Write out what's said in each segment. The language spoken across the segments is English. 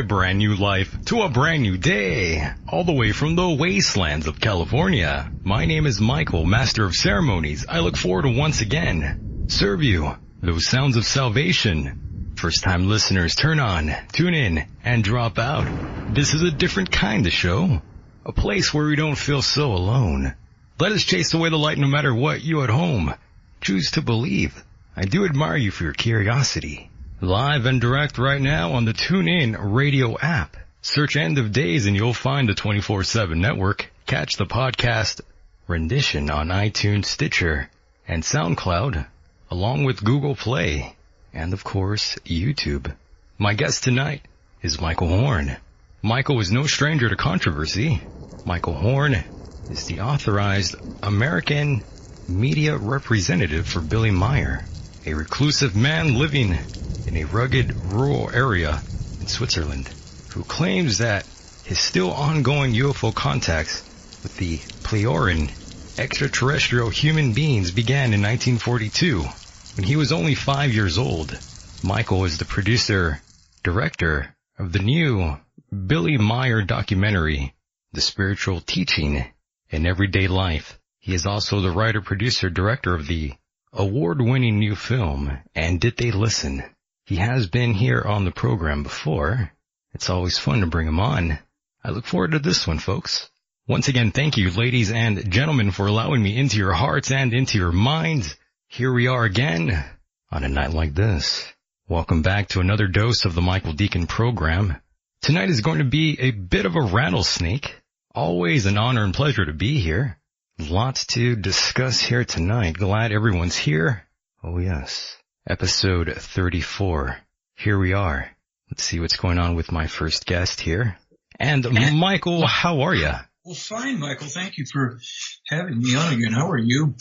a brand new life, to a brand new day, all the way from the wastelands of California. My name is Michael, Master of Ceremonies. I look forward to once again serve you those sounds of salvation. First time listeners turn on, tune in, and drop out. This is a different kind of show. A place where we don't feel so alone. Let us chase away the light no matter what you at home choose to believe. I do admire you for your curiosity. Live and direct right now on the TuneIn radio app. Search End of Days and you'll find the 24-7 network. Catch the podcast rendition on iTunes, Stitcher, and SoundCloud, along with Google Play, and of course, YouTube. My guest tonight is Michael Horn. Michael is no stranger to controversy. Michael Horn is the authorized American media representative for Billy Meier, a reclusive man living in a rugged rural area in Switzerland, who claims that his still ongoing UFO contacts with the Plejaren extraterrestrial human beings began in 1942 when he was only five years old. Michael is the producer, director of the new Billy Meier documentary, The Spiritual Teaching in Everyday Life. He is also the writer, producer, director of the award-winning new film, And Did They Listen? He has been here on the program before. It's always fun to bring him on. I look forward to this one, folks. Once again, thank you, ladies and gentlemen, for allowing me into your hearts and into your minds. Here we are again on a night like this. Welcome back to another dose of the Michael Decon program. Tonight is going to be a bit of a rattlesnake. Always an honor and pleasure to be here. Lots to discuss here tonight. Glad everyone's here. Oh yes. Episode 34. Here we are. Let's see what's going on with my first guest here. And Michael, how are you? Well, fine, Michael. Thank you for having me on again. How are you?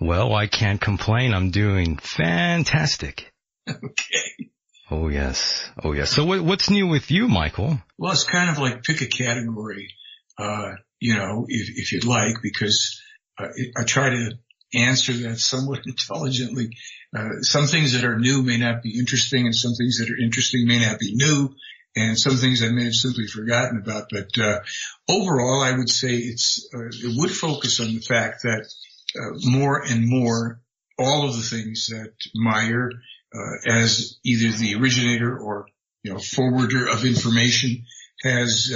Well, I can't complain. I'm doing fantastic. Okay. Oh yes. Oh yes. So what, what's new with you, Michael? Well, it's kind of like pick a category, uh, you know, if, if you'd like, because uh, I try to answer that somewhat intelligently. Uh, some things that are new may not be interesting and some things that are interesting may not be new and some things I may have simply forgotten about. But, uh, overall, I would say it's, uh, it would focus on the fact that, uh, more and more all of the things that Meier, uh, as either the originator or, you know, forwarder of information has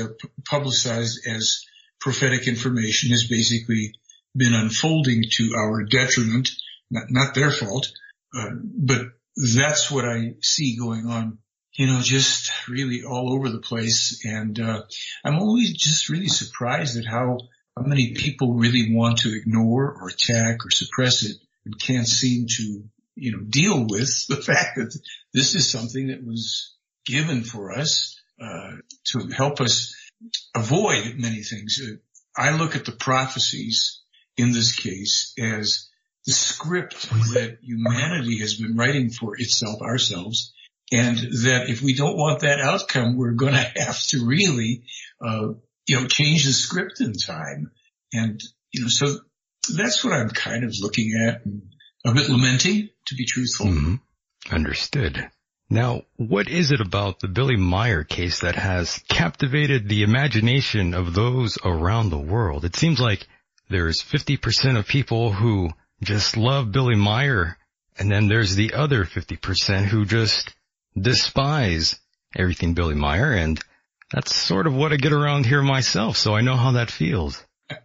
publicized as prophetic information has basically been unfolding to our detriment, not, not their fault, uh, but that's what I see going on, you know, just really all over the place. And, uh, I'm always just really surprised at how, how many people really want to ignore or attack or suppress it and can't seem to, you know, deal with the fact that this is something that was given for us, uh, to help us avoid many things. I look at the prophecies in this case as the script that humanity has been writing for itself, ourselves, and that if we don't want that outcome, we're going to have to really, uh, you know, change the script in time. And, you know, so that's what I'm kind of looking at and a bit lamenting, to be truthful. hmm Understood. Now, what is it about the Billy Meier case that has captivated the imagination of those around the world? It seems like there's 50% of people who just love Billy Meier, and then there's the other 50% who just despise everything Billy Meier, and that's sort of what I get around here myself, so I know how that feels.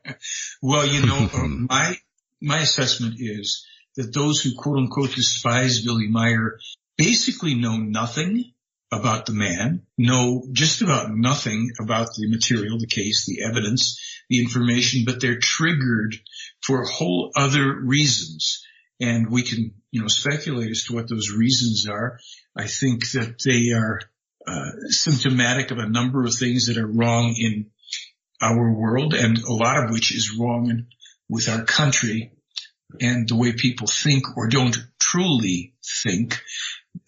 Well, you know, uh, my, my assessment is that those who quote unquote despise Billy Meier basically know nothing about the man, know just about nothing about the material, the case, the evidence, the information, but they're triggered for whole other reasons. And we can, you know, speculate as to what those reasons are. I think that they are uh, symptomatic of a number of things that are wrong in our world and a lot of which is wrong with our country and the way people think or don't truly think,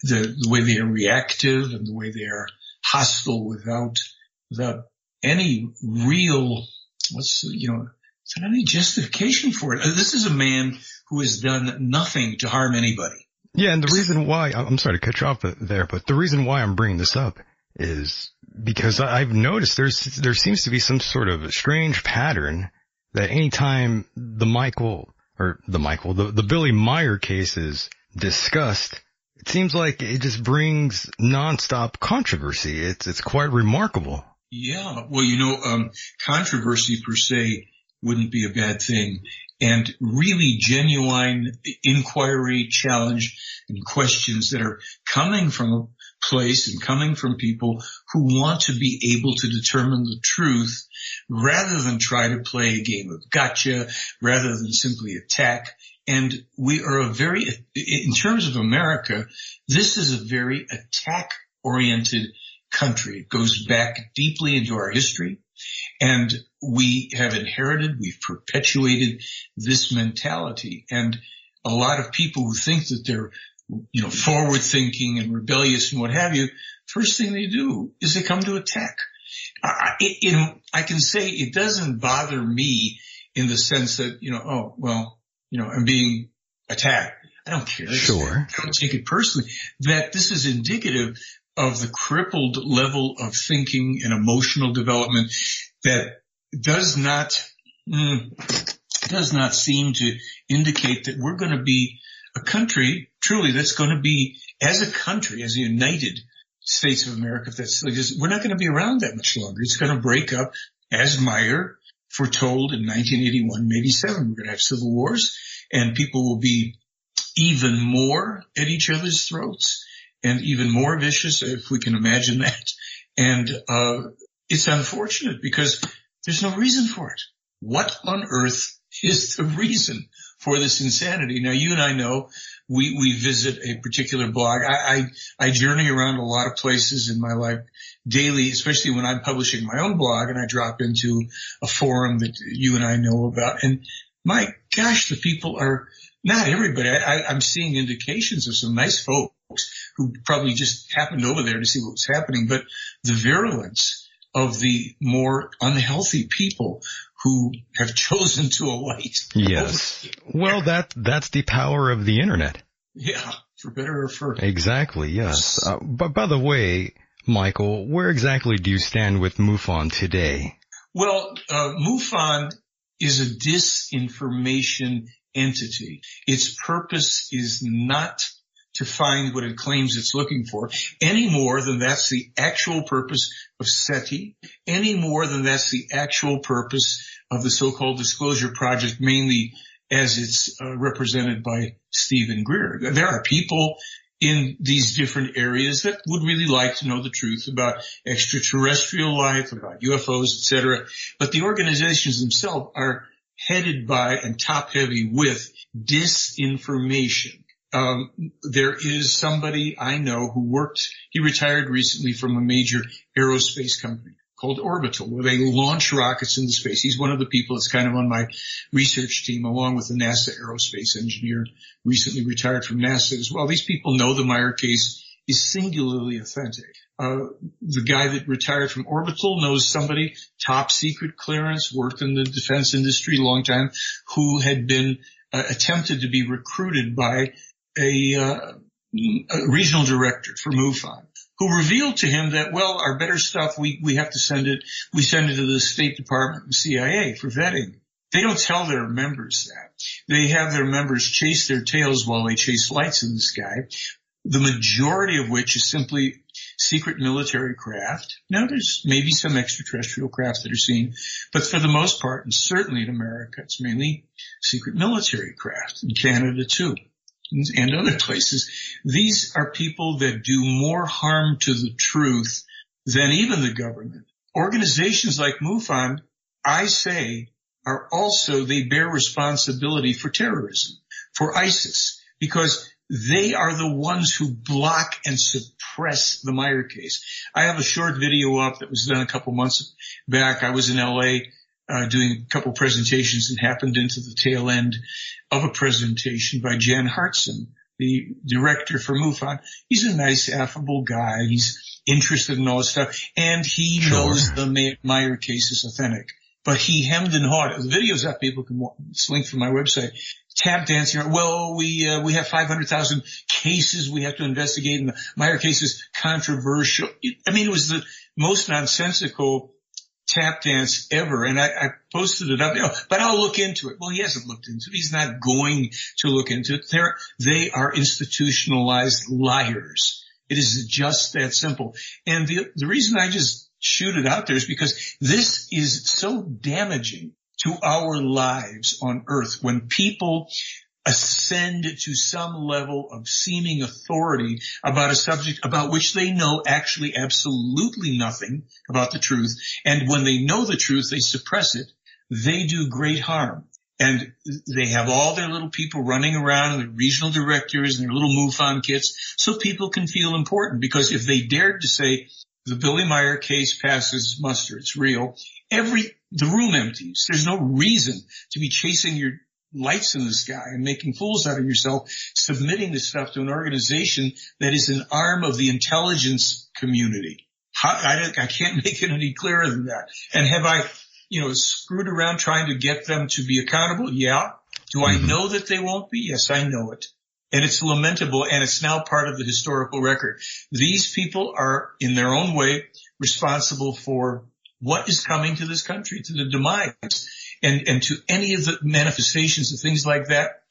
the, the way they are reactive and the way they are hostile without, without any real, what's, you know, any justification for it. Uh, this is a man who has done nothing to harm anybody. Yeah, and the reason why, I'm sorry to cut you off there, but the reason why I'm bringing this up is because I've noticed there's, there seems to be some sort of strange pattern that anytime the Michael, or the Michael, the, the Billy Meier case is discussed, it seems like it just brings nonstop controversy. It's, it's quite remarkable. Yeah. Well, you know, um, controversy per se wouldn't be a bad thing and really genuine inquiry, challenge, and questions that are coming from a place and coming from people who want to be able to determine the truth rather than try to play a game of gotcha, rather than simply attack. And we are a very, in terms of America, this is a very attack oriented country. It goes back deeply into our history. And we have inherited, we've perpetuated this mentality. And a lot of people who think that they're, you know, forward thinking and rebellious and what have you, first thing they do is they come to attack. I, you know, I can say it doesn't bother me in the sense that, you know, oh, well, you know, I'm being attacked. I don't care. Sure. I don't take it personally that this is indicative of the crippled level of thinking and emotional development that does not mm, does not seem to indicate that we're going to be a country truly that's going to be as a country as a united States of America. If that's like we're not going to be around that much longer. It's going to break up as Meier foretold in 1981, 87. We're going to have civil wars and people will be even more at each other's throats and even more vicious if we can imagine that. And, uh, it's unfortunate because there's no reason for it. What on earth is the reason for this insanity? Now you and I know we, we visit a particular blog. I, I, I journey around a lot of places in my life daily, especially when I'm publishing my own blog and I drop into a forum that you and I know about. And my gosh, the people are not everybody. I, I'm seeing indications of some nice folks who probably just happened over there to see what was happening, but the virulence of the more unhealthy people who have chosen to alight. Yes. Well, that, that's the power of the internet. Yeah, for better or for. Exactly, yes. Uh, but by the way, Michael, where exactly do you stand with MUFON today? Well, uh, MUFON is a disinformation entity. Its purpose is not to find what it claims it's looking for any more than that's the actual purpose of SETI, any more than that's the actual purpose of the so-called disclosure project, mainly as it's uh, represented by Steven Greer. There are people in these different areas that would really like to know the truth about extraterrestrial life, about UFOs, etc. But the organizations themselves are headed by and top heavy with disinformation. Um, there is somebody I know who worked, he retired recently from a major aerospace company called Orbital, where they launch rockets into space. He's one of the people that's kind of on my research team, along with the NASA aerospace engineer, recently retired from NASA as well. These people know the Meier case is singularly authentic. Uh, the guy that retired from Orbital knows somebody, top secret clearance, worked in the defense industry a long time, who had been uh, attempted to be recruited by a, uh, a regional director for MUFON who revealed to him that, well, our better stuff, we, we have to send it, we send it to the State Department and CIA for vetting. They don't tell their members that. They have their members chase their tails while they chase lights in the sky, the majority of which is simply secret military craft. Now there's maybe some extraterrestrial craft that are seen, but for the most part, and certainly in America, it's mainly secret military craft. In Canada too and other places. These are people that do more harm to the truth than even the government. Organizations like MUFON, I say, are also, they bear responsibility for terrorism, for ISIS, because they are the ones who block and suppress the Meier case. I have a short video up that was done a couple months back. I was in LA uh, doing a couple presentations and happened into the tail end of a presentation by Jan Harzan, the director for MUFON. He's a nice, affable guy. He's interested in all this stuff, and he sure. knows the Meier case is authentic. But he hemmed and hawed. The videos up, people can link from my website. Tap dancing. Well, we uh, we have 500,000 cases we have to investigate, and the Meier case is controversial. I mean, it was the most nonsensical tap dance ever. And I, I posted it up, you know, but I'll look into it. Well, he hasn't looked into it. He's not going to look into it. They're, they are institutionalized liars. It is just that simple. And the, the reason I just shoot it out there is because this is so damaging to our lives on earth when people ascend to some level of seeming authority about a subject about which they know actually absolutely nothing about the truth. And when they know the truth, they suppress it. They do great harm. And they have all their little people running around and their regional directors and their little MUFON kits so people can feel important because if they dared to say the Billy Meier case passes muster, it's real, every, the room empties. There's no reason to be chasing your lights in the sky and making fools out of yourself, submitting this stuff to an organization that is an arm of the intelligence community. How, I, I can't make it any clearer than that. And have I, you know, screwed around trying to get them to be accountable? Yeah. Do I mm-hmm. know that they won't be? Yes, I know it. And it's lamentable and it's now part of the historical record. These people are in their own way responsible for what is coming to this country, to the demise and, and to any of the manifestations of things like that,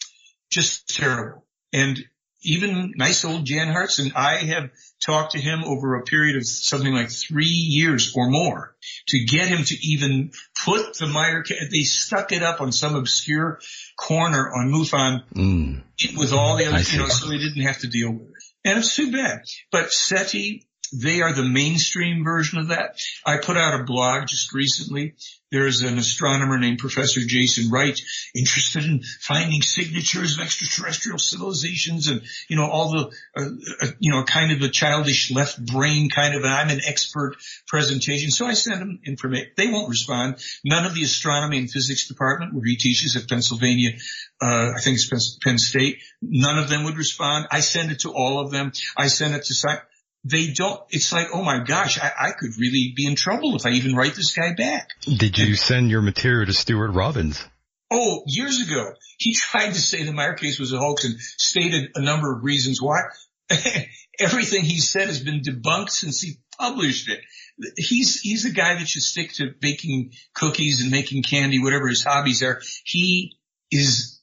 just terrible. And even nice old Jan Harzan, I have talked to him over a period of something like three years or more to get him to even put the Meier, they stuck it up on some obscure corner on MUFON mm. with all the other, you know, so they didn't have to deal with it. And it's too bad. But SETI, they are the mainstream version of that. I put out a blog just recently there's an astronomer named Professor Jason Wright interested in finding signatures of extraterrestrial civilizations and, you know, all the, uh, uh, you know, kind of a childish left brain kind of, I'm an expert presentation. So I sent him information. They won't respond. None of the astronomy and physics department where he teaches at Pennsylvania, uh, I think it's Penn State, none of them would respond. I send it to all of them. I send it to they don't, it's like, oh my gosh, I, I could really be in trouble if I even write this guy back. Did you and, send your material to Stuart Robbins? Oh, years ago, he tried to say the Meier case was a hoax and stated a number of reasons why. Everything he said has been debunked since he published it. He's, he's a guy that should stick to baking cookies and making candy, whatever his hobbies are. He is,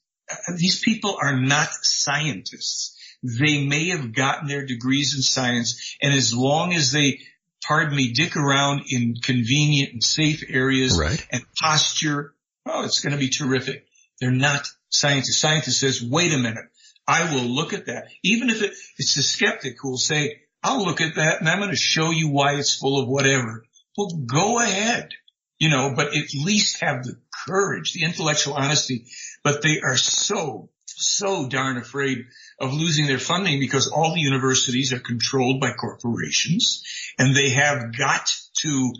these people are not scientists. They may have gotten their degrees in science and as long as they, pardon me, dick around in convenient and safe areas right. and posture, oh, it's going to be terrific. They're not scientists. Scientists says, wait a minute. I will look at that. Even if it, it's the skeptic who will say, I'll look at that and I'm going to show you why it's full of whatever. Well, go ahead, you know, but at least have the courage, the intellectual honesty, but they are so, so darn afraid of losing their funding because all the universities are controlled by corporations and they have got to,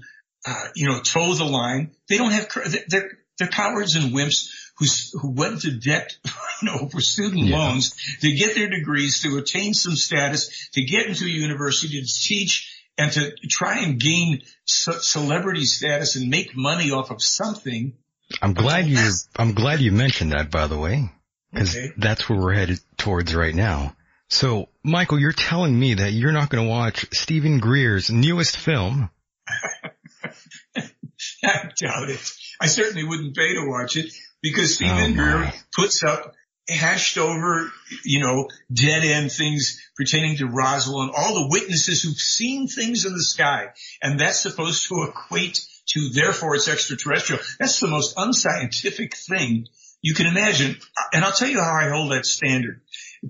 uh, you know, toe the line. They don't have, they're, they're cowards and wimps who's, who went to debt, you know, for student yeah. loans to get their degrees, to attain some status, to get into a university to teach and to try and gain celebrity status and make money off of something. I'm glad you, I'm glad you mentioned that, by the way. Because okay. that's where we're headed towards right now. So, Michael, you're telling me that you're not going to watch Steven Greer's newest film? I doubt it. I certainly wouldn't pay to watch it because Steven oh Greer puts up hashed over, you know, dead end things pertaining to Roswell and all the witnesses who've seen things in the sky. And that's supposed to equate to therefore it's extraterrestrial. That's the most unscientific thing you can imagine, and I'll tell you how I hold that standard.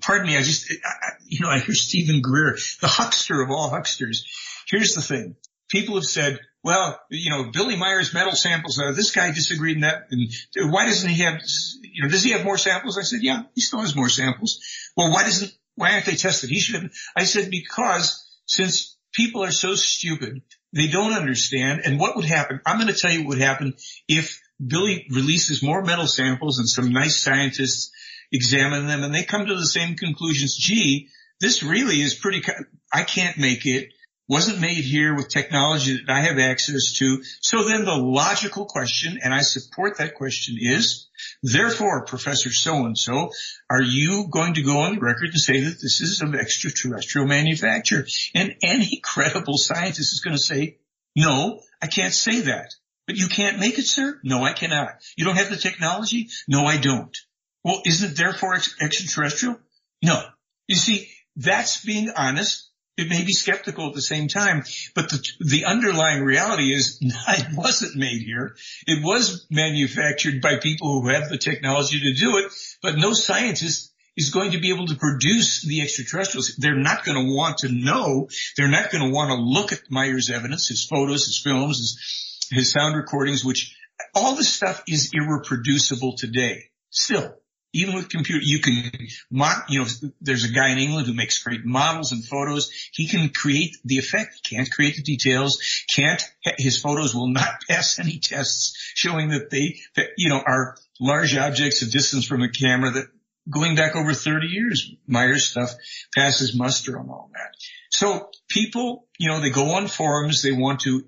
Pardon me, I just, I, you know, I hear Steven Greer, the huckster of all hucksters. Here's the thing. People have said, well, you know, Billy Meier's metal samples, uh, this guy disagreed in that, and why doesn't he have, you know, does he have more samples? I said, yeah, he still has more samples. Well, why doesn't, why aren't they tested? He should have, I said, because since people are so stupid, they don't understand. And what would happen? I'm going to tell you what would happen if Billy releases more metal samples and some nice scientists examine them and they come to the same conclusions. Gee, this really is pretty, I can't make it wasn't made here with technology that I have access to. So then the logical question, and I support that question is, therefore, Professor so-and-so, are you going to go on the record and say that this is of extraterrestrial manufacture? And any credible scientist is going to say, no, I can't say that. But you can't make it, sir? No, I cannot. You don't have the technology? No, I don't. Well, isn't it therefore ex- extraterrestrial? No. You see, that's being honest it may be skeptical at the same time, but the, the underlying reality is it wasn't made here. It was manufactured by people who have the technology to do it, but no scientist is going to be able to produce the extraterrestrials. They're not going to want to know. They're not going to want to look at Meier's evidence, his photos, his films, his, his sound recordings, which all this stuff is irreproducible today. Still, even with computer, you can mock, you know, there's a guy in England who makes great models and photos. He can create the effect, can't create the details, can't, his photos will not pass any tests showing that they, that, you know, are large objects a distance from a camera that going back over 30 years, Meier's stuff passes muster on all that. So people, you know, they go on forums, they want to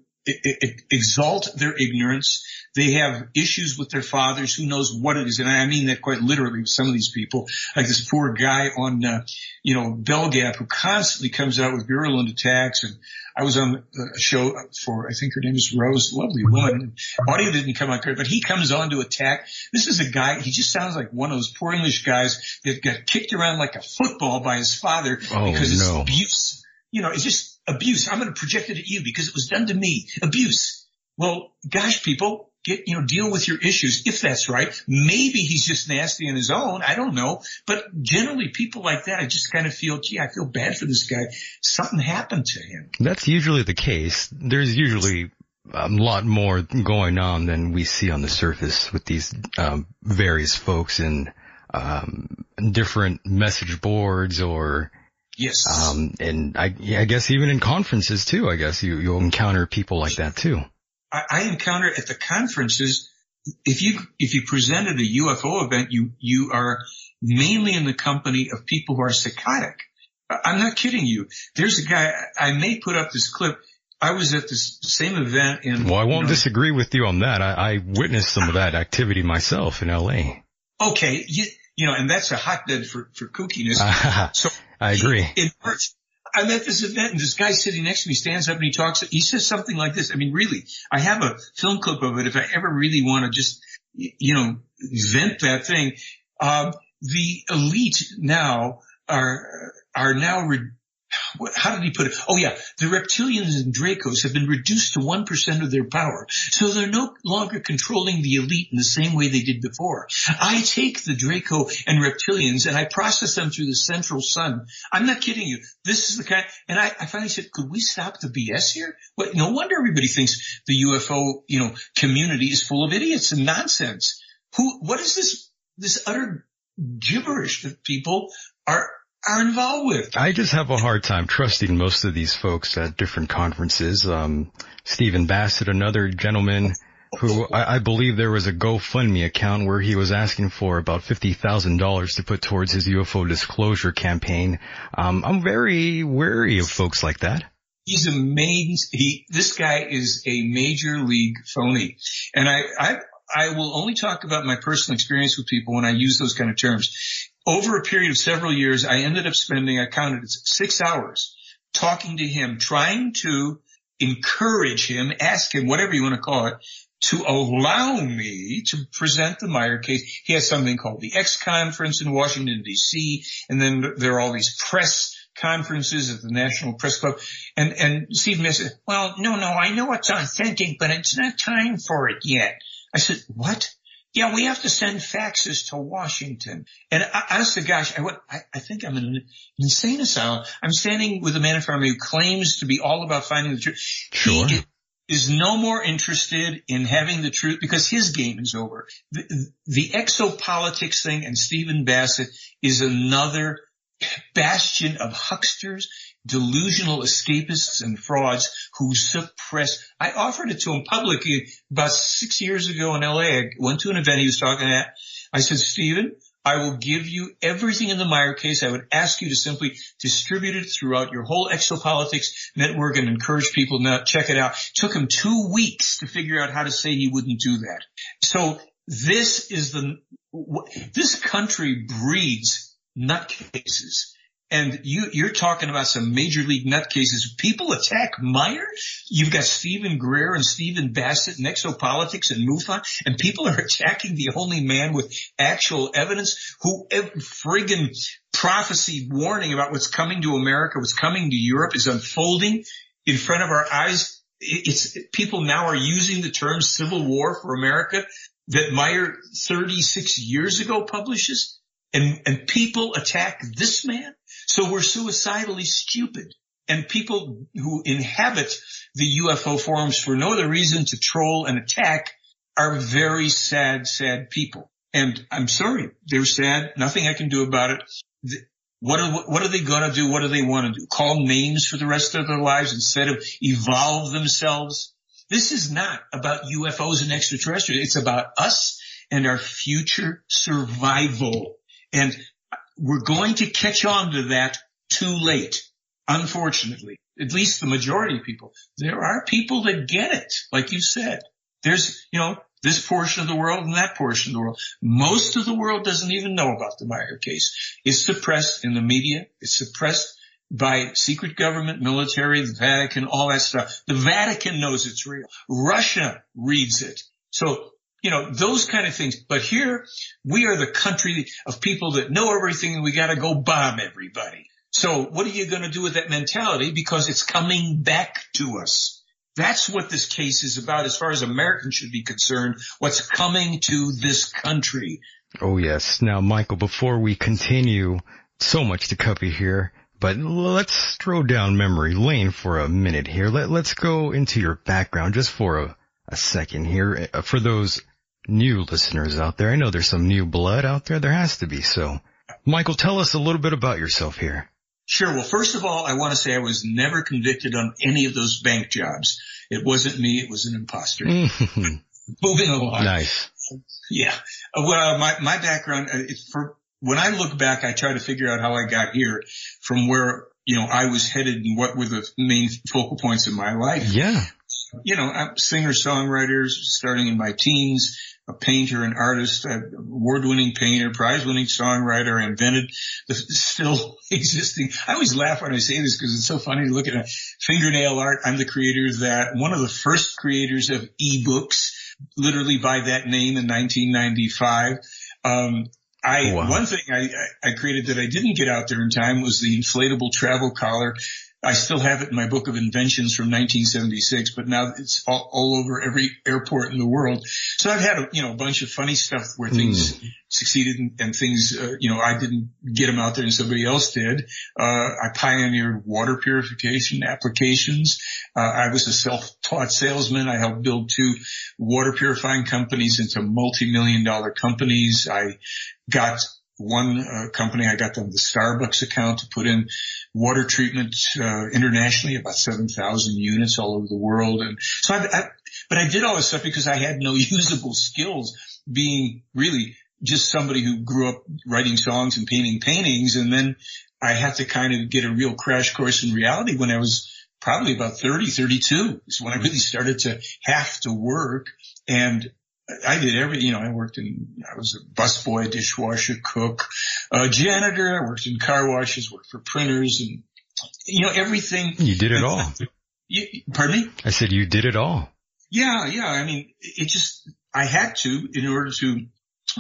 exalt their ignorance. They have issues with their fathers. Who knows what it is? And I mean that quite literally with some of these people, like this poor guy on, uh, you know, BellGab who constantly comes out with virulent attacks. And I was on a show for, I think her name is Rose, lovely woman. Audio didn't come out great, but he comes on to attack. This is a guy, he just sounds like one of those poor English guys that got kicked around like a football by his father oh, because it's no. abuse. You know, it's just abuse. I'm going to project it at you because it was done to me. Abuse. Well, gosh, people, get, you know, deal with your issues if that's right. Maybe he's just nasty on his own. I don't know. But generally people like that, I just kind of feel, gee, I feel bad for this guy. Something happened to him. That's usually the case. There's usually a lot more going on than we see on the surface with these um, various folks in um, different message boards or yes, um, and I, I guess even in conferences too. I guess you you'll encounter people like that too. I, I encounter at the conferences, if you, if you presented a UFO event, you, you are mainly in the company of people who are psychotic. I'm not kidding you. There's a guy, I may put up this clip. I was at this same event in. Well, I won't you know, disagree with you on that. I, I, witnessed some of that activity myself in LA. Okay. You, you know, and that's a hotbed for, for kookiness. so I agree. In March, I'm at this event and this guy sitting next to me stands up and he talks, he says something like this. I mean, really, I have a film clip of it if I ever really want to just, you know, vent that thing. Um, the elite now are, are now re- how did he put it? Oh yeah, the reptilians and Dracos have been reduced to 1% of their power. So they're no longer controlling the elite in the same way they did before. I take the Draco and reptilians and I process them through the central sun. I'm not kidding you. This is the kind, and I, I finally said, could we stop the BS here? Well, no wonder everybody thinks the UFO, you know, community is full of idiots and nonsense. Who, what is this, this utter gibberish that people are are involved with. I just have a hard time trusting most of these folks at different conferences. Um, Stephen Bassett, another gentleman who I, I, believe there was a GoFundMe account where he was asking for about $50,000 to put towards his UFO disclosure campaign. Um, I'm very wary of folks like that. He's a main, he, this guy is a major league phony. And I, I, I will only talk about my personal experience with people when I use those kind of terms over a period of several years, I ended up spending, I counted it, six hours talking to him, trying to encourage him, ask him, whatever you want to call it, to allow me to present the Meier case. He has something called the X conference in Washington DC. And then there are all these press conferences at the National Press Club. And, and Steve Miller said, well, no, no, I know it's authentic, but it's not time for it yet. I said, what? Yeah, we have to send faxes to Washington. And honest to gosh, I, went, I, I think I'm in an insane asylum. I'm standing with a man in front of me who claims to be all about finding the truth. Sure. He is no more interested in having the truth because his game is over. The, the exopolitics thing and Stephen Bassett is another bastion of hucksters, delusional escapists and frauds who suppress. I offered it to him publicly about six years ago in LA. I went to an event he was talking at. I said, Stephen, I will give you everything in the Meier case. I would ask you to simply distribute it throughout your whole exopolitics network and encourage people to check it out. It took him two weeks to figure out how to say he wouldn't do that. So this is the, this country breeds nutcases. And you, you're talking about some major league nutcases. People attack Meier. You've got Steven Greer and Stephen Bassett and Exopolitics and MUFON, and people are attacking the only man with actual evidence who eh, friggin' prophecy warning about what's coming to America, what's coming to Europe is unfolding in front of our eyes. It's people now are using the term civil war for America that Meier 36 years ago publishes and, and people attack this man. So we're suicidally stupid and people who inhabit the UFO forums for no other reason to troll and attack are very sad, sad people. And I'm sorry, they're sad. Nothing I can do about it. What are, what are they going to do? What do they want to do? Call names for the rest of their lives instead of evolve themselves? This is not about UFOs and extraterrestrials. It's about us and our future survival. And we're going to catch on to that too late. Unfortunately, at least the majority of people, there are people that get it. Like you said, there's, you know, this portion of the world and that portion of the world. Most of the world doesn't even know about the Meier case. It's suppressed in the media. It's suppressed by secret government, military, the Vatican, all that stuff. The Vatican knows it's real. Russia reads it. So, you know, those kind of things. But here we are the country of people that know everything and we got to go bomb everybody. So what are you going to do with that mentality? Because it's coming back to us. That's what this case is about as far as Americans should be concerned. What's coming to this country. Oh yes. Now, Michael, before we continue, so much to cover here. But let's throw down memory lane for a minute here. Let, let's go into your background just for a, a second here. Uh, for those new listeners out there, I know there's some new blood out there. There has to be. So Michael, tell us a little bit about yourself here. Sure. Well, first of all, I want to say I was never convicted on any of those bank jobs. It wasn't me. It was an imposter. Moving along. Nice. Yeah. Uh, well, my, my background, uh, for when I look back, I try to figure out how I got here from where, you know, I was headed and what were the main focal points of my life. Yeah. You know, I'm singer songwriters starting in my teens, a painter, an artist, award winning painter, prize winning songwriter. Invented the still existing. I always laugh when I say this because it's so funny to look at a fingernail art. I'm the creator of that. One of the first creators of ebooks, literally by that name in 1995. Um, I wow. one thing I, I created that I didn't get out there in time was the inflatable travel collar. I still have it in my book of inventions from 1976, but now it's all, all over every airport in the world. So I've had a, you know, a bunch of funny stuff where things mm. succeeded and, and things, uh, you know, I didn't get them out there and somebody else did. Uh, I pioneered water purification applications. Uh, I was a self-taught salesman. I helped build two water purifying companies into multi-million dollar companies. I got one uh, company, I got them the Starbucks account to put in water treatment uh, internationally, about 7,000 units all over the world. And so I, I, but I did all this stuff because I had no usable skills being really just somebody who grew up writing songs and painting paintings. And then I had to kind of get a real crash course in reality when I was probably about 30, 32 is when I really started to have to work. And I did every, you know, I worked in, I was a busboy, dishwasher, cook, uh, janitor. I worked in car washes, worked for printers and, you know, everything. You did it all. You, pardon me? I said you did it all. Yeah, yeah. I mean, it just, I had to in order to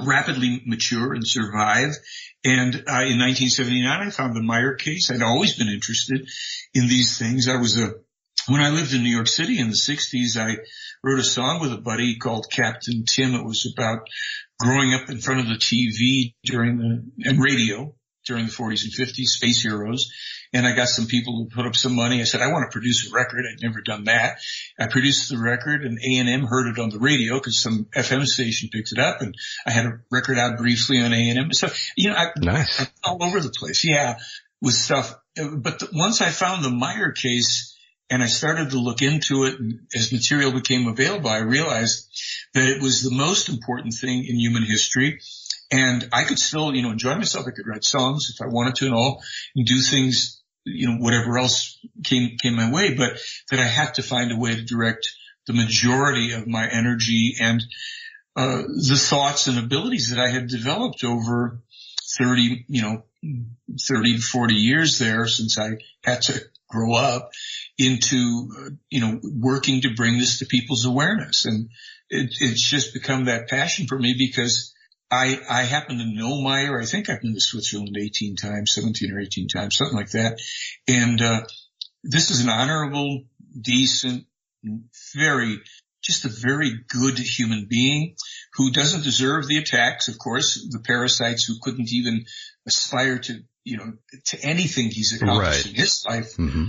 rapidly mature and survive. And uh, in 1979, I found the Meier case. I'd always been interested in these things. I was a, when I lived in New York City in the 60s, I wrote a song with a buddy called Captain Tim. It was about growing up in front of the TV during the, and radio during the 40s and 50s, Space Heroes. And I got some people to put up some money. I said, I want to produce a record. I'd never done that. I produced the record and A&M heard it on the radio because some FM station picked it up and I had a record out briefly on A&M. So, you know, I, nice. I, all over the place. Yeah. with stuff. But the, once I found the Meier case and I started to look into it and as material became available, I realized that it was the most important thing in human history. And I could still, you know, enjoy myself. I could write songs if I wanted to and all and do things, you know, whatever else came, came my way, but that I had to find a way to direct the majority of my energy and, uh, the thoughts and abilities that I had developed over 30, you know, 30 to 40 years there since I had to grow up into, you know, working to bring this to people's awareness. And it, it's just become that passion for me because I, I happen to know Meier. I think I've been to Switzerland 18 times, 17 or 18 times, something like that. And, uh, this is an honorable, decent, very, just a very good human being who doesn't deserve the attacks. Of course, the parasites who couldn't even aspire to, you know, to anything he's accomplished right. in his life mm-hmm.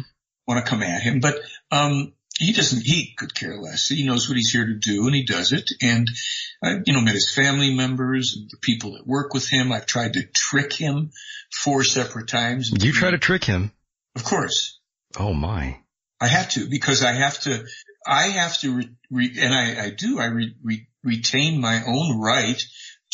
want to come at him. But, um, he doesn't, he could care less. He knows what he's here to do and he does it. And I, you know, met his family members and the people that work with him. I've tried to trick him four separate times. You try to trick him? Of course. Oh my. I have to because I have to, I have to, re, re, and I, I do, I re, retain my own right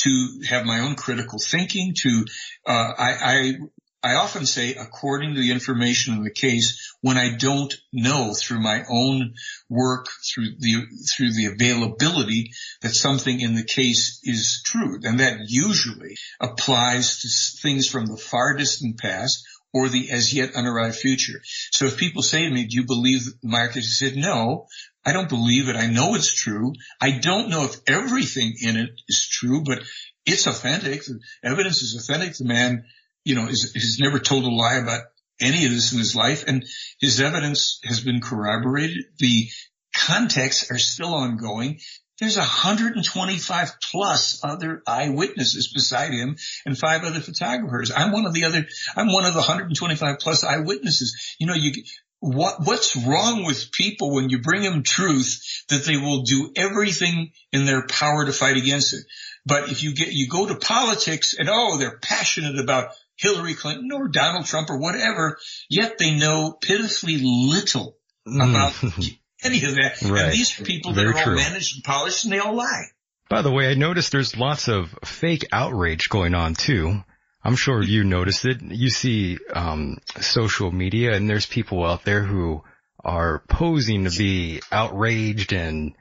to have my own critical thinking to, uh, I, I, I often say according to the information in the case when I don't know through my own work, through the, through the availability that something in the case is true. And that usually applies to things from the far distant past or the as yet unarrived future. So if people say to me, do you believe Marcus? I said, no, I don't believe it. I know it's true. I don't know if everything in it is true, but it's authentic. The evidence is authentic. The man, you know, is, has never told a lie about any of this in his life and his evidence has been corroborated. The contexts are still ongoing. There's 125 plus other eyewitnesses beside him and five other photographers. I'm one of the other, I'm one of the 125 plus eyewitnesses. You know, you, what, what's wrong with people when you bring them truth that they will do everything in their power to fight against it. But if you get, you go to politics and oh, they're passionate about Hillary Clinton or Donald Trump or whatever, yet they know pitifully little hmm. about any of that. Right. And these are people that Very are all managed and polished and they all lie. By the way, I noticed there's lots of fake outrage going on too. I'm sure you noticed it. You see um, social media, and there's people out there who are posing to be outraged and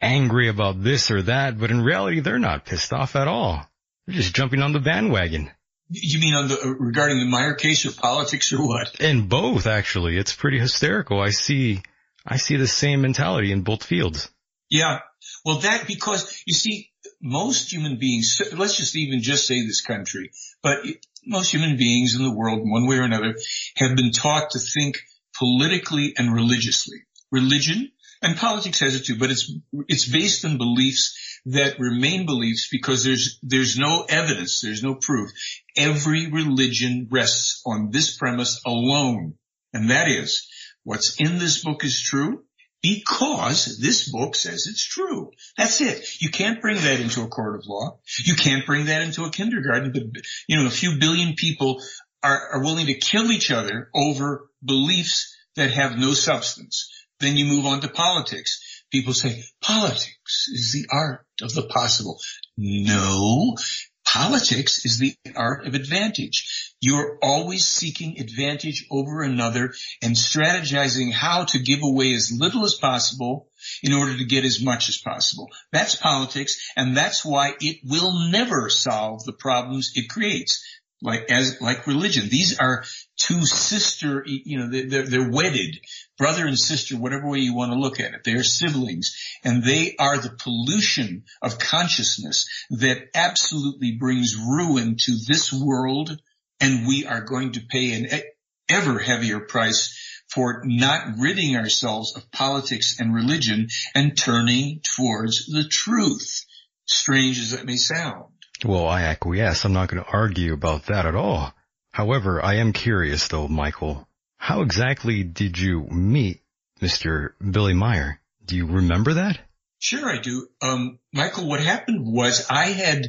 angry about this or that, but in reality, they're not pissed off at all. They're just jumping on the bandwagon. You mean on the regarding the Meier case or politics or what? In both, actually, it's pretty hysterical. I see I see the same mentality in both fields. Yeah. Well, that because you see, most human beings, let's just even just say this country, but most human beings in the world, one way or another, have been taught to think politically and religiously. Religion and politics has it too, but it's, it's based on beliefs that remain beliefs because there's, there's no evidence, there's no proof. Every religion rests on this premise alone. And that is What's in this book is true because this book says it's true. That's it. You can't bring that into a court of law. You can't bring that into a kindergarten. But, you know, a few billion people are, are willing to kill each other over beliefs that have no substance. Then you move on to politics. People say politics is the art of the possible. No, politics is the art of advantage. You're always seeking advantage over another and strategizing how to give away as little as possible in order to get as much as possible. That's politics and that's why it will never solve the problems it creates. Like as, like religion. These are two sister, you know, they're, they're wedded, brother and sister, whatever way you want to look at it. They're siblings and they are the pollution of consciousness that absolutely brings ruin to this world and we are going to pay an ever heavier price for not ridding ourselves of politics and religion and turning towards the truth, strange as it may sound. Well, I acquiesce. I'm not going to argue about that at all. However, I am curious though, Michael, how exactly did you meet Mr. Billy Meier? Do you remember that? Sure, I do. Um, Michael, what happened was I had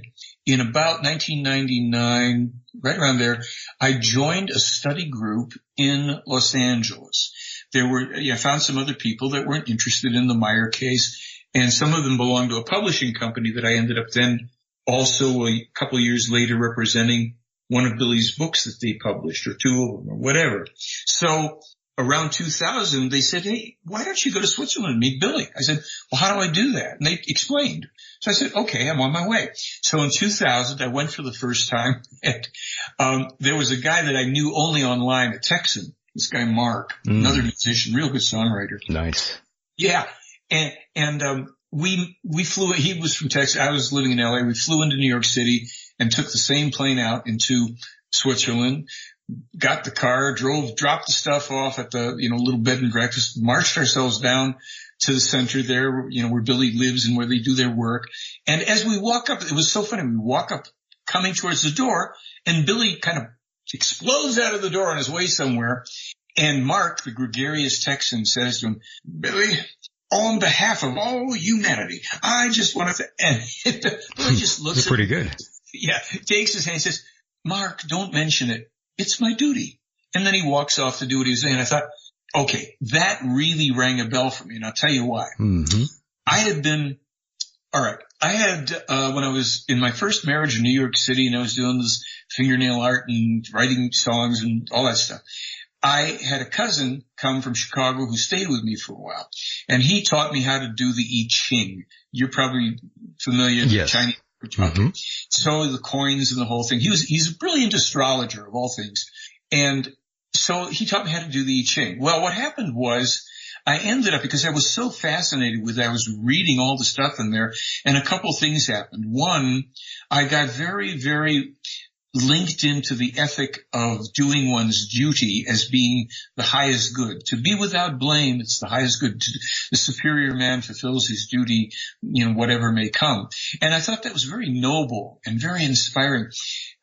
in about 1999, right around there, I joined a study group in Los Angeles. There were, I found some other people that weren't interested in the Meier case and some of them belonged to a publishing company that I ended up then also a couple years later representing one of Billy's books that they published or two of them or whatever. So around 2000, they said, Hey, why don't you go to Switzerland and meet Billy? I said, well, how do I do that? And they explained. So I said, okay, I'm on my way. So in 2000, I went for the first time and, um, there was a guy that I knew only online, a Texan, this guy Mark, mm. another musician, real good songwriter. Nice. Yeah. And, and, um, we, we flew, he was from Texas. I was living in LA. We flew into New York City and took the same plane out into Switzerland, got the car, drove, dropped the stuff off at the, you know, little bed and breakfast, marched ourselves down to the center there, you know, where Billy lives and where they do their work. And as we walk up, it was so funny. We walk up coming towards the door and Billy kind of explodes out of the door on his way somewhere. And Mark, the gregarious Texan says to him, Billy, on behalf of all humanity, I just want to, and Billy just looks pretty good. Yeah. Takes his hand and says, Mark, don't mention it. It's my duty. And then he walks off to do what he was saying. I thought, okay, that really rang a bell for me. And I'll tell you why. Mm-hmm. I had been, all right. I had, uh, when I was in my first marriage in New York City and I was doing this fingernail art and writing songs and all that stuff. I had a cousin come from Chicago who stayed with me for a while and he taught me how to do the I Ching. You're probably familiar with yes. Chinese. Mm-hmm. So the coins and the whole thing. He was, he's a brilliant astrologer of all things. And so he taught me how to do the I Ching. Well, what happened was I ended up because I was so fascinated with it, I was reading all the stuff in there and a couple things happened. One, I got very, very linked into the ethic of doing one's duty as being the highest good. To be without blame, it's the highest good. The superior man fulfills his duty, you know, whatever may come. And I thought that was very noble and very inspiring.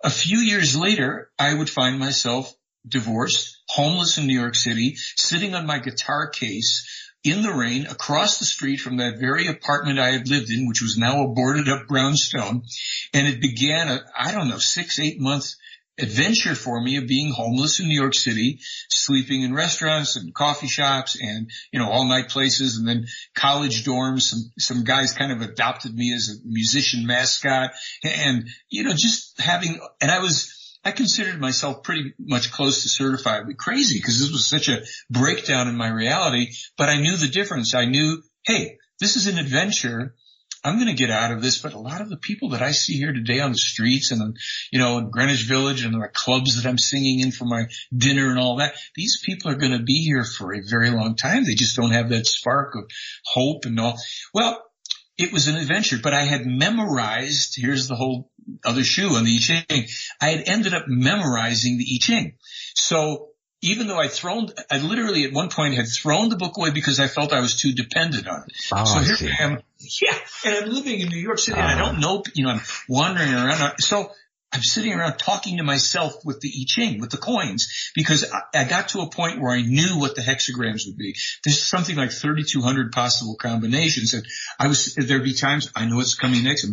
A few years later, I would find myself divorced, homeless in New York City, sitting on my guitar case in the rain across the street from that very apartment I had lived in, which was now a boarded up brownstone. And it began a, I don't know, six, eight months adventure for me of being homeless in New York City, sleeping in restaurants and coffee shops and, you know, all night places and then college dorms. Some, some guys kind of adopted me as a musician mascot and, you know, just having, and I was, I considered myself pretty much close to certifiably crazy because this was such a breakdown in my reality, but I knew the difference. I knew, hey, this is an adventure. I'm going to get out of this, but a lot of the people that I see here today on the streets and, you know, in Greenwich Village and the clubs that I'm singing in for my dinner and all that, these people are going to be here for a very long time. They just don't have that spark of hope and all. Well, it was an adventure, but I had memorized, here's the whole other shoe on the I Ching. I had ended up memorizing the I Ching. So even though I thrown, I literally at one point had thrown the book away because I felt I was too dependent on it. Oh, so I here see. I am, yeah, and I'm living in New York City and I uh-huh. don't know, you know, I'm wandering around. So I'm sitting around talking to myself with the I Ching, with the coins, because I, I, got to a point where I knew what the hexagrams would be. There's something like 3,200 possible combinations. And I was, there'd be times I know what's coming next.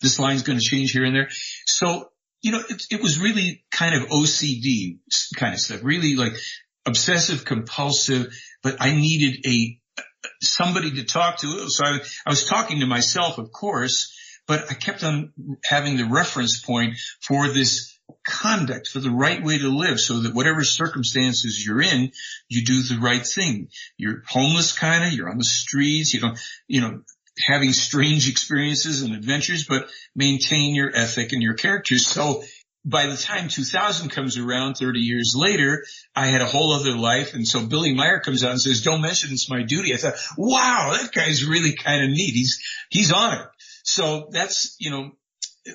This line's going to change here and there. So, you know, it, it was really kind of OCD kind of stuff, really like obsessive compulsive, but I needed a, somebody to talk to. So I, I was talking to myself, of course, but I kept on having the reference point for this conduct, for the right way to live so that whatever circumstances you're in, you do the right thing. You're homeless kind of, you're on the streets, you don't, you know, having strange experiences and adventures, but maintain your ethic and your character. So by the time 2000 comes around 30 years later, I had a whole other life. And so Billy Meier comes out and says, don't mention it's my duty. I thought, wow, that guy's really kind of neat. He's, he's on it. So that's, you know,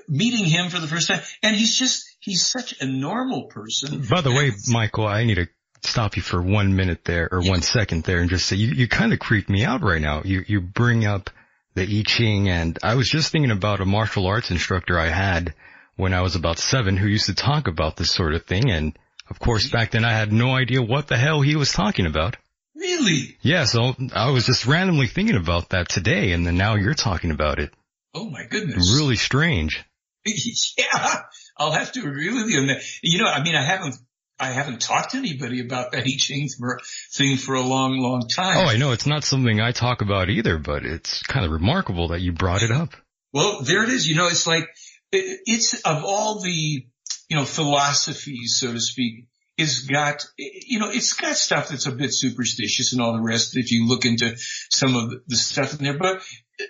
meeting him for the first time. And he's just, he's such a normal person. By the way, Michael, I need to stop you for one minute there or yeah. one second there and just say you, you kind of creep me out right now. You, you bring up the I Ching and I was just thinking about a martial arts instructor I had when I was about seven who used to talk about this sort of thing. And of course, back then I had no idea what the hell he was talking about. Really? Yeah. So I was just randomly thinking about that today and then now you're talking about it. Oh my goodness. Really strange. yeah, I'll have to agree with you on that. You know, I mean, I haven't I haven't talked to anybody about that I Ching for, thing for a long, long time. Oh, I know. It's not something I talk about either, but it's kind of remarkable that you brought it up. Well, there it is. You know, it's like, it's of all the, you know, philosophies, so to speak, it's got, you know, it's got stuff that's a bit superstitious and all the rest if you look into some of the stuff in there. But,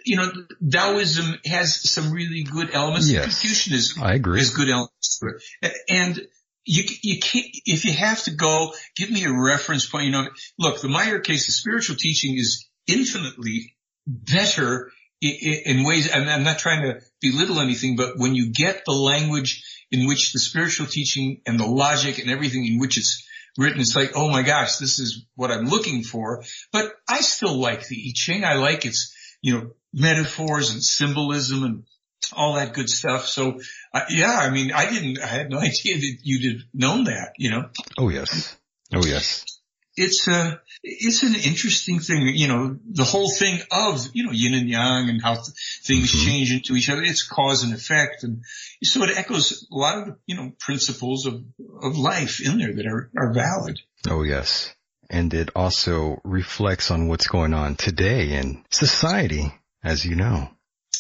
you know, Taoism has some really good elements. Yes. Confucianism I agree. has good elements. And you, you can't, if you have to go, give me a reference point. You know, look, the Meier case, the spiritual teaching is infinitely better in ways, and I'm not trying to belittle anything, but when you get the language in which the spiritual teaching and the logic and everything in which it's written, it's like, oh my gosh, this is what I'm looking for. But I still like the I Ching. I like its, you know, metaphors and symbolism and all that good stuff. So, uh, yeah, I mean, I didn't, I had no idea that you'd have known that, you know? Oh yes. Oh yes. It's a, it's an interesting thing, you know, the whole thing of, you know, yin and yang and how th- things mm-hmm. change into each other. It's cause and effect. And so it echoes a lot of, you know, principles of, of life in there that are, are valid. Oh yes. And it also reflects on what's going on today in society, as you know.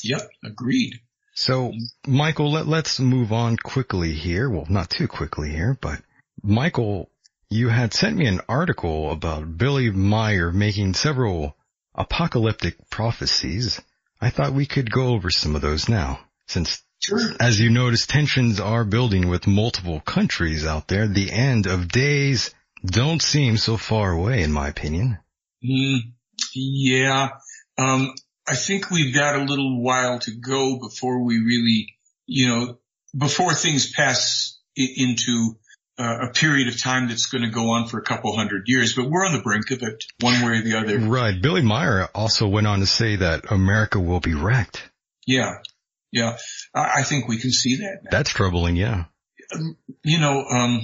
Yep. Agreed. So, Michael, let, let's move on quickly here. Well, not too quickly here, but Michael, you had sent me an article about Billy Meier making several apocalyptic prophecies. I thought we could go over some of those now, since sure. as you notice, tensions are building with multiple countries out there. The end of days don't seem so far away, in my opinion. Mm, yeah. Um, I think we've got a little while to go before we really, you know, before things pass into a period of time that's going to go on for a couple hundred years, but we're on the brink of it one way or the other. Right. Billy Meier also went on to say that America will be wrecked. Yeah. Yeah. I, I think we can see that. Now. That's troubling. Yeah. You know, um,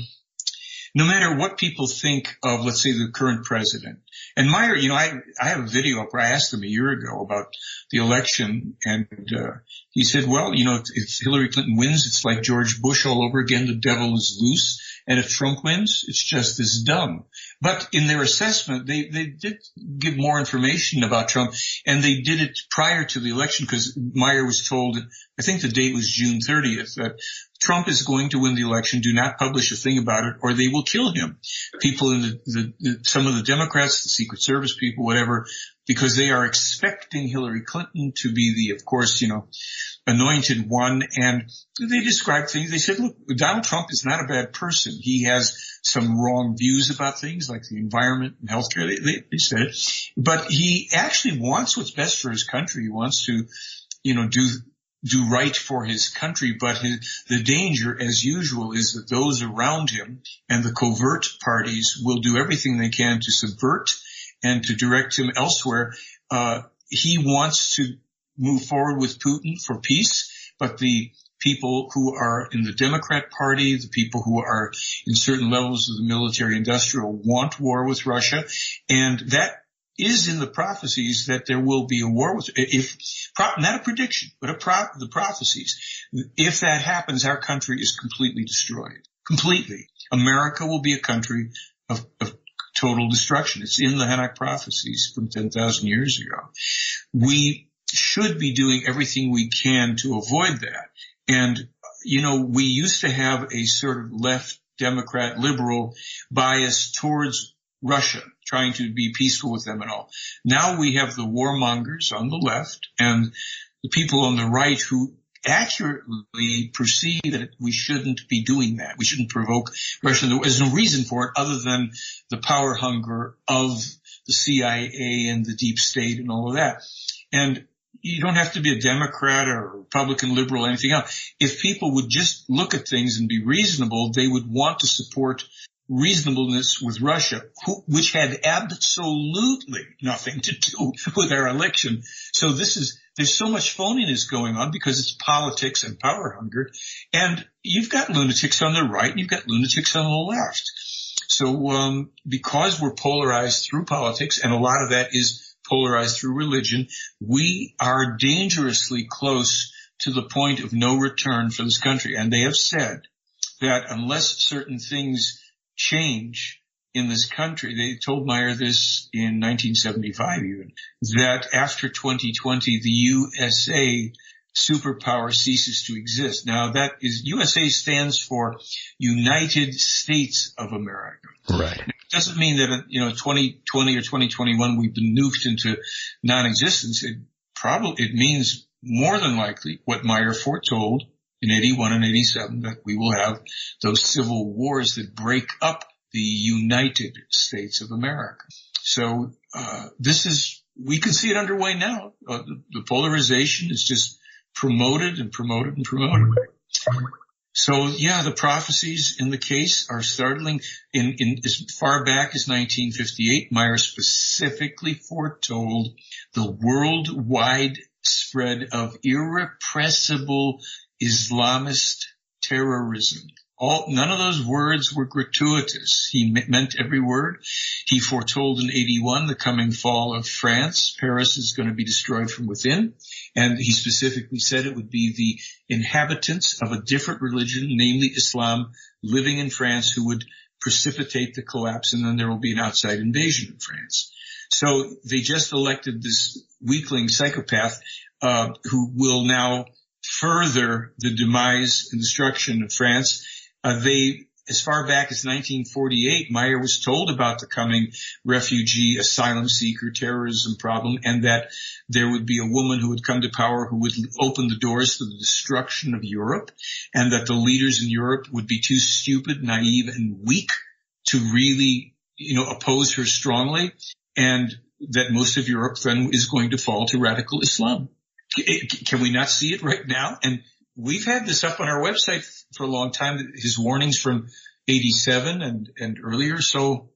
no matter what people think of, let's say the current president, and Meier, you know, I, I have a video up where I asked him a year ago about the election and, uh, he said, well, you know, if, if Hillary Clinton wins, it's like George Bush all over again. The devil is loose. And if Trump wins, it's just as dumb. But in their assessment, they, they did give more information about Trump and they did it prior to the election because Meier was told, I think the date was June 30th, that Trump is going to win the election. Do not publish a thing about it or they will kill him. People in the, the, the some of the Democrats, the Secret Service people, whatever, because they are expecting Hillary Clinton to be the, of course, you know, anointed one. And they described things. They said, look, Donald Trump is not a bad person. He has some wrong views about things like the environment and healthcare. They, they, they said it, but he actually wants what's best for his country. He wants to, you know, do, do right for his country, but his, the danger, as usual, is that those around him and the covert parties will do everything they can to subvert and to direct him elsewhere. Uh, he wants to move forward with Putin for peace, but the people who are in the Democrat party, the people who are in certain levels of the military industrial want war with Russia. And that is in the prophecies that there will be a war with, if, not a prediction, but a pro, the prophecies. If that happens, our country is completely destroyed. Completely. America will be a country of, of total destruction. It's in the Henoch prophecies from 10,000 years ago. We should be doing everything we can to avoid that. And, you know, we used to have a sort of left Democrat liberal bias towards Russia, trying to be peaceful with them and all. Now we have the warmongers on the left and the people on the right who accurately perceive that we shouldn't be doing that. We shouldn't provoke Russia. There's no reason for it other than the power hunger of the CIA and the deep state and all of that. And you don't have to be a Democrat or Republican, liberal, anything else. If people would just look at things and be reasonable, they would want to support reasonableness with Russia, which had absolutely nothing to do with our election. So this is, there's so much phoniness going on because it's politics and power hunger. And you've got lunatics on the right and you've got lunatics on the left. So, um, because we're polarized through politics and a lot of that is polarized through religion, we are dangerously close to the point of no return for this country. And they have said that unless certain things change in this country, they told Meier this in 1975 even, that after 2020, the USA superpower ceases to exist. Now that is, USA stands for United States of America. Right. It doesn't mean that, you know, 2020 or 2021 we've been nuked into non-existence. It probably, it means more than likely what Meier foretold in 81 and 87 that we will have those civil wars that break up the United States of America. So uh, this is we can see it underway now. Uh, the, the, polarization is just promoted and promoted and promoted. So yeah, the prophecies in the case are startling. In, in as far back as 1958, Meier specifically foretold the worldwide spread of irrepressible Islamist terrorism. All, none of those words were gratuitous. He meant every word. He foretold in 81 the coming fall of France. Paris is going to be destroyed from within. And he specifically said it would be the inhabitants of a different religion, namely Islam, living in France who would precipitate the collapse and then there will be an outside invasion of France. So they just elected this weakling psychopath uh, who will now further the demise and destruction of France. Uh, they, as far back as 1948, Meier was told about the coming refugee, asylum seeker, terrorism problem, and that there would be a woman who would come to power who would open the doors to the destruction of Europe, and that the leaders in Europe would be too stupid, naive, and weak to really, you know, oppose her strongly and that most of Europe then is going to fall to radical Islam. Can we not see it right now? And we've had this up on our website for a long time, his warnings from 87 and, and earlier. So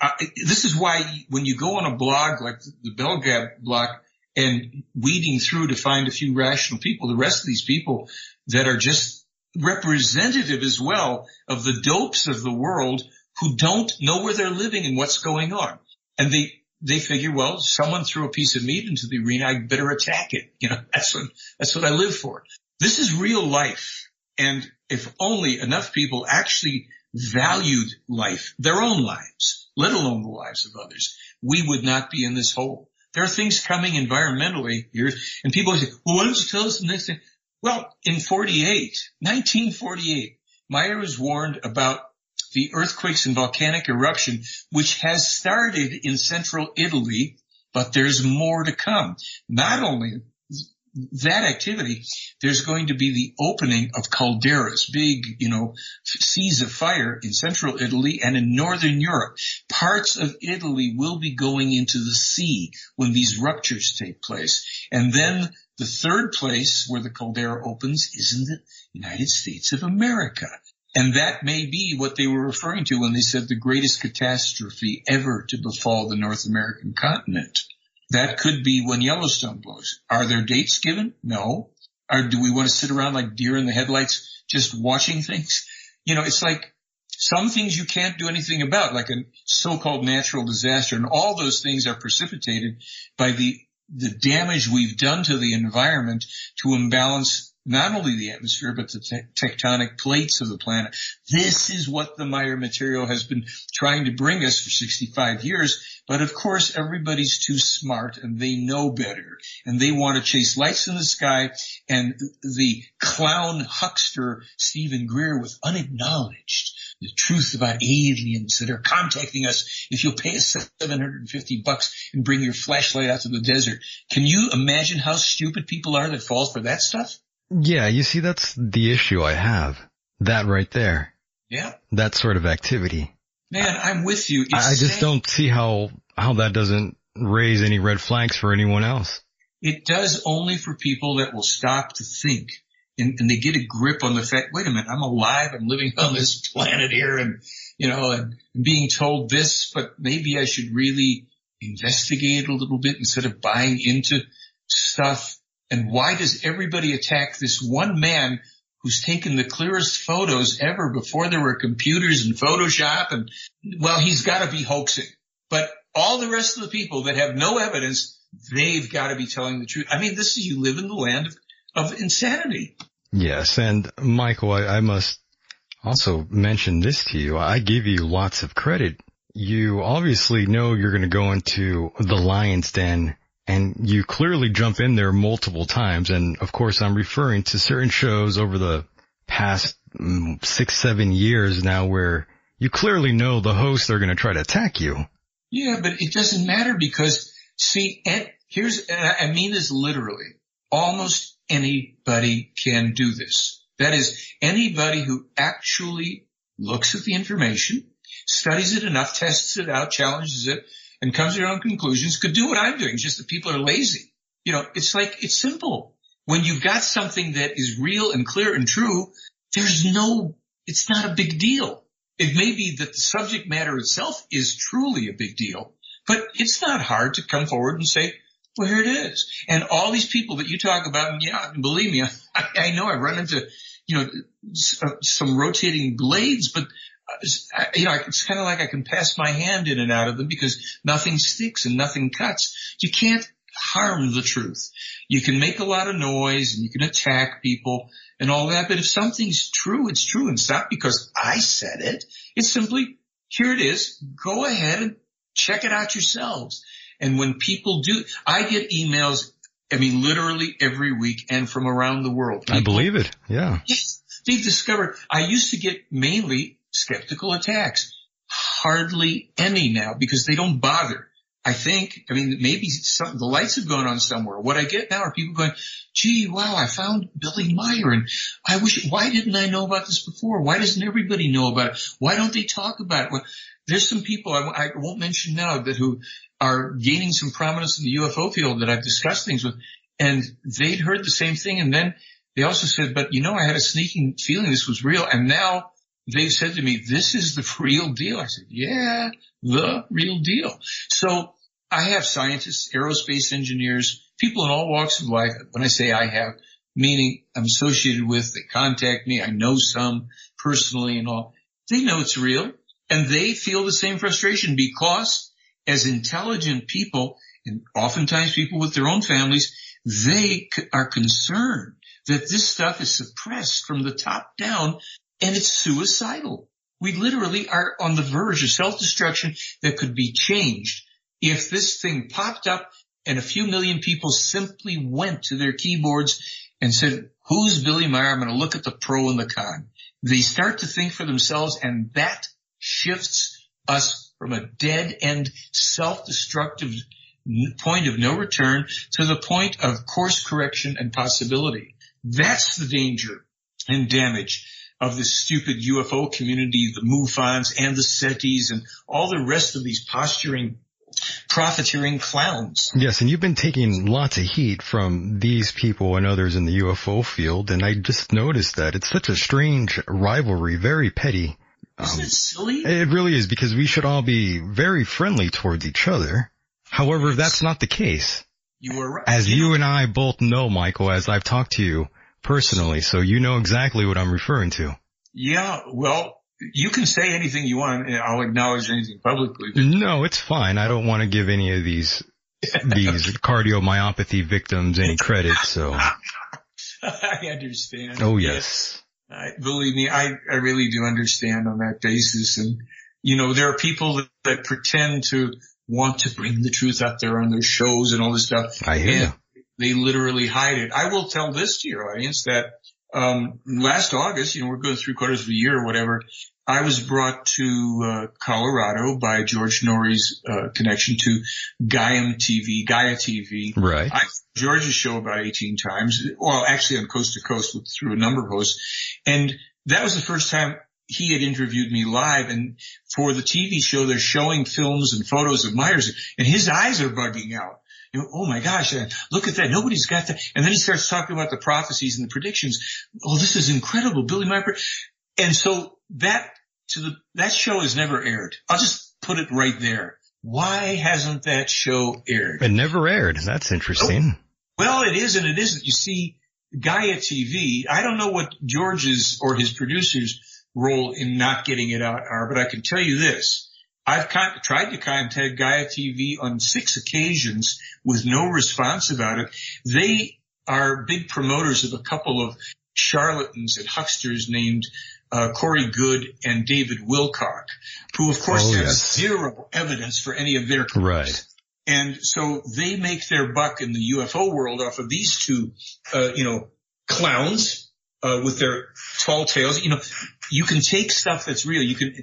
uh, this is why when you go on a blog like the BellGab blog and weeding through to find a few rational people, the rest of these people that are just representative as well of the dopes of the world who don't know where they're living and what's going on and they they figure, well, someone threw a piece of meat into the arena, I better attack it. You know, that's what that's what I live for. This is real life, and if only enough people actually valued life, their own lives, let alone the lives of others, we would not be in this hole. There are things coming environmentally here, and people say, well, why don't you tell us the next thing? Well, in 48, 1948, Meier was warned about the earthquakes and volcanic eruption, which has started in central Italy, but there's more to come. Not only that activity, there's going to be the opening of calderas, big, you know, seas of fire in central Italy and in northern Europe. Parts of Italy will be going into the sea when these ruptures take place. And then the third place where the caldera opens is in the United States of America. And that may be what they were referring to when they said the greatest catastrophe ever to befall the North American continent. That could be when Yellowstone blows. Are there dates given? No. Or do we want to sit around like deer in the headlights just watching things? You know, it's like some things you can't do anything about, like a so-called natural disaster, and all those things are precipitated by the the damage we've done to the environment to imbalance not only the atmosphere, but the te- tectonic plates of the planet. This is what the Meier material has been trying to bring us for 65 years. But of course, everybody's too smart and they know better and they want to chase lights in the sky and the clown huckster Steven Greer with unacknowledged the truth about aliens that are contacting us if you'll pay us 750 bucks and bring your flashlight out to the desert. Can you imagine how stupid people are that fall for that stuff? Yeah, you see, that's the issue I have. That right there. Yeah. That sort of activity. Man, I'm with you. It's I just sad. don't see how, how that doesn't raise any red flags for anyone else. It does only for people that will stop to think and, and they get a grip on the fact, wait a minute, I'm alive, I'm living on this planet here and, you know, and being told this, but maybe I should really investigate a little bit instead of buying into stuff and why does everybody attack this one man who's taken the clearest photos ever before there were computers and Photoshop and well, he's got to be hoaxing. But all the rest of the people that have no evidence, they've got to be telling the truth. I mean, this is you live in the land of, of insanity. Yes. And Michael, I, I must also mention this to you. I give you lots of credit. You obviously know you're going to go into the lion's den and you clearly jump in there multiple times. And of course, I'm referring to certain shows over the past mm, six, seven years now where you clearly know the hosts are going to try to attack you. Yeah, but it doesn't matter because see, and here's, and I mean this literally, almost anybody can do this. That is anybody who actually looks at the information, studies it enough, tests it out, challenges it, and comes to their own conclusions could do what I'm doing. just that people are lazy. You know, it's like, it's simple. When you've got something that is real and clear and true, there's no, it's not a big deal. It may be that the subject matter itself is truly a big deal, but it's not hard to come forward and say, well, here it is. And all these people that you talk about, and yeah, believe me, I, I know I've run into, you know, some rotating blades, but uh, you know, it's kind of like I can pass my hand in and out of them because nothing sticks and nothing cuts. You can't harm the truth. You can make a lot of noise and you can attack people and all that, but if something's true, it's true. And it's not because I said it. It's simply, here it is. Go ahead and check it out yourselves. And when people do, I get emails, I mean, literally every week and from around the world. People, I believe it. Yeah. They've discovered, I used to get mainly skeptical attacks. Hardly any now because they don't bother. I think, I mean, maybe some, the lights have gone on somewhere. What I get now are people going, gee, wow, I found Billy Meier and I wish, why didn't I know about this before? Why doesn't everybody know about it? Why don't they talk about it? Well, there's some people I, I won't mention now that who are gaining some prominence in the UFO field that I've discussed things with and they'd heard the same thing. And then they also said, but you know, I had a sneaking feeling this was real. And now they said to me, this is the real deal. I said, yeah, the real deal. So I have scientists, aerospace engineers, people in all walks of life. When I say I have, meaning I'm associated with, they contact me. I know some personally and all. They know it's real and they feel the same frustration because as intelligent people and oftentimes people with their own families, they are concerned that this stuff is suppressed from the top down and it's suicidal. We literally are on the verge of self-destruction that could be changed if this thing popped up and a few million people simply went to their keyboards and said, who's Billy Meier? I'm going to look at the pro and the con. They start to think for themselves and that shifts us from a dead end self-destructive point of no return to the point of course correction and possibility. That's the danger and damage of the stupid UFO community, the MUFONs and the SETIs and all the rest of these posturing profiteering clowns. Yes, and you've been taking lots of heat from these people and others in the UFO field, and I just noticed that it's such a strange rivalry, very petty. Isn't um, it silly? It really is because we should all be very friendly towards each other. However, that's not the case. You are right. As you and I both know, Michael, as I've talked to you, personally, so you know exactly what I'm referring to. Yeah, well, you can say anything you want and I'll acknowledge anything publicly. No, it's fine. I don't want to give any of these, these cardiomyopathy victims any credit, so. I understand. Oh yes. I, believe me, I, I really do understand on that basis. And, you know, there are people that, that pretend to want to bring the truth out there on their shows and all this stuff. I hear you they literally hide it. I will tell this to your audience that um, last August, you know, we're going through quarters of a year or whatever. I was brought to uh, Colorado by George Noory's uh, connection to Gaiam TV, Gaia TV. Right. I George's show about 18 times. Well, actually on Coast to Coast with, through a number of hosts, and that was the first time he had interviewed me live and for the TV show they're showing films and photos of Meier's and his eyes are bugging out oh my gosh, uh, look at that. Nobody's got that. And then he starts talking about the prophecies and the predictions. Oh, this is incredible. Billy Meier. And so that to the, that show has never aired. I'll just put it right there. Why hasn't that show aired? It never aired. That's interesting. Well, it is and it isn't. You see, Gaia TV, I don't know what George's or his producers role in not getting it out are, but I can tell you this. I've con- tried to contact Gaia TV on six occasions with no response about it. They are big promoters of a couple of charlatans and hucksters named uh, Corey Goode and David Wilcock, who of course Oh, have yes. zero evidence for any of their claims. Right. And so they make their buck in the UFO world off of these two, uh, you know, clowns, uh, with their tall tales. You know, you can take stuff that's real. You can,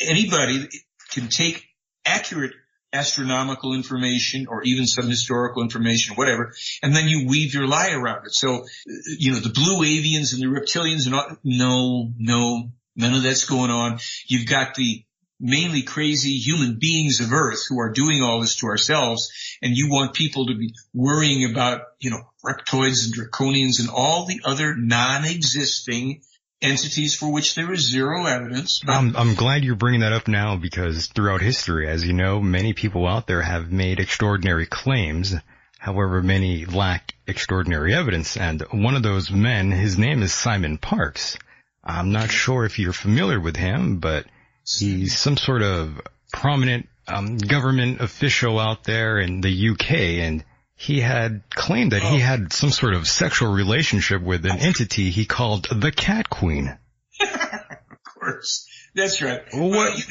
anybody can take accurate astronomical information or even some historical information, whatever, and then you weave your lie around it. So, you know, the blue avians and the reptilians and all, no, no, none of that's going on. You've got the mainly crazy human beings of earth who are doing all this to ourselves and you want people to be worrying about, you know, reptoids and draconians and all the other non-existing entities for which there is zero evidence. I'm, I'm glad you're bringing that up now because throughout history, as you know, many people out there have made extraordinary claims. However, many lack extraordinary evidence. And one of those men, his name is Simon Parkes. I'm not sure if you're familiar with him, but he's some sort of prominent um, government official out there in the UK and he had claimed that he oh. had some sort of sexual relationship with an entity he called the Cat Queen. of course, that's right. What- Well, you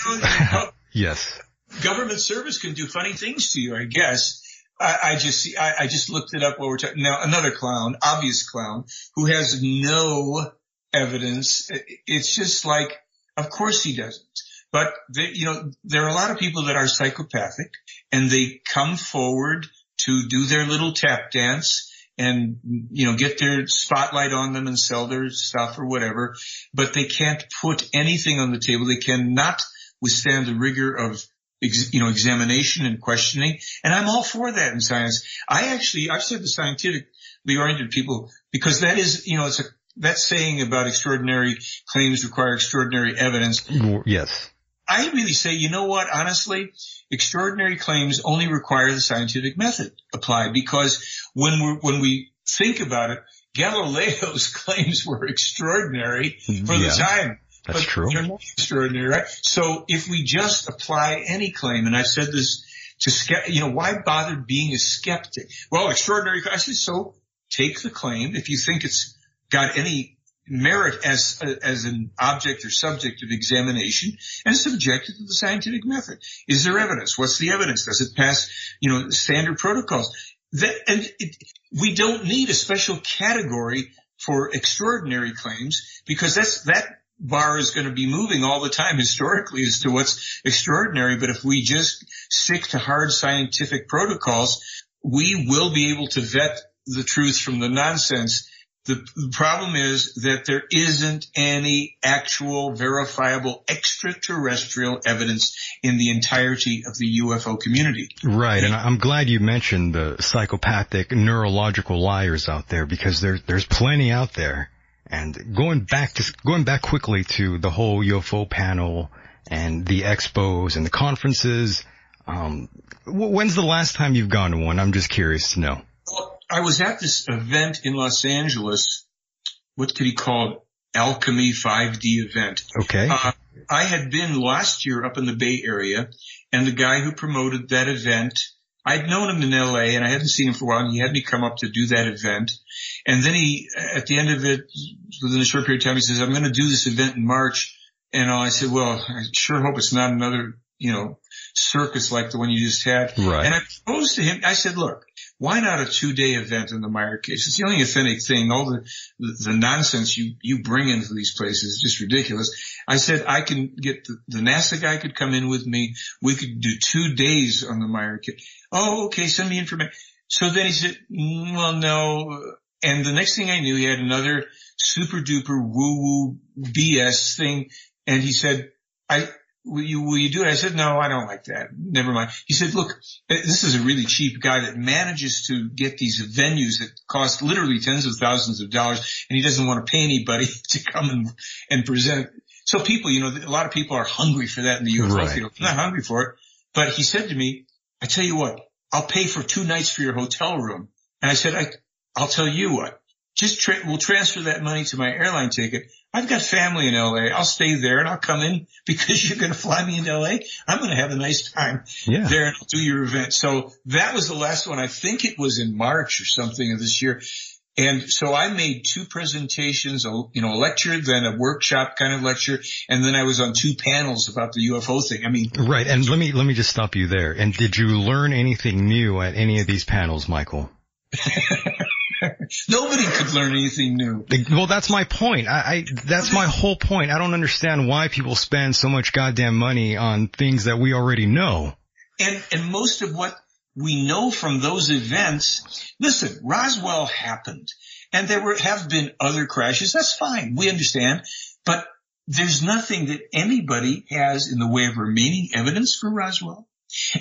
know, Yes. government service can do funny things to you, I guess. I, I just see, I, I just looked it up while we're talking. Now, another clown, obvious clown, who has no evidence. It's just like, of course he doesn't. But they, you know, there are a lot of people that are psychopathic and they come forward to do their little tap dance and, you know, get their spotlight on them and sell their stuff or whatever, but they can't put anything on the table. They cannot withstand the rigor of you know, examination and questioning. And I'm all for that in science. I actually, I've said the scientifically oriented people because that is, you know, it's a, that saying about extraordinary claims require extraordinary evidence. Yes. I really say, you know what, honestly, extraordinary claims only require the scientific method applied because when we when we think about it, Galileo's claims were extraordinary mm-hmm. for Yeah, the time. That's but true. They're not extraordinary, right? So if we just apply any claim, and I've said this to, you know, why bother being a skeptic? Well, extraordinary, I said, so take the claim if you think it's got any merit as as an object or subject of examination and subject it to the scientific method. Is there evidence? What's the evidence? Does it pass, you know, standard protocols? That, and it, we don't need a special category for extraordinary claims because that's that bar is going to be moving all the time historically as to what's extraordinary. But if we just stick to hard scientific protocols, we will be able to vet the truth from the nonsense. The, the problem is that there isn't any actual verifiable extraterrestrial evidence in the entirety of the UFO community. Right, and I'm glad you mentioned the psychopathic neurological liars out there because there's there's plenty out there. And going back to going back quickly to the whole UFO panel and the expos and the conferences, um, when's the last time you've gone to one? I'm just curious to know. Well, I was at this event in Los Angeles. What could he call it? Alchemy 5D event. Okay. Uh, I had been last year up in the Bay Area and the guy who promoted that event, I'd known him in LA and I hadn't seen him for a while and he had me come up to do that event. And then he, at the end of it, within a short period of time, he says, I'm going to do this event in March. And I said, well, I sure hope it's not another, you know, circus like the one you just had. Right. And I proposed to him, I said, look, why not a two day event in the Meier case? It's the only authentic thing. All the, the, nonsense you, you bring into these places is just ridiculous. I said, I can get the, the NASA guy could come in with me. We could do two days on the Meier case. Oh, okay. Send me information. So then he said, "Mm, well, no. And the next thing I knew, he had another super duper woo woo BS thing. And he said, I, will you, will you do it? I said, no, I don't like that. Never mind. He said, look, this is a really cheap guy that manages to get these venues that cost literally tens of thousands of dollars and he doesn't want to pay anybody to come and, and present. So people, you know, a lot of people are hungry for that in the UFO Right. field. I'm not hungry for it, but he said to me, I tell you what, I'll pay for two nights for your hotel room. And I said, I, I'll tell you what, just tra- we'll transfer that money to my airline ticket. I've got family in LA. I'll stay there and I'll come in because you're going to fly me into LA. I'm going to have a nice time Yeah. there and I'll do your event. So that was the last one. I think it was in March or something of this year. And so I made two presentations, a, you know, a lecture, then a workshop kind of lecture. And then I was on two panels about the UFO thing. I mean, Right. And let me, let me just stop you there. And did you learn anything new at any of these panels, Michael? nobody could learn anything new. Well, that's my point. I, I, that's my whole point. I don't understand why people spend so much goddamn money on things that we already know. And, and most of what we know from those events, listen, Roswell happened and there were, have been other crashes. That's fine. We understand, but there's nothing that anybody has in the way of remaining evidence for Roswell.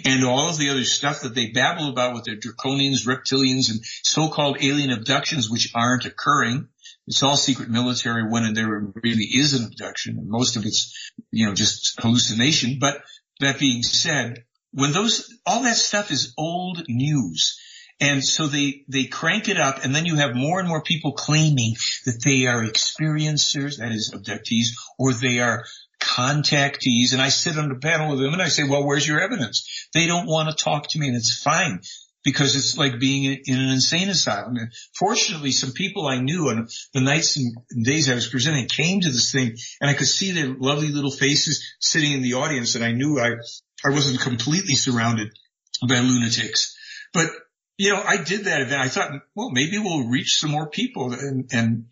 And all of the other stuff that they babble about with their draconians, reptilians, and so-called alien abductions, which aren't occurring. It's all secret military when there really is an abduction, most of it's, you know, just hallucination. But that being said, when those, all that stuff is old news. And so they, they crank it up and then you have more and more people claiming that they are experiencers, that is abductees, or they are contactees. And I sit on the panel with them and I say, well, where's your evidence? They don't want to talk to me and it's fine because it's like being in an insane asylum. And fortunately, some people I knew on the nights and days I was presenting came to this thing and I could see their lovely little faces sitting in the audience and I knew I, I wasn't completely surrounded by lunatics. But you know, I did that event. I thought, well, maybe we'll reach some more people. And, and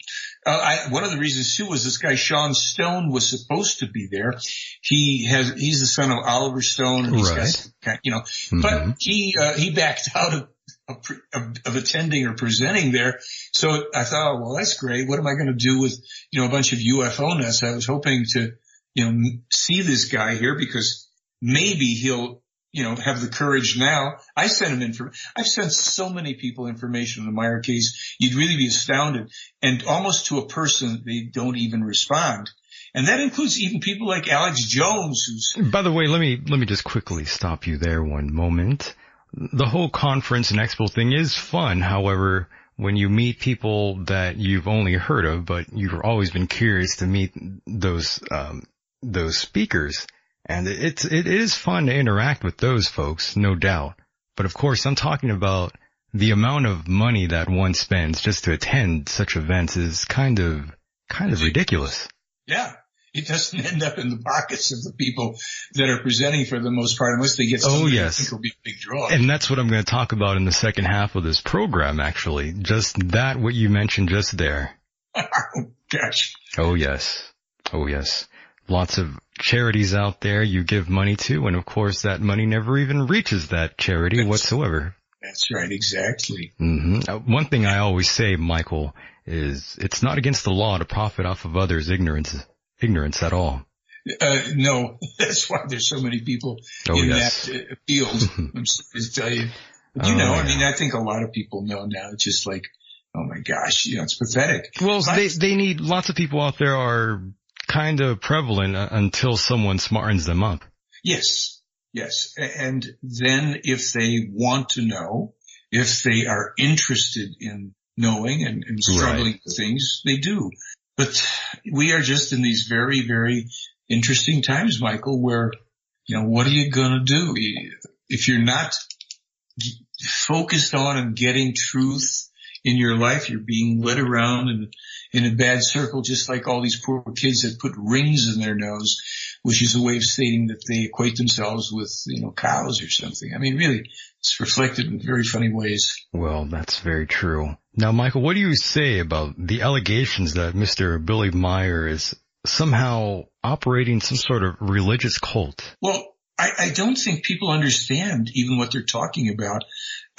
uh, I, one of the reasons too was this guy Sean Stone was supposed to be there. He has, he's the son of Oliver Stone, and he's Right. got, you know, Mhm. but he uh, he backed out of, of of attending or presenting there. So I thought, oh, well, that's great. What am I going to do with you know a bunch of UFO nuts? I was hoping to you know see this guy here because maybe he'll you know have the courage now. I sent him information. I've sent so many people information on the Meier case. You'd really be astounded, and almost to a person, they don't even respond. And that includes even people like Alex Jones, who's By the way, let me, let me just quickly stop you there one moment. The whole conference and expo thing is fun. However, when you meet people that you've only heard of, but you've always been curious to meet those, um, those speakers. And it's, it is fun to interact with those folks, no doubt. But of course, I'm talking about the amount of money that one spends just to attend such events is kind of, kind of ridiculous. Yeah. It doesn't end up in the pockets of the people that are presenting for the most part unless they get Oh, yes. will be a big draw. And that's what I'm going to talk about in the second half of this program, actually. Just that, what you mentioned just there. oh, gosh. Oh yes. Oh yes. Lots of charities out there you give money to, and of course that money never even reaches that charity whatsoever. That's right. Exactly. hmm Uh, one thing I always say, Michael, is it's not against the law to profit off of others' ignorance, ignorance at all. Uh, no, that's why there's so many people Oh in yes. that uh, field. I'm sorry to tell you. But you Oh, know, I mean, I think a lot of people know now. It's just like, oh my gosh, you know, it's pathetic. Well, But- they they need lots of people out there are kind of prevalent uh, until someone smartens them up. Yes, yes. And then if they want to know, if they are interested in knowing and, and struggling with things, they do. But we are just in these very, very interesting times, Michael, where, you know, what are you going to do? If you're not focused on and getting truth in your life, you're being led around in, in a bad circle, just like all these poor kids that put rings in their nose which is a way of stating that they equate themselves with, you know, cows or something. I mean, really, it's reflected in very funny ways. Well, that's very true. Now, Michael, what do you say about the allegations that Mr. Billy Meier is somehow operating some sort of religious cult? Well, I, I don't think people understand even what they're talking about.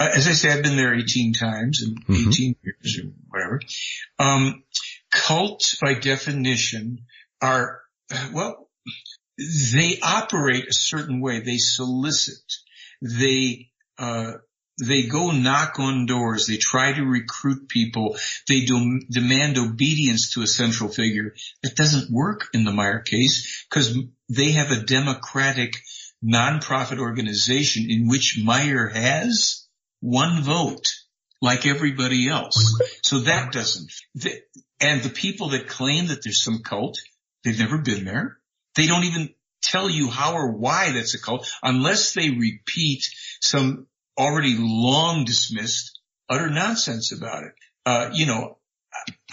Uh, as I say, I've been there 18 times and Mhm. 18 years or whatever. Um, cults by definition are, well, they operate a certain way. They solicit. They, uh, they go knock on doors. They try to recruit people. They do, demand obedience to a central figure. That doesn't work in the Meier case because they have a democratic nonprofit organization in which Meier has one vote like everybody else. So that doesn't, And the people that claim that there's some cult, they've never been there. They don't even tell you how or why that's a cult unless they repeat some already long dismissed utter nonsense about it. Uh, you know,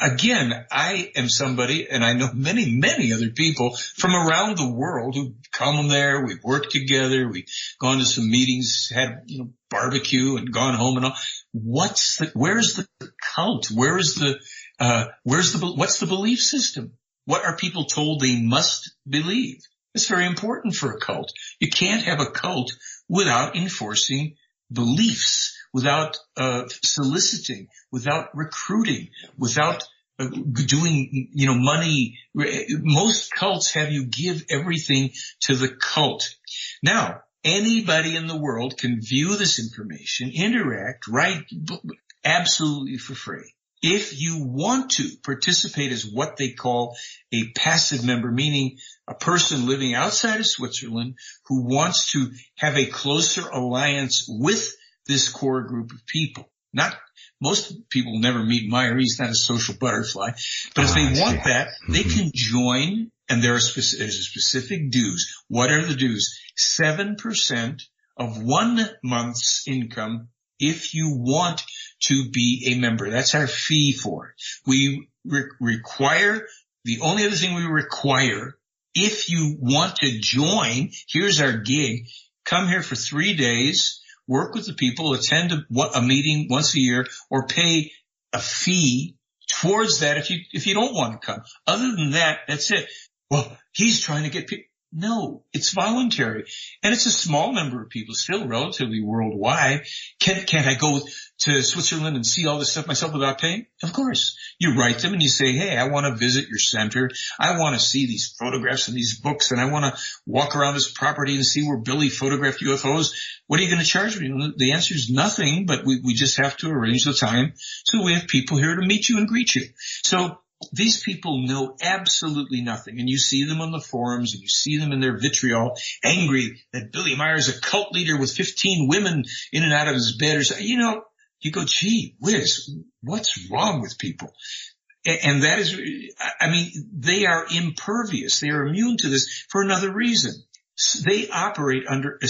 again, I am somebody and I know many, many other people from around the world who come there. We've worked together. We've gone to some meetings, had, you know, barbecue and gone home and all. What's the, where's the cult? Where is the, uh, where's the, what's the belief system? What are people told they must believe? It's very important for a cult. You can't have a cult without enforcing beliefs, without uh, soliciting, without recruiting, without uh, doing, you know, money. Most cults have you give everything to the cult. Now, anybody in the world can view this information, interact, write absolutely for free. If you want to participate as what they call a passive member, meaning a person living outside of Switzerland who wants to have a closer alliance with this core group of people, not most people never meet Meier. He's not a social butterfly, but if they want that, they mm-hmm. can join and there are specific, dues. What are the dues? 7% of one month's income if you want to be a member. That's our fee for it. We re- require, the only other thing we require, if you want to join, here's our gig, come here for three days, work with the people, attend a, a meeting once a year, or pay a fee towards that if you, if you don't want to come. Other than that, that's it. Well, he's trying to get people. No, it's voluntary. And it's a small number of people, still relatively worldwide. Can, can't I go to Switzerland and see all this stuff myself without paying? Of course. You write them and you say, hey, I want to visit your center. I want to see these photographs and these books and I want to walk around this property and see where Billy photographed UFOs. What are you going to charge me? The answer is nothing, but we, we just have to arrange the time. So we have people here to meet you and greet you. So these people know absolutely nothing. And you see them on the forums and you see them in their vitriol, angry that Billy Meier's a cult leader with 15 women in and out of his bed or something. You know, you go, gee whiz, what's wrong with people? And that is, I mean, they are impervious. They are immune to this for another reason. They operate under a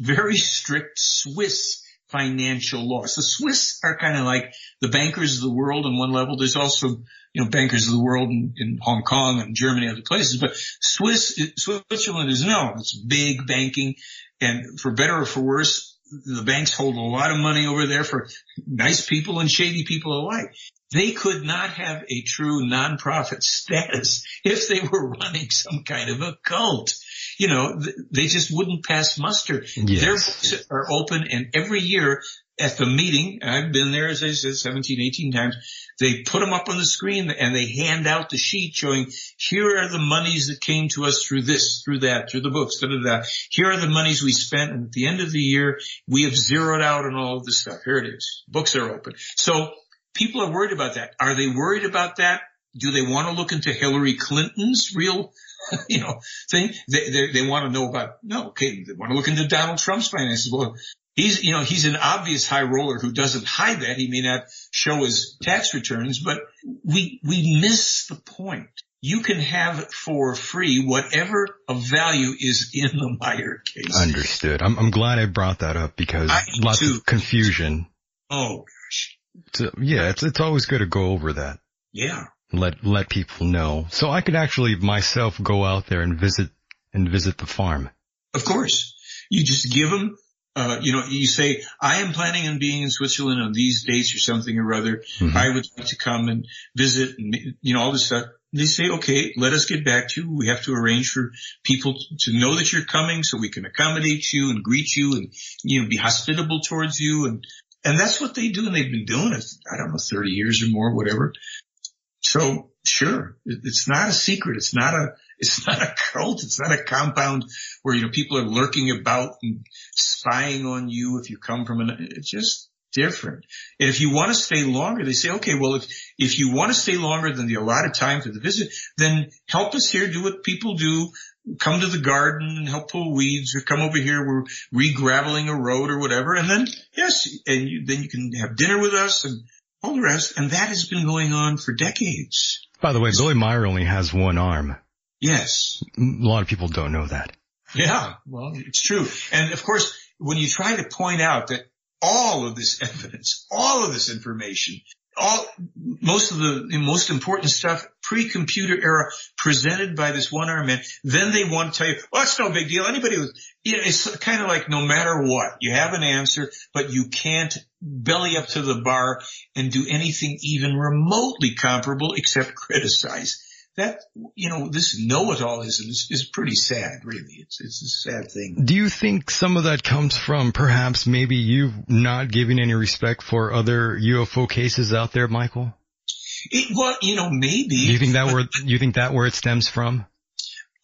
very strict Swiss financial laws. The Swiss are kind of like the bankers of the world on one level. There's also you know, bankers of the world in, in Hong Kong and Germany, other places. But Swiss, Switzerland is known. It's big banking. And for better or for worse, the banks hold a lot of money over there for nice people and shady people alike. They could not have a true nonprofit status if they were running some kind of a cult. You know, they just wouldn't pass muster. Yes. Their books are open and every year at the meeting, I've been there, as I said, 17, 18 times, they put them up on the screen and they hand out the sheet showing, here are the monies that came to us through this, through that, through the books, da, da, da. Here are the monies we spent and at the end of the year, we have zeroed out on all of this stuff. Here it is. Books are open. So people are worried about that. Are they worried about that? Do they want to look into Hillary Clinton's real you know, thing. They, they, they want to know about, no, okay, they want to look into Donald Trump's finances. Well, he's, you know, he's an obvious high roller who doesn't hide that. He may not show his tax returns, but we, we miss the point. You can have for free whatever of value is in the Meier case. Understood. I'm, I'm glad I brought that up because I lots too. of confusion. Oh gosh. So, yeah, it's, it's always good to go over that. Yeah. Let, let people know. So I could actually myself go out there and visit, and visit the farm. Of course. You just give them uh, you know, you say, I am planning on being in Switzerland on these dates or something or other. Mm-hmm. I would like to come and visit and, you know, all this stuff. And they say, okay, let us get back to you. We have to arrange for people to know that you're coming so we can accommodate you and greet you and, you know, be hospitable towards you. And, and that's what they do. And they've been doing it, I don't know, 30 years or more, whatever. So sure, it's not a secret. It's not a, it's not a cult. It's not a compound where, you know, people are lurking about and spying on you if you come from an, it's just different. And if you want to stay longer, they say, okay, well, if, if you want to stay longer than the allotted time for the visit, then help us here, do what people do, come to the garden and help pull weeds or come over here, we're re-graveling a road or whatever. And then, yes, and you, then you can have dinner with us and all the rest. And that has been going on for decades. By the way, Billy Meier only has one arm. Yes. A lot of people don't know that. Yeah, well, it's true. And of course, when you try to point out that all of this evidence, all of this information, all, most of the, the most important stuff pre-computer era presented by this one arm man, then they want to tell you, well, it's no big deal. Anybody with, you know, it's kind of like no matter what, you have an answer, but you can't belly up to the bar and do anything even remotely comparable except criticize that, you know, this know-it-allism is, is pretty sad, really. It's, it's a sad thing. Do you think some of that comes from perhaps maybe you not giving any respect for other UFO cases out there, Michael? It, well, you know, maybe. Do you think that where, you think that where it stems from?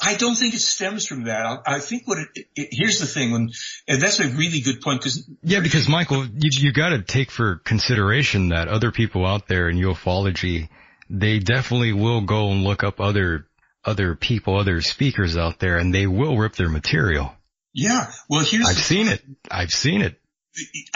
I don't think it stems from that. I, I think what it, it, here's the thing when, and that's a really good point because. Yeah, because Michael, you, you gotta take for consideration that other people out there in ufology, they definitely will go and look up other, other people, other speakers out there and they will rip their material. Yeah. Well, here's. I've seen it. I've seen it.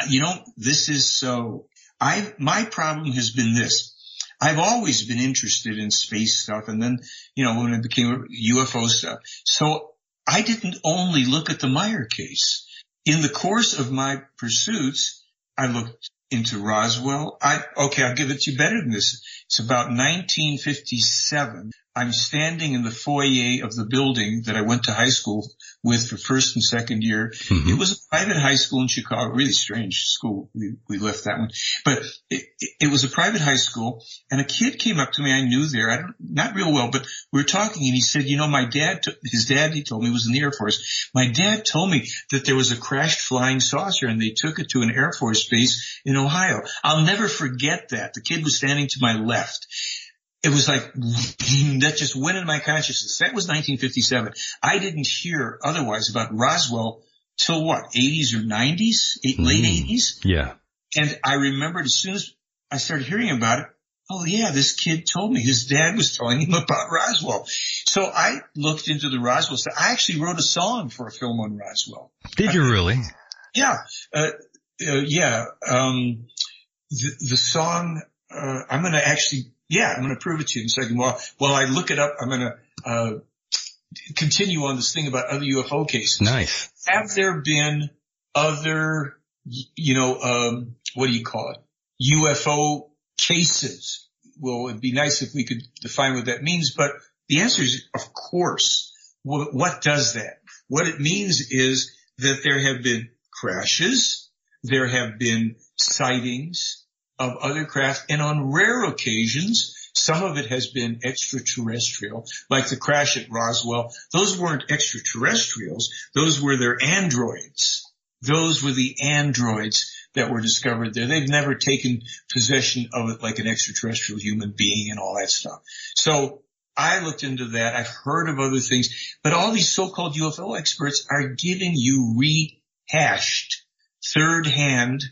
You know, this is so, I, my problem has been this. I've always been interested in space stuff and then, you know, when it became UFO stuff. So I didn't only look at the Meier case. In the course of my pursuits, I looked into Roswell. I, okay, I'll give it to you better than this. It's about 1957. I'm standing in the foyer of the building that I went to high school with for first and second year. Mm-hmm. It was a private high school in Chicago, really strange school. We, we left that one, but it, it, was a private high school and a kid came up to me. I knew there, I don't, not real well, but we were talking and he said, you know, my dad, t- his dad, he told me was in the Air Force. My dad told me that there was a crashed flying saucer and they took it to an Air Force base in Ohio. I'll never forget that. The kid was standing to my left it was like that just went into my consciousness. That was 1957. I didn't hear otherwise about Roswell till what, 80s or 90s, late mm, 80s? Yeah. And I remembered as soon as I started hearing about it, oh yeah, this kid told me his dad was telling him about Roswell. So I looked into the Roswell stuff. I actually wrote a song for a film on Roswell. Did you really? Yeah. Uh, uh, yeah. Um, the, the song, uh, I'm going to actually yeah, I'm going to prove it to you in a second. While, while I look it up, I'm going to, uh, continue on this thing about other UFO cases. Nice. Have there been other, you know, um, what do you call it? UFO cases. Well, it'd be nice if we could define what that means, but the answer is, of course. What, what does that? What it means is that there have been crashes, there have been sightings, of other craft and on rare occasions, some of it has been extraterrestrial, like the crash at Roswell. Those weren't extraterrestrials. Those were their androids. Those were the androids that were discovered there. They've never taken possession of it like an extraterrestrial human being and all that stuff. So I looked into that. I've heard of other things, but all these so-called UFO experts are giving you rehashed third hand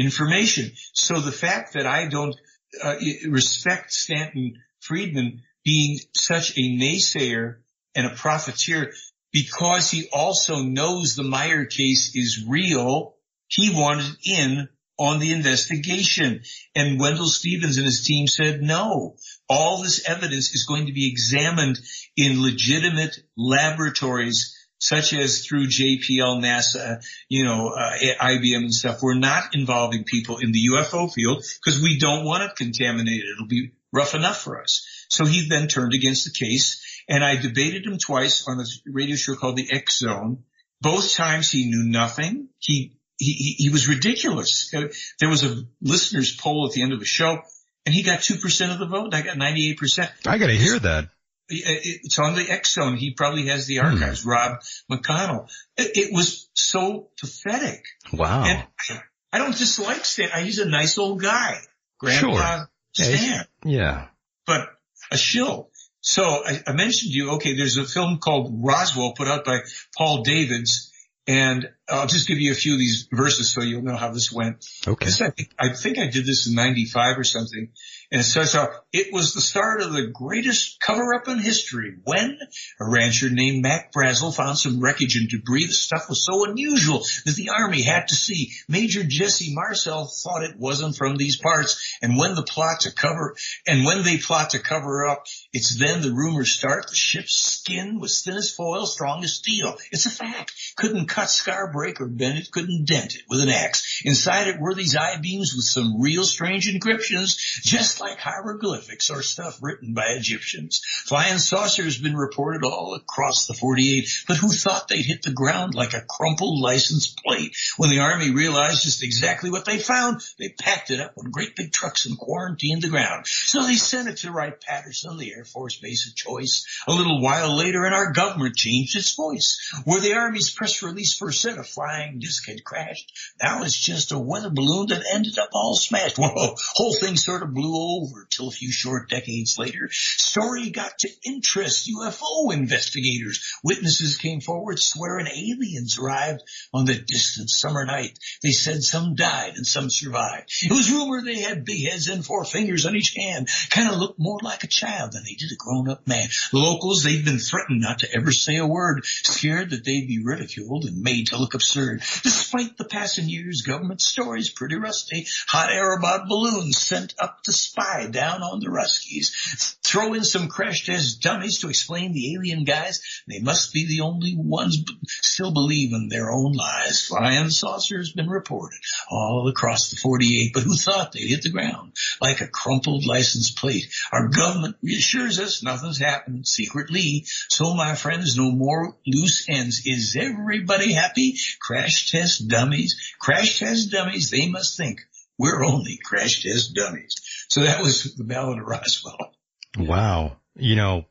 information. So the fact that I don't uh, respect Stanton Friedman being such a naysayer and a profiteer because he also knows the Meier case is real, he wanted in on the investigation. And Wendell Stevens and his team said, no, all this evidence is going to be examined in legitimate laboratories such as through JPL, NASA, you know, uh, IBM and stuff. We're not involving people in the UFO field because we don't want it contaminated. It'll be rough enough for us. So he then turned against the case and I debated him twice on a radio show called the X Zone. Both times he knew nothing. He, he, he was ridiculous. Uh, there was a listener's poll at the end of the show and he got 2% of the vote. I got 98%. I got to hear that it's on the X Zone. He probably has the archives. Hmm. Rob McConnell. It, it, was so pathetic. Wow. And I, I don't dislike Stan. He's a nice old guy. Grandpa sure. Stan. Yeah. But a shill. So I, I mentioned to you, okay, there's a film called Roswell put out by Paul Davids And I'll just give you a few of these verses so you'll know how this went. Okay. This, I, think, I think I did this in 95 or something. And it says how it was the start of the greatest cover up in history when a rancher named Mac Brazel found some wreckage and debris. The stuff was so unusual that the army had to see. Major Jesse Marcel thought it wasn't from these parts. And when the plot to cover, and when they plot to cover up, it's then the rumors start. The ship's skin was thin as foil, strong as steel. It's a fact. Couldn't cut, scar, break, or bend it. Couldn't dent it with an axe. Inside it were these I-beams with some real strange encryptions, just like hieroglyphics or stuff written by Egyptians. Flying saucers been reported all across the 48, but who thought they'd hit the ground like a crumpled license plate? When the army realized just exactly what they found, they packed it up on great big trucks and quarantined the ground. So they sent it to Wright-Patterson, the Air Force base of choice. A little while later, and our government changed its voice. Where the Army's press release first said a flying disc had crashed, now it's just a weather balloon that ended up all smashed. Whoa, whole thing sort of blew over till a few short decades later. Story got to interest UFO investigators. Witnesses came forward swearing aliens arrived on the distant summer night. They said some died and some survived. It was rumored they had big heads and four fingers on each hand. Kind of looked more like a child than they did a grown-up man. The locals, they'd been threatened not to ever say a word, scared that they'd be ridiculed and made to look absurd. Despite the passing years, government stories pretty rusty. Hot air about balloons sent up to spy down on the Ruskies. Throw in some crash test dummies to explain the alien guys. They must be the only ones still believing their own lies. Flying saucers been reported all across the 48, but who thought they'd hit the ground like a crumpled license plate? Our government reassures us nothing's happened secretly. So my friends, no more loose ends. Is everybody happy? Crash test dummies, crash test dummies. They must think we're only crash test dummies. So that was the Ballad of Roswell. Wow. You know,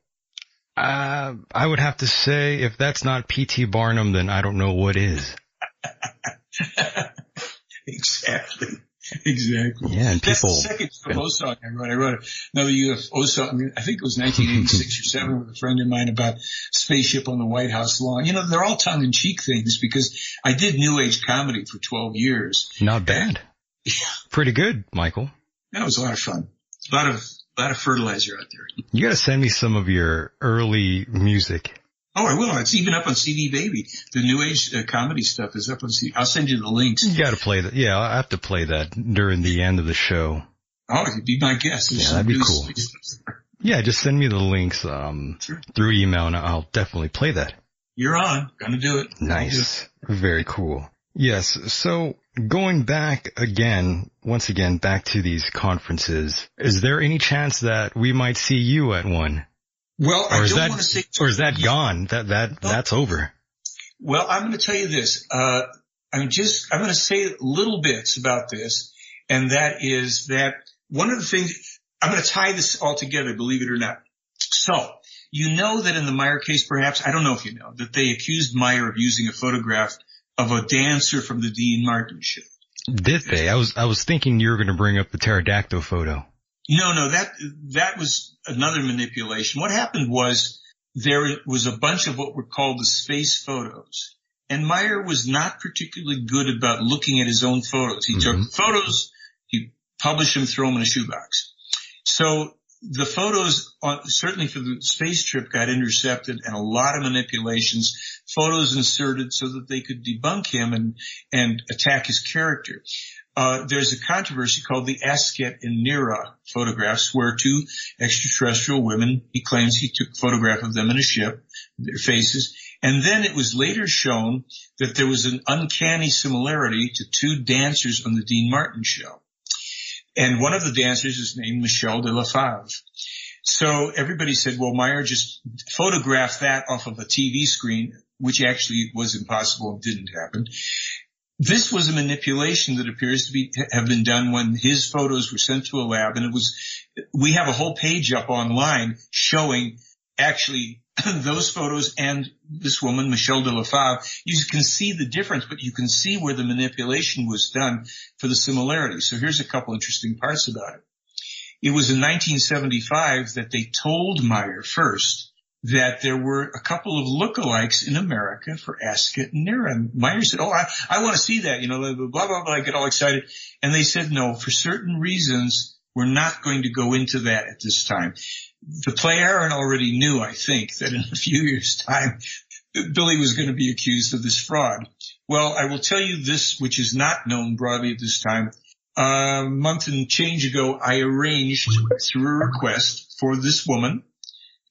uh, I would have to say if that's not P.T. Barnum, then I don't know what is. exactly. Exactly. Yeah, and That's the people. second UFO song I wrote. I wrote another UFO song. I mean, I think it was 1986 or 7 with a friend of mine about spaceship on the White House lawn. You know, they're all tongue in cheek things because I did new age comedy for 12 years. Not bad. Pretty good, Michael. That was a lot of fun. A lot of, a lot of fertilizer out there. You gotta send me some of your early music. Oh, I will. It's even up on CD Baby. The new age uh, comedy stuff is up on CD. I'll send you the links. You gotta play that. Yeah, I have to play that during the end of the show. Oh, you'd be my guest. There's Yeah, that'd be cool. Yeah, just send me the links, um, Sure. through email and I'll definitely play that. You're on. Gonna do it. Nice. Very cool. Yes. So going back again, once again, back to these conferences, is there any chance that we might see you at one? Well, I Or is don't that, want to say, or is that gone? That, that, that's over. well, I'm going to tell you this. Uh, I'm just, I'm going to say little bits about this. And that is that one of the things, I'm going to tie this all together, believe it or not. So you know that in the Meier case, perhaps, I don't know if you know, that they accused Meier of using a photograph of a dancer from the Dean Martin show. Did they? I was, I was thinking you were going to bring up the pterodactyl photo. No, no, that, that was another manipulation. What happened was there was a bunch of what were called the space photos. And Meier was not particularly good about looking at his own photos. He took Mhm. photos, he published them, threw them in a shoebox. So the photos, on, certainly for the space trip, got intercepted and a lot of manipulations. Photos inserted so that they could debunk him and and attack his character. Uh, there's a controversy called the Asket and Nera photographs, where two extraterrestrial women, he claims he took a photograph of them in a ship, their faces, and then it was later shown that there was an uncanny similarity to two dancers on the Dean Martin show. And one of the dancers is named Michelle DellaFave. So everybody said, well, Meier just photographed that off of a TV screen, which actually was impossible and didn't happen. This was a manipulation that appears to be, have been done when his photos were sent to a lab and it was, we have a whole page up online showing actually those photos and this woman, Michelle DellaFave, you can see the difference, but you can see where the manipulation was done for the similarity. So here's a couple interesting parts about it. It was in 1975 that they told Meier first that there were a couple of lookalikes in America for Asket and Nera. And Meier said, oh, I, I want to see that, you know, blah, blah, blah, blah. I get all excited. And they said, no, for certain reasons, we're not going to go into that at this time. The Plejaren already knew, I think, that in a few years time, Billy was going to be accused of this fraud. Well, I will tell you this, which is not known broadly at this time. A month and change ago, I arranged through a request for this woman,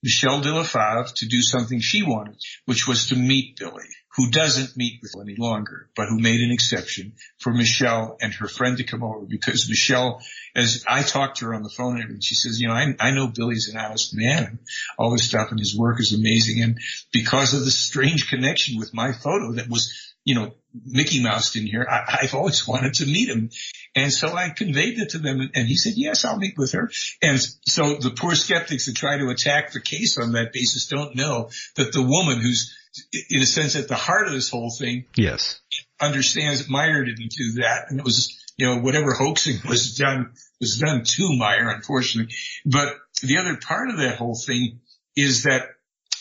Michelle de la to do something she wanted, which was to meet Billy, who doesn't meet with any longer, but who made an exception for Michelle and her friend to come over because Michelle, as I talked to her on the phone and she says, you know, I, I know Billy's an honest man. And all this stuff and his work is amazing. And because of the strange connection with my photo that was you know, Mickey Mouse in here. I, have always wanted to meet him. And so I conveyed it to them and he said, yes, I'll meet with her. And so the poor skeptics that try to attack the case on that basis don't know that the woman who's in a sense at the heart of this whole thing. Yes. Understands that Meier didn't do that. And it was, you know, whatever hoaxing was done was done to Meier, unfortunately. But the other part of that whole thing is that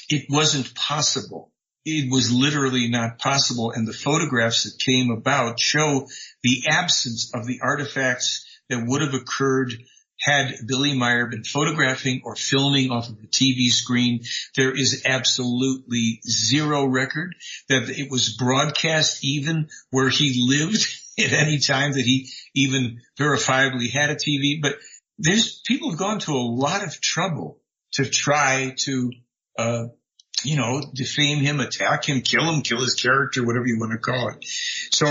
it wasn't possible it was literally not possible. And the photographs that came about show the absence of the artifacts that would have occurred had Billy Meier been photographing or filming off of a TV screen. There is absolutely zero record that it was broadcast even where he lived at any time that he even verifiably had a TV. But there's people have gone to a lot of trouble to try to uh, you know, defame him, attack him, kill him, kill his character, whatever you want to call it. So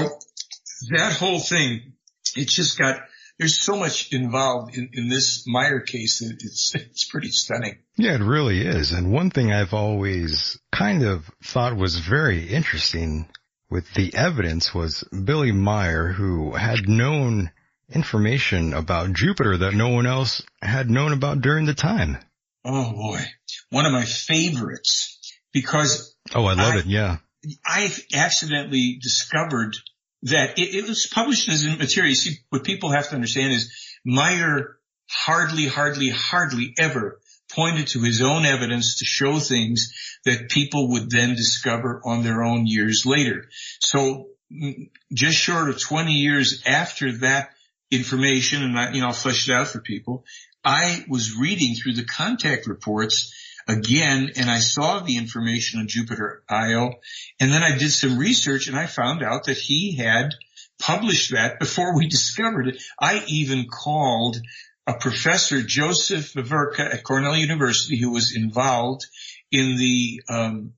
that whole thing, it's just got, there's so much involved in, in this Meier case that it's, it's pretty stunning. Yeah, it really is. And one thing I've always kind of thought was very interesting with the evidence was Billy Meier, who had known information about Jupiter that no one else had known about during the time. Oh boy. One of my favorites because oh, I love I, it. Yeah, I accidentally discovered that it, it was published as a material. You see, what people have to understand is Meier hardly, hardly, hardly ever pointed to his own evidence to show things that people would then discover on their own years later. So mm, just short of 20 years after that information, and I, you know, I'll flesh it out for people, I was reading through the contact reports again and I saw the information on Jupiter Io and then I did some research and I found out that he had published that before we discovered it. I even called a professor, Joseph Veverka at Cornell University, who was involved in the um,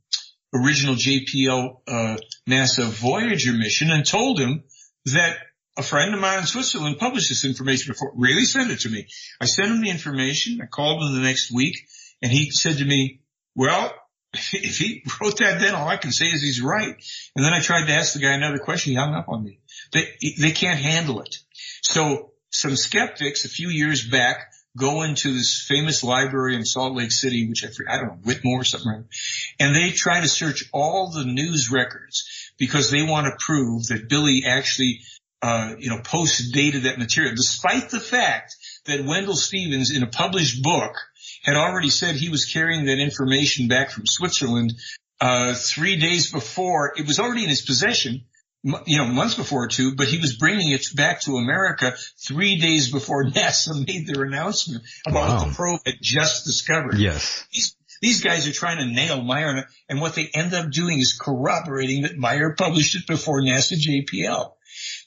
original JPL uh, NASA Voyager mission and told him that a friend of mine in Switzerland published this information before, really sent it to me. I sent him the information. I called him the next week and he said to me, well, if he wrote that then all I can say is he's right. And then I tried to ask the guy another question. He hung up on me. They, they can't handle it. So some skeptics a few years back go into this famous library in Salt Lake City, which I, I don't know, Whitmore or something, and they try to search all the news records because they want to prove that Billy actually, uh, you know, post dated that material, despite the fact that Wendell Stevens in a published book had already said he was carrying that information back from Switzerland uh, three days before. It was already in his possession, you know, months before too, but he was bringing it back to America three days before NASA made their announcement about wow. what the probe had just discovered. Yes. These, these guys are trying to nail Meier, and what they end up doing is corroborating that Meier published it before NASA JPL.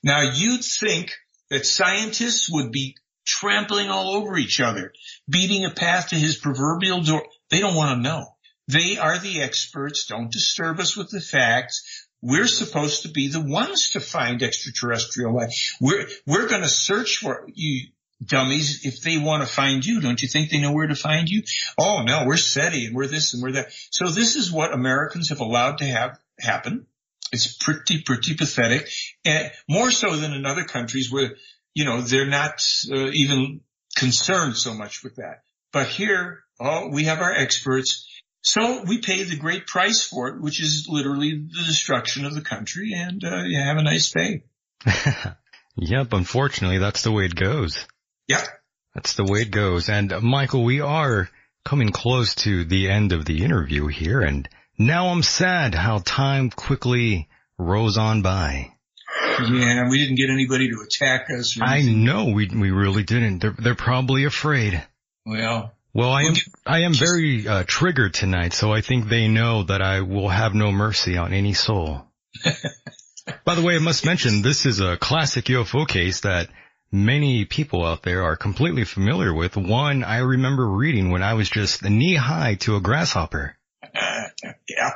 Now you'd think that scientists would be trampling all over each other, beating a path to his proverbial door. They don't want to know. They are the experts. Don't disturb us with the facts. We're supposed to be the ones to find extraterrestrial life. We're, we're going to search for you dummies if they want to find you. Don't you think they know where to find you? Oh no, we're SETI and we're this and we're that. So this is what Americans have allowed to have happen. It's pretty, pretty pathetic and more so than in other countries where you know, they're not uh, even concerned so much with that. But here, oh, we have our experts. So we pay the great price for it, which is literally the destruction of the country and uh, you have a nice day. yep. Unfortunately, that's the way it goes. Yep. That's the way it goes. And uh, Michael, we are coming close to the end of the interview here and now I'm sad how time quickly rolls on by. Yeah, we didn't get anybody to attack us. I know we we really didn't. They're they're probably afraid. Well, well, I am I am very uh, triggered tonight, so I think they know that I will have no mercy on any soul. By the way, I must mention this is a classic UFO case that many people out there are completely familiar with. One I remember reading when I was just knee high to a grasshopper. Uh, yeah.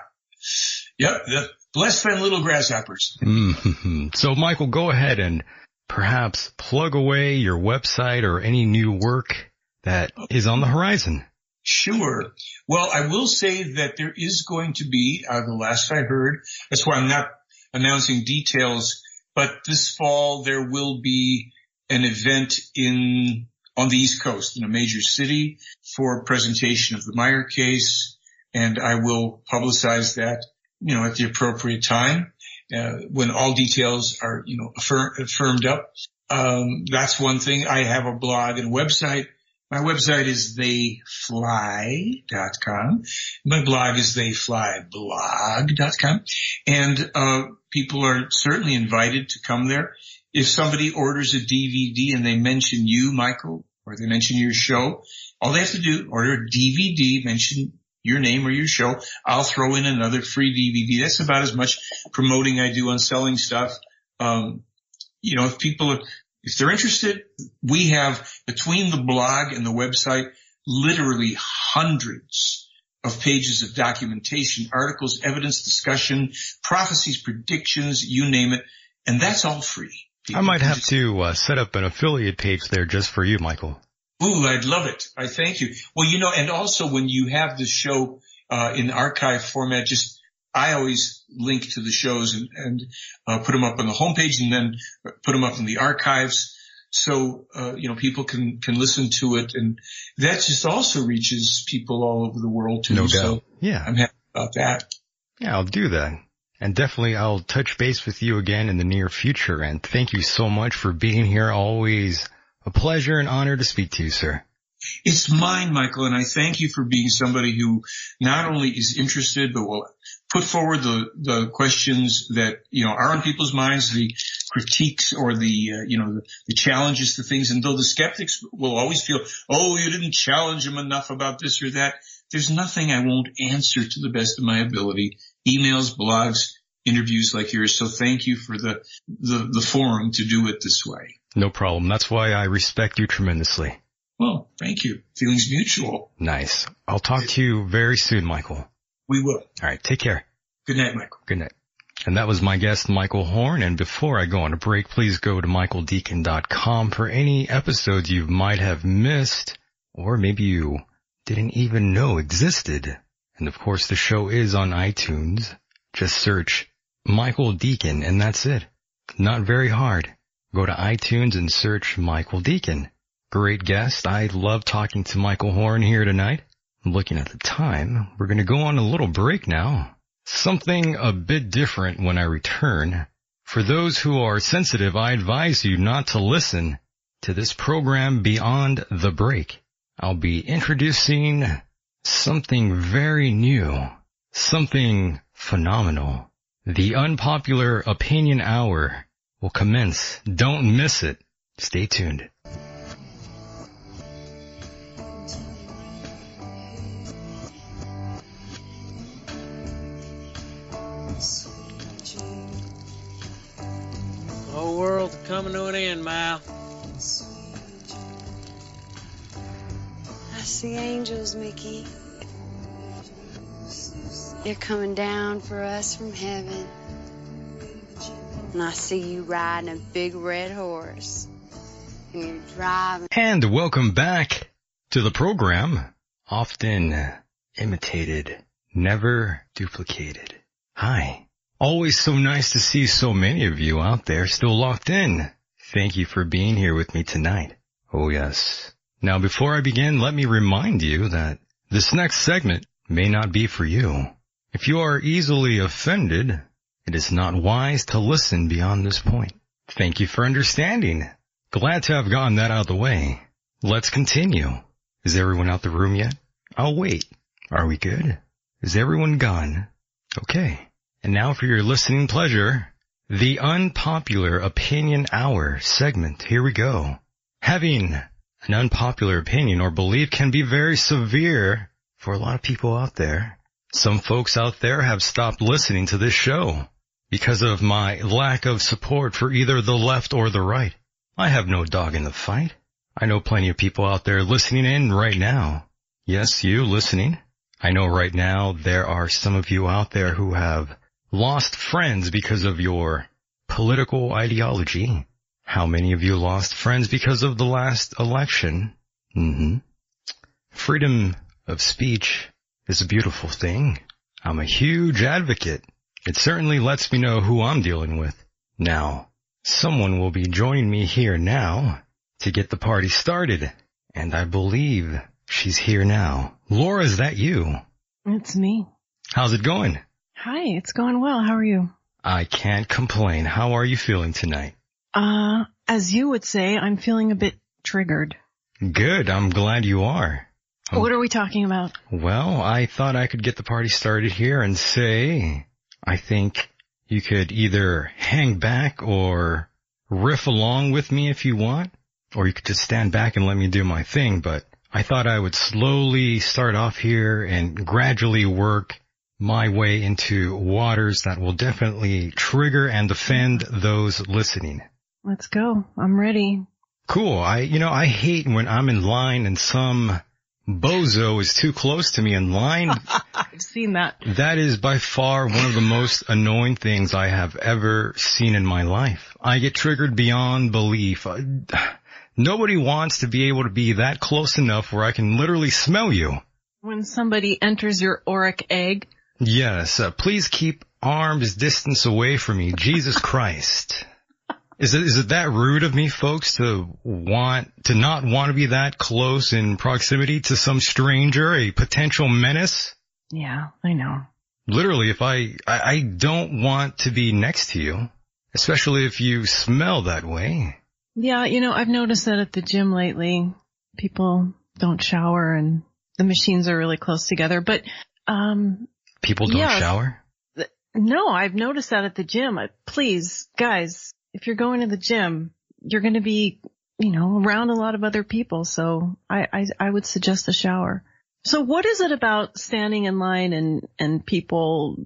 Yep. The less than little grasshoppers. Mm-hmm. So Michael, go ahead and perhaps plug away your website or any new work that is on the horizon. Sure. Well, I will say that there is going to be, uh, the last I heard, that's why I'm not announcing details, but this fall there will be an event in, on the East Coast in a major city for presentation of the Meier case. And I will publicize that, you know, at the appropriate time, uh, when all details are, you know, affirm, firmed up. Um, that's one thing. I have a blog and website my website is theyfly.com. My blog is theyflyblog.com. And, uh, people are certainly invited to come there. If somebody orders a DVD and they mention you, Michael, or they mention your show, all they have to do, order a DVD, mention your name or your show. I'll throw in another free DVD. That's about as much promoting I do on selling stuff. Um, you know, if people are, if they're interested, we have between the blog and the website literally hundreds of pages of documentation, articles, evidence, discussion, prophecies, predictions, you name it. And that's all free. People I might have just... to uh, set up an affiliate page there just for you, Michael. Ooh, I'd love it. I thank you. Well, you know, and also when you have the show uh, in archive format, just I always link to the shows and, and uh, put them up on the homepage and then put them up in the archives. So, uh, you know, people can, can listen to it and that just also reaches people all over the world too. No doubt. So yeah. I'm happy about that. Yeah, I'll do that. And definitely I'll touch base with you again in the near future. And thank you so much for being here. Always a pleasure and honor to speak to you, sir. It's mine, Michael, and I thank you for being somebody who not only is interested, but will put forward the, the questions that, you know, are on people's minds, the critiques or the, uh, you know, the, the, challenges to things. And though the skeptics will always feel, oh, you didn't challenge them enough about this or that. There's nothing I won't answer to the best of my ability. Emails, blogs, interviews like yours. So thank you for the, the, the forum to do it this way. No problem. That's why I respect you tremendously. Well, thank you. Feelings mutual. Nice. I'll talk to you very soon, Michael. We will. All right. Take care. Good night, Michael. Good night. And that was my guest, Michael Horn. And before I go on a break, please go to michaeldecon.com for any episodes you might have missed, or maybe you didn't even know existed. And of course, the show is on iTunes. Just search Michael Decon and that's it. Not very hard. Go to iTunes and search Michael Decon. Great guest. I love talking to Michael Horn here tonight. Looking at the time, we're going to go on a little break now. Something a bit different when I return. For those who are sensitive, I advise you not to listen to this program beyond the break. I'll be introducing something very new, something phenomenal. The unpopular opinion hour will commence. Don't miss it. Stay tuned. Whole world coming to an end, Mal. I see angels, Mickey. They're coming down for us from heaven. And I see you riding a big red horse. And you're driving. And welcome back to the program. Often imitated, never duplicated. Hi. Always so nice to see so many of you out there still locked in. Thank you for being here with me tonight. Oh yes. Now before I begin, let me remind you that this next segment may not be for you. If you are easily offended, it is not wise to listen beyond this point. Thank you for understanding. Glad to have gotten that out of the way. Let's continue. Is everyone out the room yet? I'll wait. Are we good? Is everyone gone? Okay. And now for your listening pleasure, the unpopular opinion hour segment. Here we go. Having an unpopular opinion or belief can be very severe for a lot of people out there. Some folks out there have stopped listening to this show because of my lack of support for either the left or the right. I have no dog in the fight. I know plenty of people out there listening in right now. Yes, you listening. I know right now there are some of you out there who have lost friends because of your political ideology. How many of you lost friends because of the last election? hmm Freedom of speech is a beautiful thing. I'm a huge advocate. It certainly lets me know who I'm dealing with. Now, someone will be joining me here now to get the party started. And I believe she's here now. Laura, is that you? It's me. How's it going? Hi, it's going well. How are you? I can't complain. How are you feeling tonight? Uh, as you would say, I'm feeling a bit triggered. Good. I'm glad you are. Um, What are we talking about? Well, I thought I could get the party started here and say, I think you could either hang back or riff along with me if you want, or you could just stand back and let me do my thing, but I thought I would slowly start off here and gradually work my way into waters that will definitely trigger and offend those listening. Let's go. I'm ready. Cool. I, you know, I hate when I'm in line and some bozo is too close to me in line. I've seen that. That is by far one of the most annoying things I have ever seen in my life. I get triggered beyond belief. I- Nobody wants to be able to be that close enough where I can literally smell you. When somebody enters your auric egg, Yes, uh, please keep arms distance away from me. Jesus Christ. Is it, is it that rude of me, folks, to want, to not want to be that close in proximity to some stranger, a potential menace? yeah, I know. Literally, if I, I, I don't want to be next to you, especially if you smell that way. Yeah, you know, I've noticed that at the gym lately, people don't shower and the machines are really close together, but, um, People don't Yes. shower? no, I've noticed that at the gym. I- Please, guys, if you're going to the gym, you're going to be, you know, around a lot of other people. So I, I, I would suggest a shower. So what is it about standing in line and, and people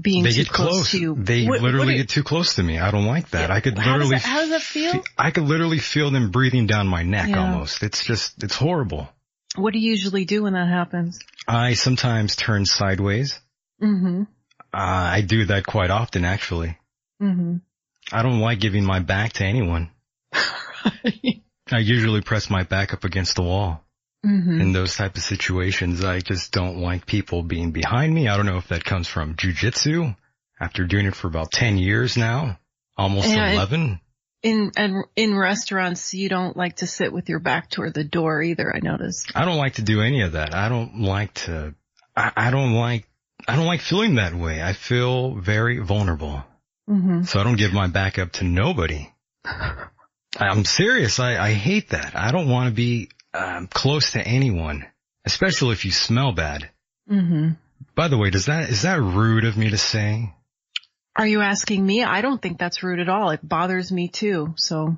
being They too get close. to you? They What- what literally get too close to me. I don't like that. Yeah, I could how does literally, that- how does that feel? fe- I could literally feel them breathing down my neck Yeah. almost. It's just, it's horrible. what do you usually do when that happens? I sometimes turn sideways. Mm-hmm. Uh, I do that quite often actually. Mm-hmm. I don't like giving my back to anyone. I usually press my back up against the wall. mm-hmm. In those type of situations, I just don't like people being behind me. I don't know if that comes from jujitsu after doing it for about 10 years now, almost it- 11. In, and in restaurants, you don't like to sit with your back toward the door either, I noticed. I don't like to do any of that. I don't like to, I, I don't like, I don't like feeling that way. I feel very vulnerable. Mm-hmm. So I don't give my back up to nobody. I'm serious. I, I hate that. I don't want to be um, close to anyone, especially if you smell bad. Mm-hmm. By the way, does that, is that rude of me to say? Are you asking me? I don't think that's rude at all. It bothers me too. So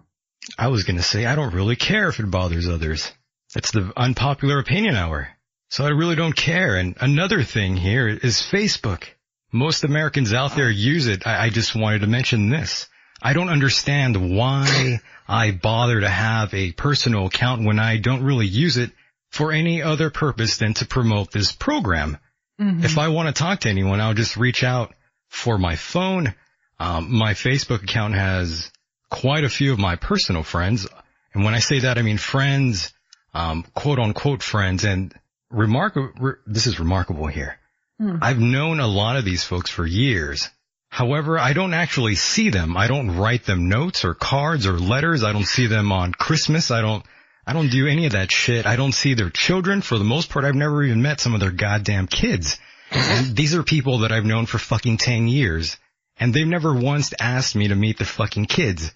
I was going to say I don't really care if it bothers others. It's the unpopular opinion hour. So I really don't care. And another thing here is Facebook. Most Americans out there use it. I, I just wanted to mention this. I don't understand why I bother to have a personal account when I don't really use it for any other purpose than to promote this program. Mhm. If I want to talk to anyone, I'll just reach out for my phone. Um, my Facebook account has quite a few of my personal friends. And when I say that, I mean friends, um, quote unquote friends. And remarkable, re- this is remarkable here. Hmm. I've known a lot of these folks for years. However, I don't actually see them. I don't write them notes or cards or letters. I don't see them on Christmas. I don't, I don't do any of that shit. I don't see their children. For the most part, I've never even met some of their goddamn kids. And these are people that I've known for fucking 10 years. And they've never once asked me to meet their fucking kids.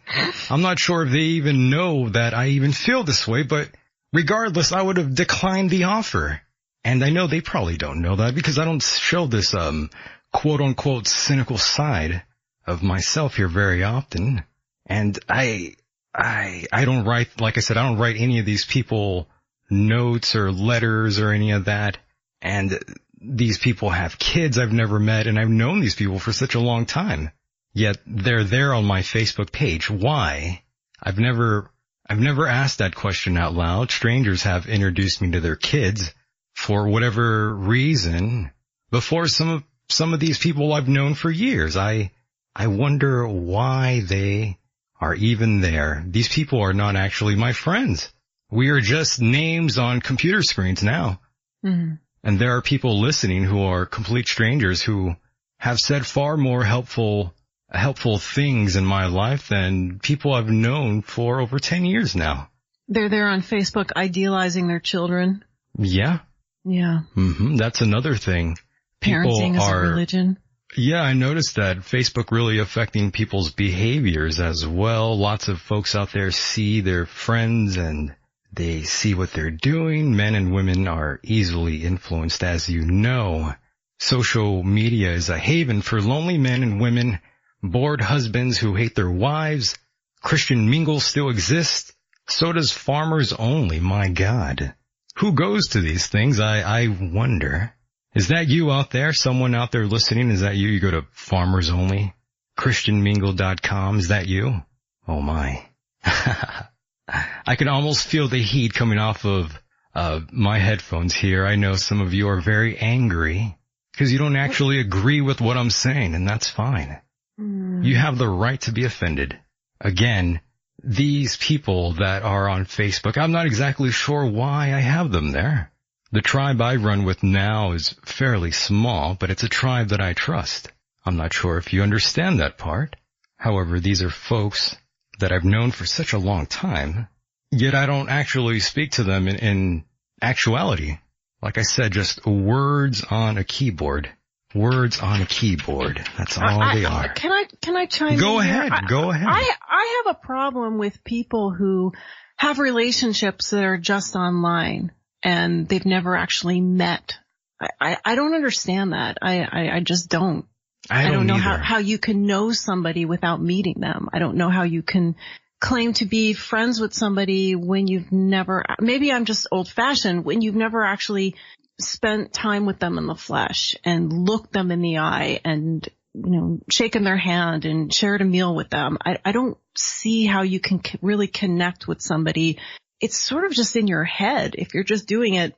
I'm not sure if they even know that I even feel this way, but regardless, I would have declined the offer. And I know they probably don't know that because I don't show this, um, quote unquote cynical side of myself here very often. And I, I, I don't write, like I said, I don't write any of these people notes or letters or any of that. And these people have kids I've never met and I've known these people for such a long time. Yet they're there on my Facebook page. Why? I've never, I've never asked that question out loud. Strangers have introduced me to their kids for whatever reason before some of, some of these people I've known for years. I, I wonder why they are even there. These people are not actually my friends. We are just names on computer screens now. Mm-hmm. And there are people listening who are complete strangers who have said far more helpful, helpful things in my life than people I've known for over 10 years now. They're there on Facebook idealizing their children. Yeah. Yeah. Mm-hmm. That's another thing. People Parenting are, a religion. Yeah, I noticed that Facebook really affecting people's behaviors as well. Lots of folks out there see their friends and they see what they're doing. Men and women are easily influenced, as you know. Social media is a haven for lonely men and women, bored husbands who hate their wives. Christian mingles still exist. So does farmers only. My God. Who goes to these things? I, I wonder. Is that you out there? Someone out there listening? Is that you? You go to farmers only? ChristianMingle.com. Is that you? Oh my. I can almost feel the heat coming off of uh, my headphones here. I know some of you are very angry because you don't actually agree with what I'm saying, and that's fine. Mm. You have the right to be offended. Again, these people that are on Facebook, I'm not exactly sure why I have them there. The tribe I run with now is fairly small, but it's a tribe that I trust. I'm not sure if you understand that part. However, these are folks that I've known for such a long time, yet I don't actually speak to them in, in actuality. Like I said, just words on a keyboard. Words on a keyboard. That's all I, they are. Can I can I chime Go in ahead. Here? Go ahead. I I have a problem with people who have relationships that are just online and they've never actually met. I I, I don't understand that. I, I I just don't. I don't, I don't know either. how, how you can know somebody without meeting them. I don't know how you can claim to be friends with somebody when you've never, maybe I'm just old fashioned, when you've never actually spent time with them in the flesh and looked them in the eye and, you know, shaken their hand and shared a meal with them. I, I don't see how you can really connect with somebody. It's sort of just in your head. If you're just doing it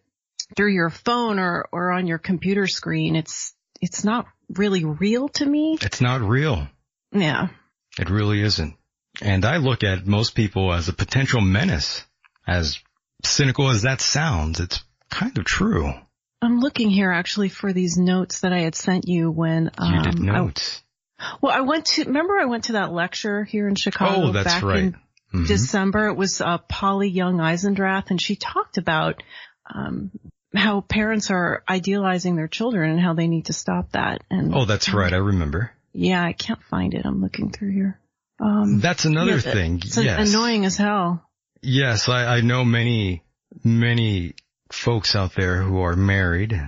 through your phone or, or on your computer screen, it's, it's not really real to me. It's not real. Yeah. It really isn't. And I look at most people as a potential menace. As cynical as that sounds, it's kind of true. I'm looking here actually for these notes that I had sent you when um, you did notes. I, well, I went to remember I went to that lecture here in Chicago oh, that's back right. in mm-hmm. December. It was uh, Polly Young Eisendrath, and she talked about um, how parents are idealizing their children and how they need to stop that. And oh, that's right. I remember. Yeah, I can't find it. I'm looking through here. Um, that's another yeah, thing. It's yes. annoying as hell. Yes, I, I know many, many folks out there who are married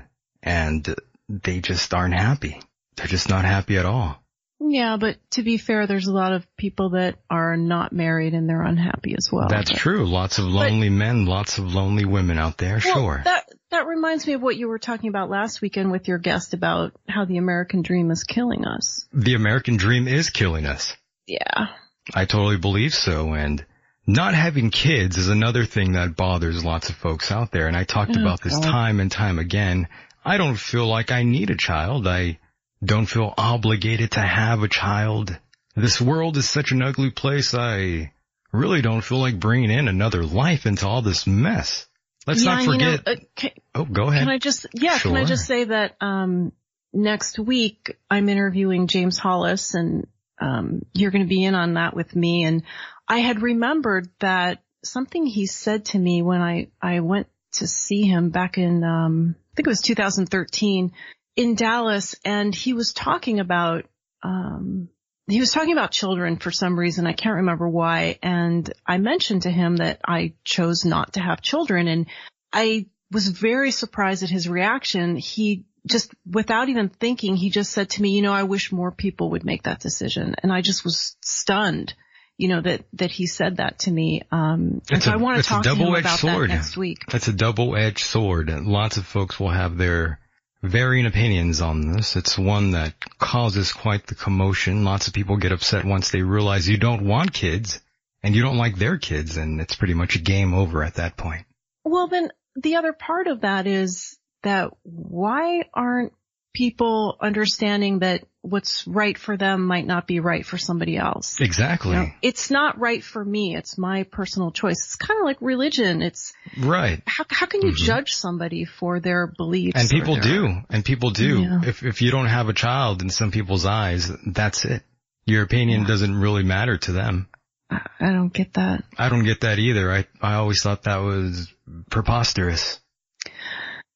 and they just aren't happy. They're just not happy at all. Yeah, but to be fair, there's a lot of people that are not married and they're unhappy as well. That's but, true. Lots of lonely but, men, lots of lonely women out there. Well, sure. That that reminds me of what you were talking about last weekend with your guest about how the American dream is killing us. The American dream is killing us. Yeah. I totally believe so. And not having kids is another thing that bothers lots of folks out there. And I talked oh, about this God. time and time again. I don't feel like I need a child. I don't feel obligated to have a child. This world is such an ugly place. I really don't feel like bringing in another life into all this mess. Let's yeah, not forget. You know, uh, can, oh, go ahead. Can I just, yeah, sure. can I just say that, um, next week I'm interviewing James Hollis and, um, you're going to be in on that with me. And I had remembered that something he said to me when I, I went to see him back in, um, I think it was 2013 in Dallas and he was talking about, um, he was talking about children for some reason. I can't remember why. And I mentioned to him that I chose not to have children and I was very surprised at his reaction. He just, without even thinking, he just said to me, you know, I wish more people would make that decision. And I just was stunned, you know, that, that he said that to me. Um, and so a- I want to talk to him about sword. that next week. That's a double-edged sword. Lots of folks will have their varying opinions on this. It's one that causes quite the commotion. Lots of people get upset once they realize you don't want kids and you don't like their kids and it's pretty much a game over at that point. Well, then the other part of that is that why aren't people understanding that what's right for them might not be right for somebody else? Exactly. You know, it's not right for me. It's my personal choice. It's kind of like religion. It's Right. how how can you Mhm. judge somebody for their beliefs? And people their- do. And people do. Yeah. If, if you don't have a child in some people's eyes, that's it. Your opinion Yeah. doesn't really matter to them. I I don't get that. I don't get that either. I, I always thought that was preposterous.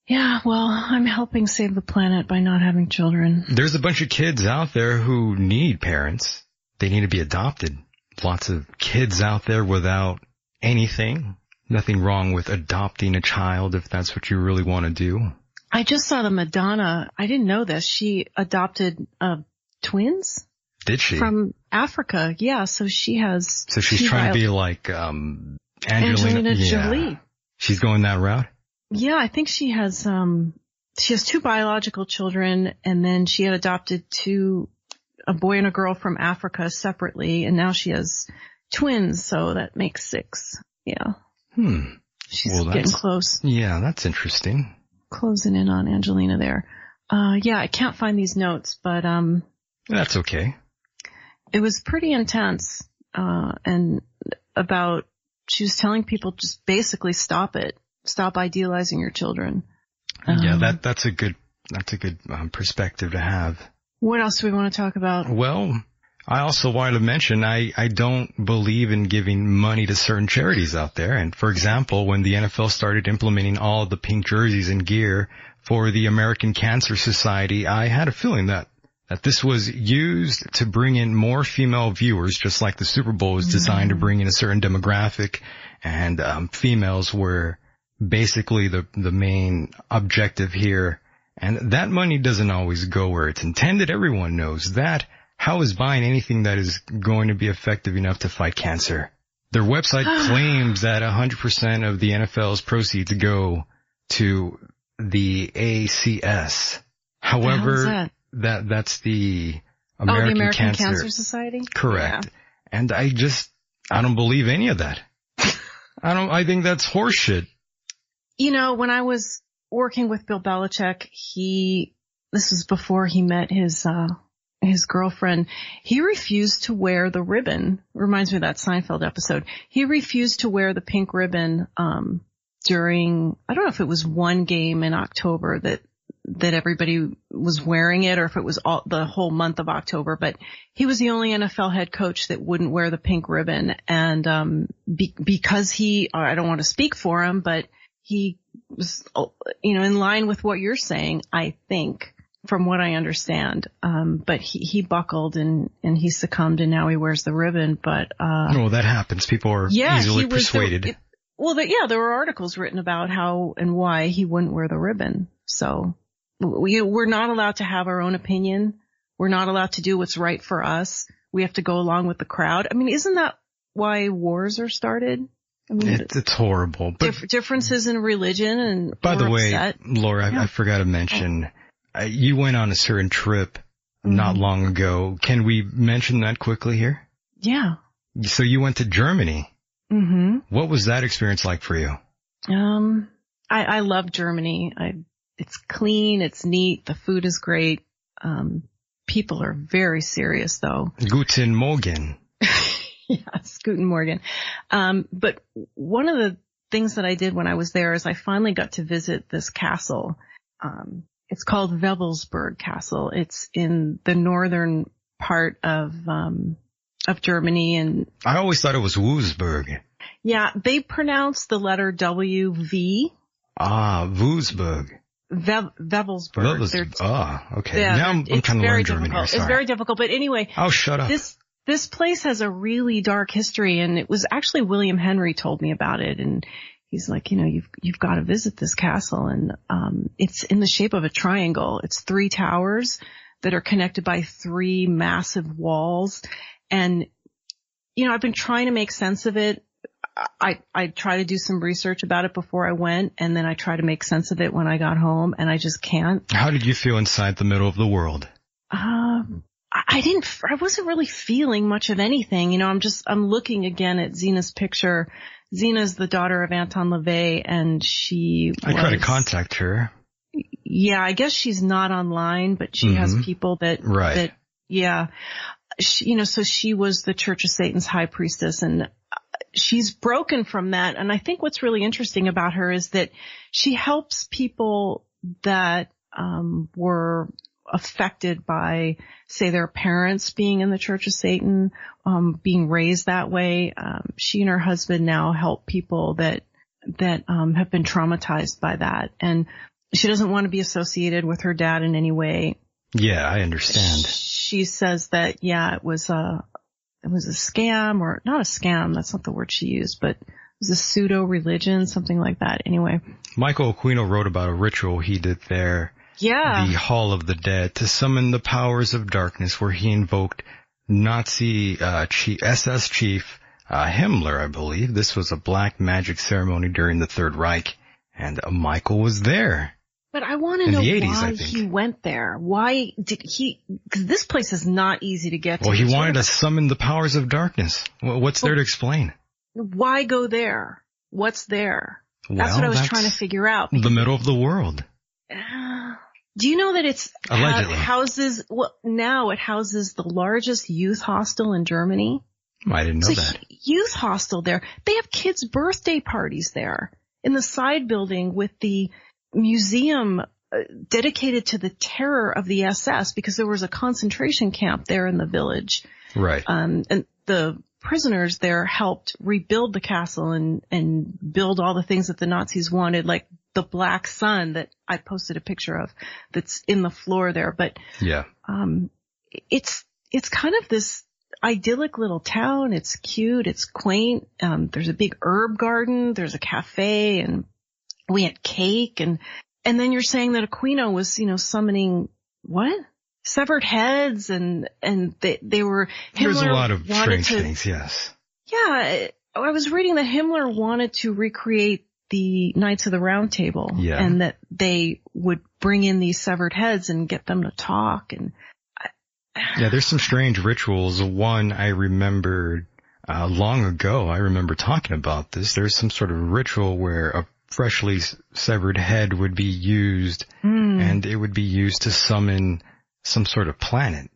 Yeah, well, I'm helping save the planet by not having children. There's a bunch of kids out there who need parents. They need to be adopted. Lots of kids out there without anything. Nothing wrong with adopting a child if that's what you really want to do. I just saw the Madonna. I didn't know this. She adopted uh, twins Did she? from Africa. Yeah, so she has. so she's she trying to be like, um, Angelina, Angelina yeah. Jolie. She's going that route? Yeah, I think she has. Um, she has two biological children, and then she had adopted two, a boy and a girl from Africa separately, and now she has twins. So that makes six. Yeah, Hmm. she's Well, getting close. Yeah, that's interesting. closing in on Angelina there. Uh, yeah, I can't find these notes, but, um, That's okay. it was pretty intense, uh, and about, she was telling people just basically stop it. Stop idealizing your children. yeah, Um, that, that's a good, that's a good um, perspective to have. What else do we want to talk about? Well, I also wanted to mention I, I don't believe in giving money to certain charities out there. And for example, when the NFL started implementing all the pink jerseys and gear for the American Cancer Society, I had a feeling that that this was used to bring in more female viewers, just like the Super Bowl was designed to bring in a certain demographic, and um, females were basically the the main objective here. And that money doesn't always go where it's intended. Everyone knows that. How is buying anything that is going to be effective enough to fight cancer? Their website claims that 100% of the NFL's proceeds go to the ACS. The hell is However, that? that that's the oh, American, the American Cancer. Cancer, Society? Correct. And I just I don't believe any of that. I don't I think that's horseshit. You know, when I was working with Bill Belichick, he, this was before he met his, uh, his girlfriend, he refused to wear the ribbon. Reminds me of that Seinfeld episode. He refused to wear the pink ribbon, um, during, I don't know if it was one game in October that, that everybody was wearing it or if it was all, the whole month of October, but he was the only NFL head coach that wouldn't wear the pink ribbon. And, um, be, because he, I don't want to speak for him, but he was, you know, in line with what you're saying, I think, from what I understand. Um, but he, he buckled and, and he succumbed and now he wears the ribbon, but, uh, Well, that happens. People are yeah, easily persuaded. The, it, well, the, yeah, there were articles written about how and why he wouldn't wear the ribbon. So we, we're not allowed to have our own opinion. We're not allowed to do what's right for us. We have to go along with the crowd. I mean, isn't that why wars are started? I mean, It, it's horrible. But dif- differences in religion and by the way, upset. Laura, I, Yeah. I forgot to mention, uh, you went on a certain trip not Mhm. long ago. Can we mention that quickly here? yeah. So you went to Germany. Mm-hmm. What was that experience like for you? Um, I, I love Germany. I, it's clean. It's neat. The food is great. Um, people are very serious though. Guten Morgen. yes, Guten Morgen. Um, but one of the things that I did when I was there is I finally got to visit this castle. Um, it's called Wewelsburg Castle. It's in the northern part of, um, of Germany and I always thought it was Wurzburg. yeah, they pronounce the letter W V. Ah, Wurzburg. Ve- Wewelsburg. That ah, okay. yeah, now I'm, I'm trying to learn German difficult. It's very difficult, but anyway, oh, shut up. this this place has a really dark history and it was actually William Henry told me about it and he's like, you know, you've you've got to visit this castle, and um, it's in the shape of a triangle. It's three towers that are connected by three massive walls, and you know, I've been trying to make sense of it. I I try to do some research about it before I went, and then I try to make sense of it when I got home, and I just can't. How did you feel inside the middle of the world? Um, I didn't, I wasn't really feeling much of anything. You know, I'm just, I'm looking again at Zeena's picture. Zeena's the daughter of Anton LaVey and she I tried to contact her. Yeah, I guess she's not online, but she has Mhm. people that, Right. that, yeah. She, you know, so she was the Church of Satan's high priestess and she's broken from that. And I think what's really interesting about her is that she helps people that, um, were affected by, say, their parents being in the Church of Satan, um, being raised that way. Um, she and her husband now help people that, that, um, have been traumatized by that. And she doesn't want to be associated with her dad in any way. Yeah, I understand. She says that, yeah, it was a, it was a scam or not a scam. That's not the word she used, but it was a pseudo religion, something like that. Anyway. Michael Aquino wrote about a ritual he did there, Yeah. the Hall of the Dead, to summon the powers of darkness where he invoked Nazi, uh, chief, SS chief, uh, Himmler, I believe. This was a black magic ceremony during the Third Reich, and uh, Michael was there. But I want to know the 80s, why he went there. Why did he? Because this place is not easy to get to. Well, he wanted to summon the powers of darkness. Well, what's there to explain? Why go there? What's there? That's what I was trying to figure out. The middle of the world. Uh, Do you know that it's Allegedly. houses? Well, now it houses the largest youth hostel in Germany. I didn't know It's that. youth hostel there. They have kids' birthday parties there in the side building with the museum uh, dedicated to the terror of the SS because there was a concentration camp there in the village. Right. Um, and the prisoners there helped rebuild the castle and, and build all the things that the Nazis wanted, like the black sun that I posted a picture of that's in the floor there. But Yeah. um, it's it's kind of this idyllic little town. It's cute. It's quaint. Um, there's a big herb garden. There's a cafe, and we had cake. And and then you're saying that Aquino was, you know, summoning what severed heads, and and they they were. There's a lot of strange to, things, yes. Yeah, I was reading that Himmler wanted to recreate the Knights of the Round Table, Yeah. and that they would bring in these severed heads and get them to talk and. Yeah, there's some strange rituals. One I remembered uh, long ago. I remember talking about this. There's some sort of ritual where a freshly severed head would be used, Hmm. and it would be used to summon some sort of planet.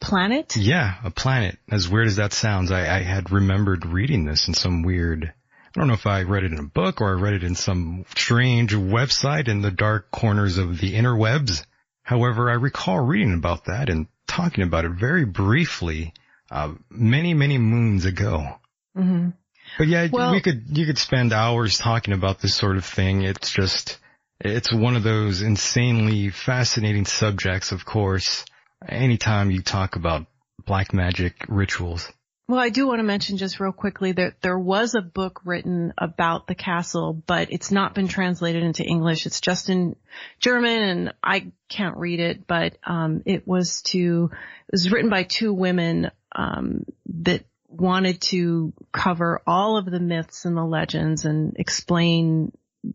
planet? Yeah, a planet. As weird as that sounds, I, I had remembered reading this in some weird. I don't know if I read it in a book or I read it in some strange website in the dark corners of the interwebs. However, I recall reading about that and talking about it very briefly, uh, many, many moons ago. hmm But yeah, Well- we could, you could spend hours talking about this sort of thing. It's just, it's one of those insanely fascinating subjects, of course, anytime you talk about black magic rituals. Well, I do want to mention just real quickly that there was a book written about the castle, but it's not been translated into English. It's just in German and I can't read it, but, um, it was to, it was written by two women, um, that wanted to cover all of the myths and the legends and explain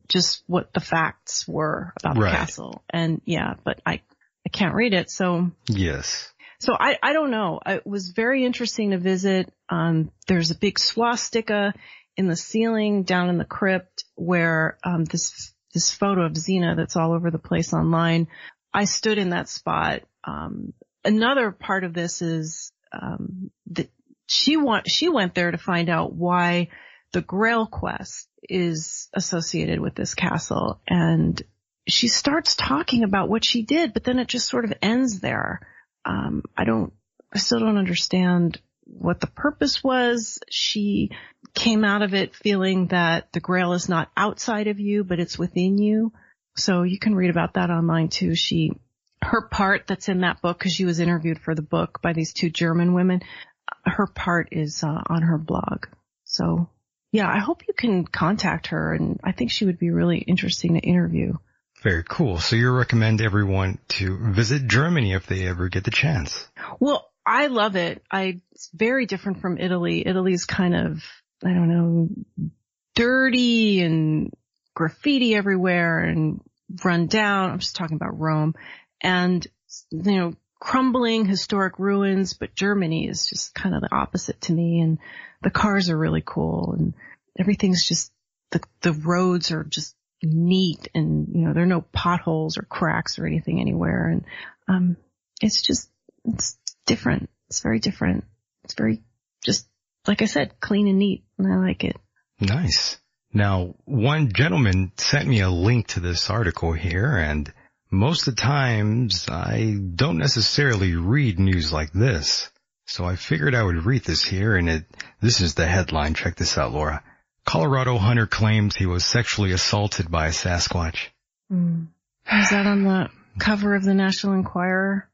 just what the facts were about Right. the castle. And yeah, but I, I can't read it. So Yes. So I, I don't know. It was very interesting to visit. Um, there's a big swastika in the ceiling down in the crypt where, um, this, this photo of Zeena that's all over the place online. I stood in that spot. Um, another part of this is, um, that she want, she went there to find out why the Grail quest is associated with this castle and she starts talking about what she did, but then it just sort of ends there um, I don't, I still don't understand what the purpose was. She came out of it feeling that the grail is not outside of you, but it's within you. So you can read about that online too. She, her part that's in that book, cause she was interviewed for the book by these two German women, her part is uh, on her blog. So yeah, I hope you can contact her and I think she would be really interesting to interview. Very cool. So you recommend everyone to visit Germany if they ever get the chance. Well, I love it. I, it's very different from Italy. Italy's kind of, I don't know, dirty and graffiti everywhere and run down. I'm just talking about Rome and, you know, crumbling historic ruins, but Germany is just kind of the opposite to me and the cars are really cool and everything's just, the, the roads are just neat and, you know, there are no potholes or cracks or anything anywhere. And, um, it's just, it's different. It's very different. It's very just, like I said, clean and neat and I like it. Nice. Now, one gentleman sent me a link to this article here and most of the times I don't necessarily read news like this. So I figured I would read this here and it, this is the headline. Check this out, Laura. Colorado hunter claims he was sexually assaulted by a Sasquatch. Mm. Is that on the cover of the National Enquirer?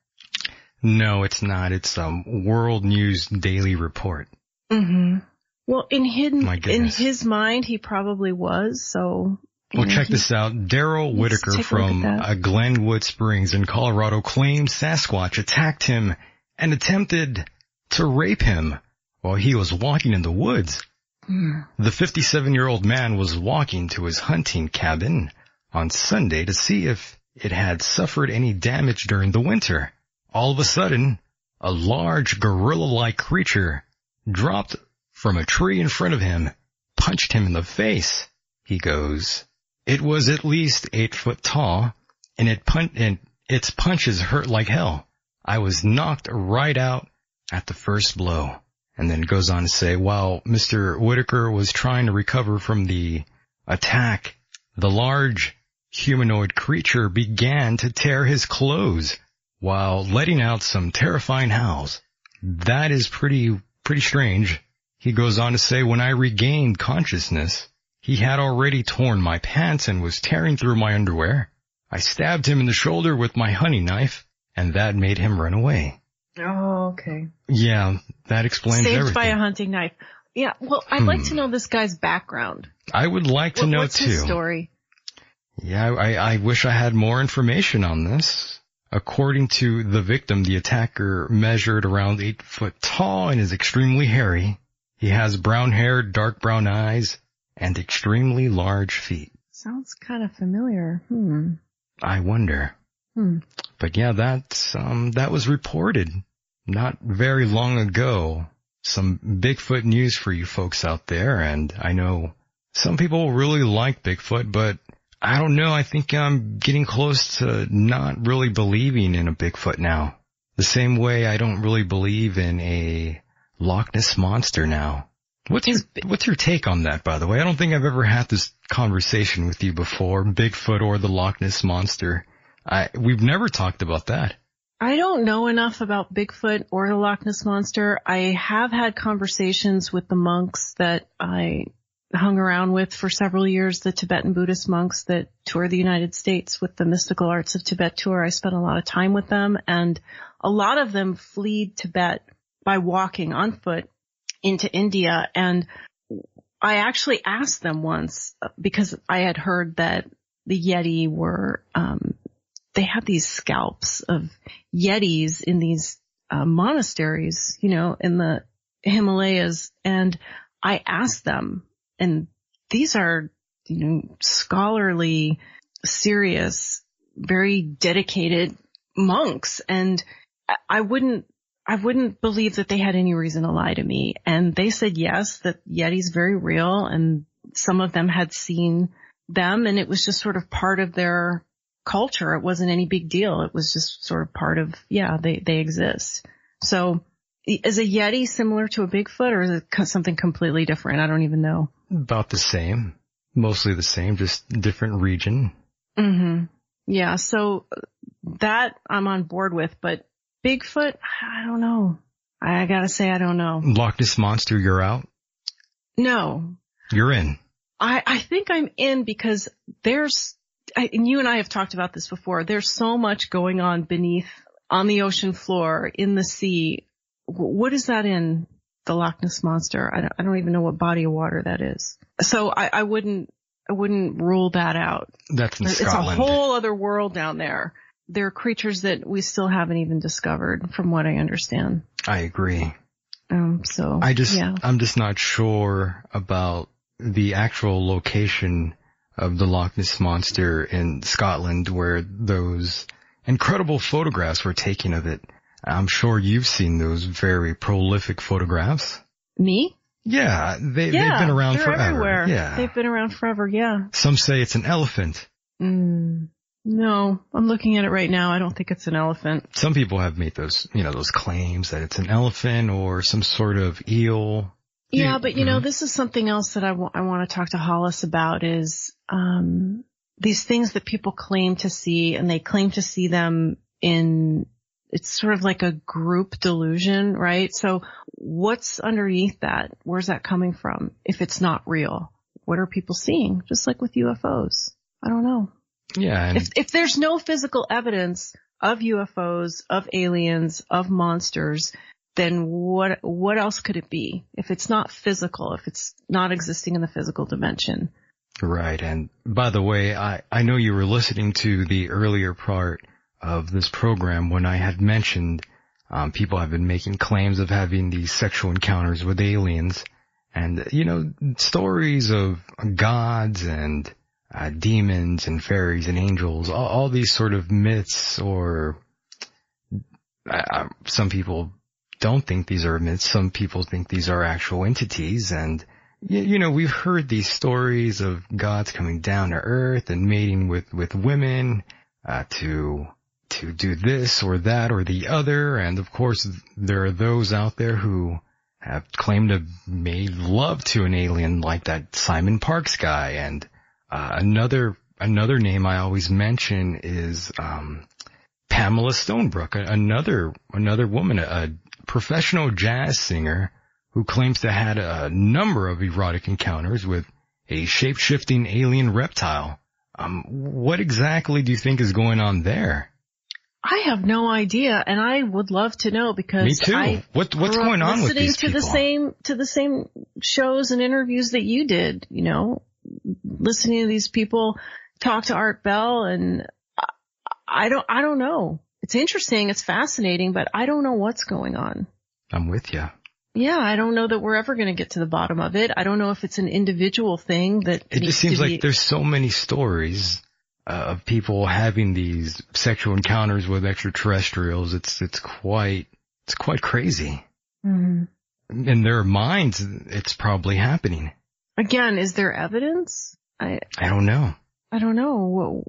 No, it's not. It's um World News Daily Report. Mm-hmm. Well, in hidden in his mind, he probably was. So. Well, know, check this out. Daryl Whitaker from uh, Glenwood Springs in Colorado claims Sasquatch attacked him and attempted to rape him while he was walking in the woods. The 57 year old man was walking to his hunting cabin on Sunday to see if it had suffered any damage during the winter. All of a sudden, a large gorilla-like creature dropped from a tree in front of him, punched him in the face. He goes, it was at least eight foot tall and it pun- and its punches hurt like hell. I was knocked right out at the first blow and then goes on to say, while Mr. Whitaker was trying to recover from the attack, the large humanoid creature began to tear his clothes while letting out some terrifying howls. That is pretty, pretty strange. He goes on to say, when I regained consciousness, he had already torn my pants and was tearing through my underwear. I stabbed him in the shoulder with my hunting knife, and that made him run away. Oh, okay. Yeah, that explains Saved everything. by a hunting knife. Yeah, well, I'd hmm. like to know this guy's background. I would like to what, know what's too. His story. Yeah, I, I wish I had more information on this. According to the victim, the attacker measured around eight foot tall and is extremely hairy. He has brown hair, dark brown eyes, and extremely large feet. Sounds kind of familiar. Hmm. I wonder. Hmm. But yeah, that's, um, that was reported not very long ago. Some Bigfoot news for you folks out there. And I know some people really like Bigfoot, but I don't know. I think I'm getting close to not really believing in a Bigfoot now. The same way I don't really believe in a Loch Ness monster now. What's your, what's your take on that, by the way? I don't think I've ever had this conversation with you before, Bigfoot or the Loch Ness monster. I, we've never talked about that. I don't know enough about Bigfoot or the Loch Ness Monster. I have had conversations with the monks that I hung around with for several years, the Tibetan Buddhist monks that tour the United States with the Mystical Arts of Tibet tour. I spent a lot of time with them and a lot of them fled Tibet by walking on foot into India. And I actually asked them once because I had heard that the Yeti were, um, they have these scalps of yetis in these uh, monasteries, you know, in the Himalayas. And I asked them, and these are, you know, scholarly, serious, very dedicated monks. And I wouldn't, I wouldn't believe that they had any reason to lie to me. And they said yes, that Yeti's very real and some of them had seen them and it was just sort of part of their culture. It wasn't any big deal. It was just sort of part of, yeah, they, they exist. So is a Yeti similar to a Bigfoot or is it something completely different? I don't even know. About the same. Mostly the same, just different region. Mm-hmm. Yeah. So that I'm on board with, but Bigfoot, I don't know. I gotta say I don't know. Loch Ness Monster, you're out? No. You're in. I, I think I'm in because there's I, and you and I have talked about this before. There's so much going on beneath, on the ocean floor, in the sea. What is that in the Loch Ness monster. I don't, I don't even know what body of water that is. So I, I wouldn't, I wouldn't rule that out. That's in It's Scotland. a whole other world down there. There are creatures that we still haven't even discovered, from what I understand. I agree. Um, so I just, yeah. I'm just not sure about the actual location of the Loch Ness monster in Scotland where those incredible photographs were taken of it. I'm sure you've seen those very prolific photographs. Me? Yeah, they, Yeah, they've been around forever. everywhere. Yeah. They've been around forever. Yeah. Some say it's an elephant. Mm, no, I'm looking at it right now. I don't think it's an elephant. Some people have made those, you know, those claims that it's an elephant or some sort of eel. Yeah, but you know, mhm. this is something else that I want to talk to Hollis about is, um, these things that people claim to see and they claim to see them in, it's sort of like a group delusion, right? So what's underneath that? Where's that coming from? If it's not real, what are people seeing? Just like with UFOs. I don't know. Yeah, If, if there's no physical evidence of UFOs, of aliens, of monsters, then what, what else could it be? If it's not physical, if it's not existing in the physical dimension. Right. And by the way, I, I know you were listening to the earlier part of this program when I had mentioned um, people have been making claims of having these sexual encounters with aliens. And, you know, stories of gods and uh, demons and fairies and angels, all, all these sort of myths or uh, some people don't think these are myths. Some people think these are actual entities and you, know, we've heard these stories of gods coming down to earth and mating with, with women, uh, to, to do this or that or the other. And of course, there are those out there who have claimed to have made love to an alien like that Simon Parkes guy. And, uh, another, another name I always mention is, um, Pamela Stonebrooke, another, another woman, a professional jazz singer who claims to had a number of erotic encounters with a shape-shifting alien reptile. Um, what exactly do you think is going on there? I have no idea, and I would love to know because Me too. I What what's going on with listening these to people? the same to the same shows and interviews that you did. You know, listening to these people talk to Art Bell, and I, I don't I don't know. It's interesting, it's fascinating, but I don't know what's going on. I'm with you. Yeah, I don't know that we're ever going to get to the bottom of it. I don't know if it's an individual thing that It needs just seems to like there's so many stories uh, of people having these sexual encounters with extraterrestrials. It's it's quite it's quite crazy. Mhm. In their minds, it's probably happening. Again, is there evidence? I I don't know. I don't know. What,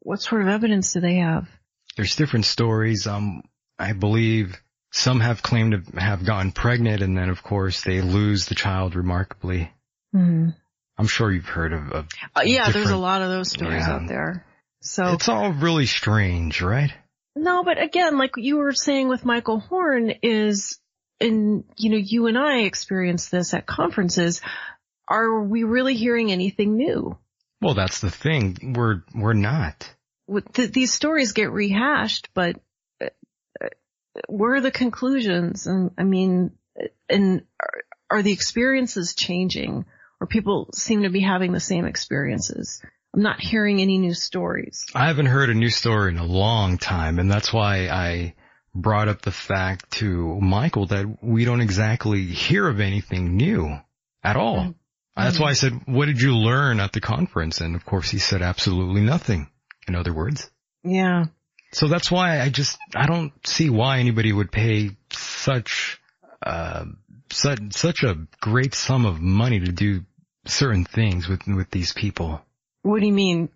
what sort of evidence do they have? there's different stories. Um, I believe some have claimed to have gotten pregnant and then of course they lose the child remarkably. Hmm. I'm sure you've heard of, of Uh, yeah, there's a lot of those stories Yeah. out there. So it's all really strange, right? no, but again, like you were saying with Michael Horn is, and you know, you and I experience this at conferences. Are we really hearing anything new? Well, that's the thing. We're, we're not. Th- these stories get rehashed, but where are the conclusions? And I mean, and are, are the experiences changing, or people seem to be having the same experiences? I'm not hearing any new stories. I haven't heard a new story in a long time and that's why I brought up the fact to Michael that we don't exactly hear of anything new at all. Mm. That's why I said, what did you learn at the conference? And of course he said absolutely nothing. In other words. Yeah. So that's why I just, I don't see why anybody would pay such, uh, such, such a great sum of money to do certain things with, with these people. What do you mean?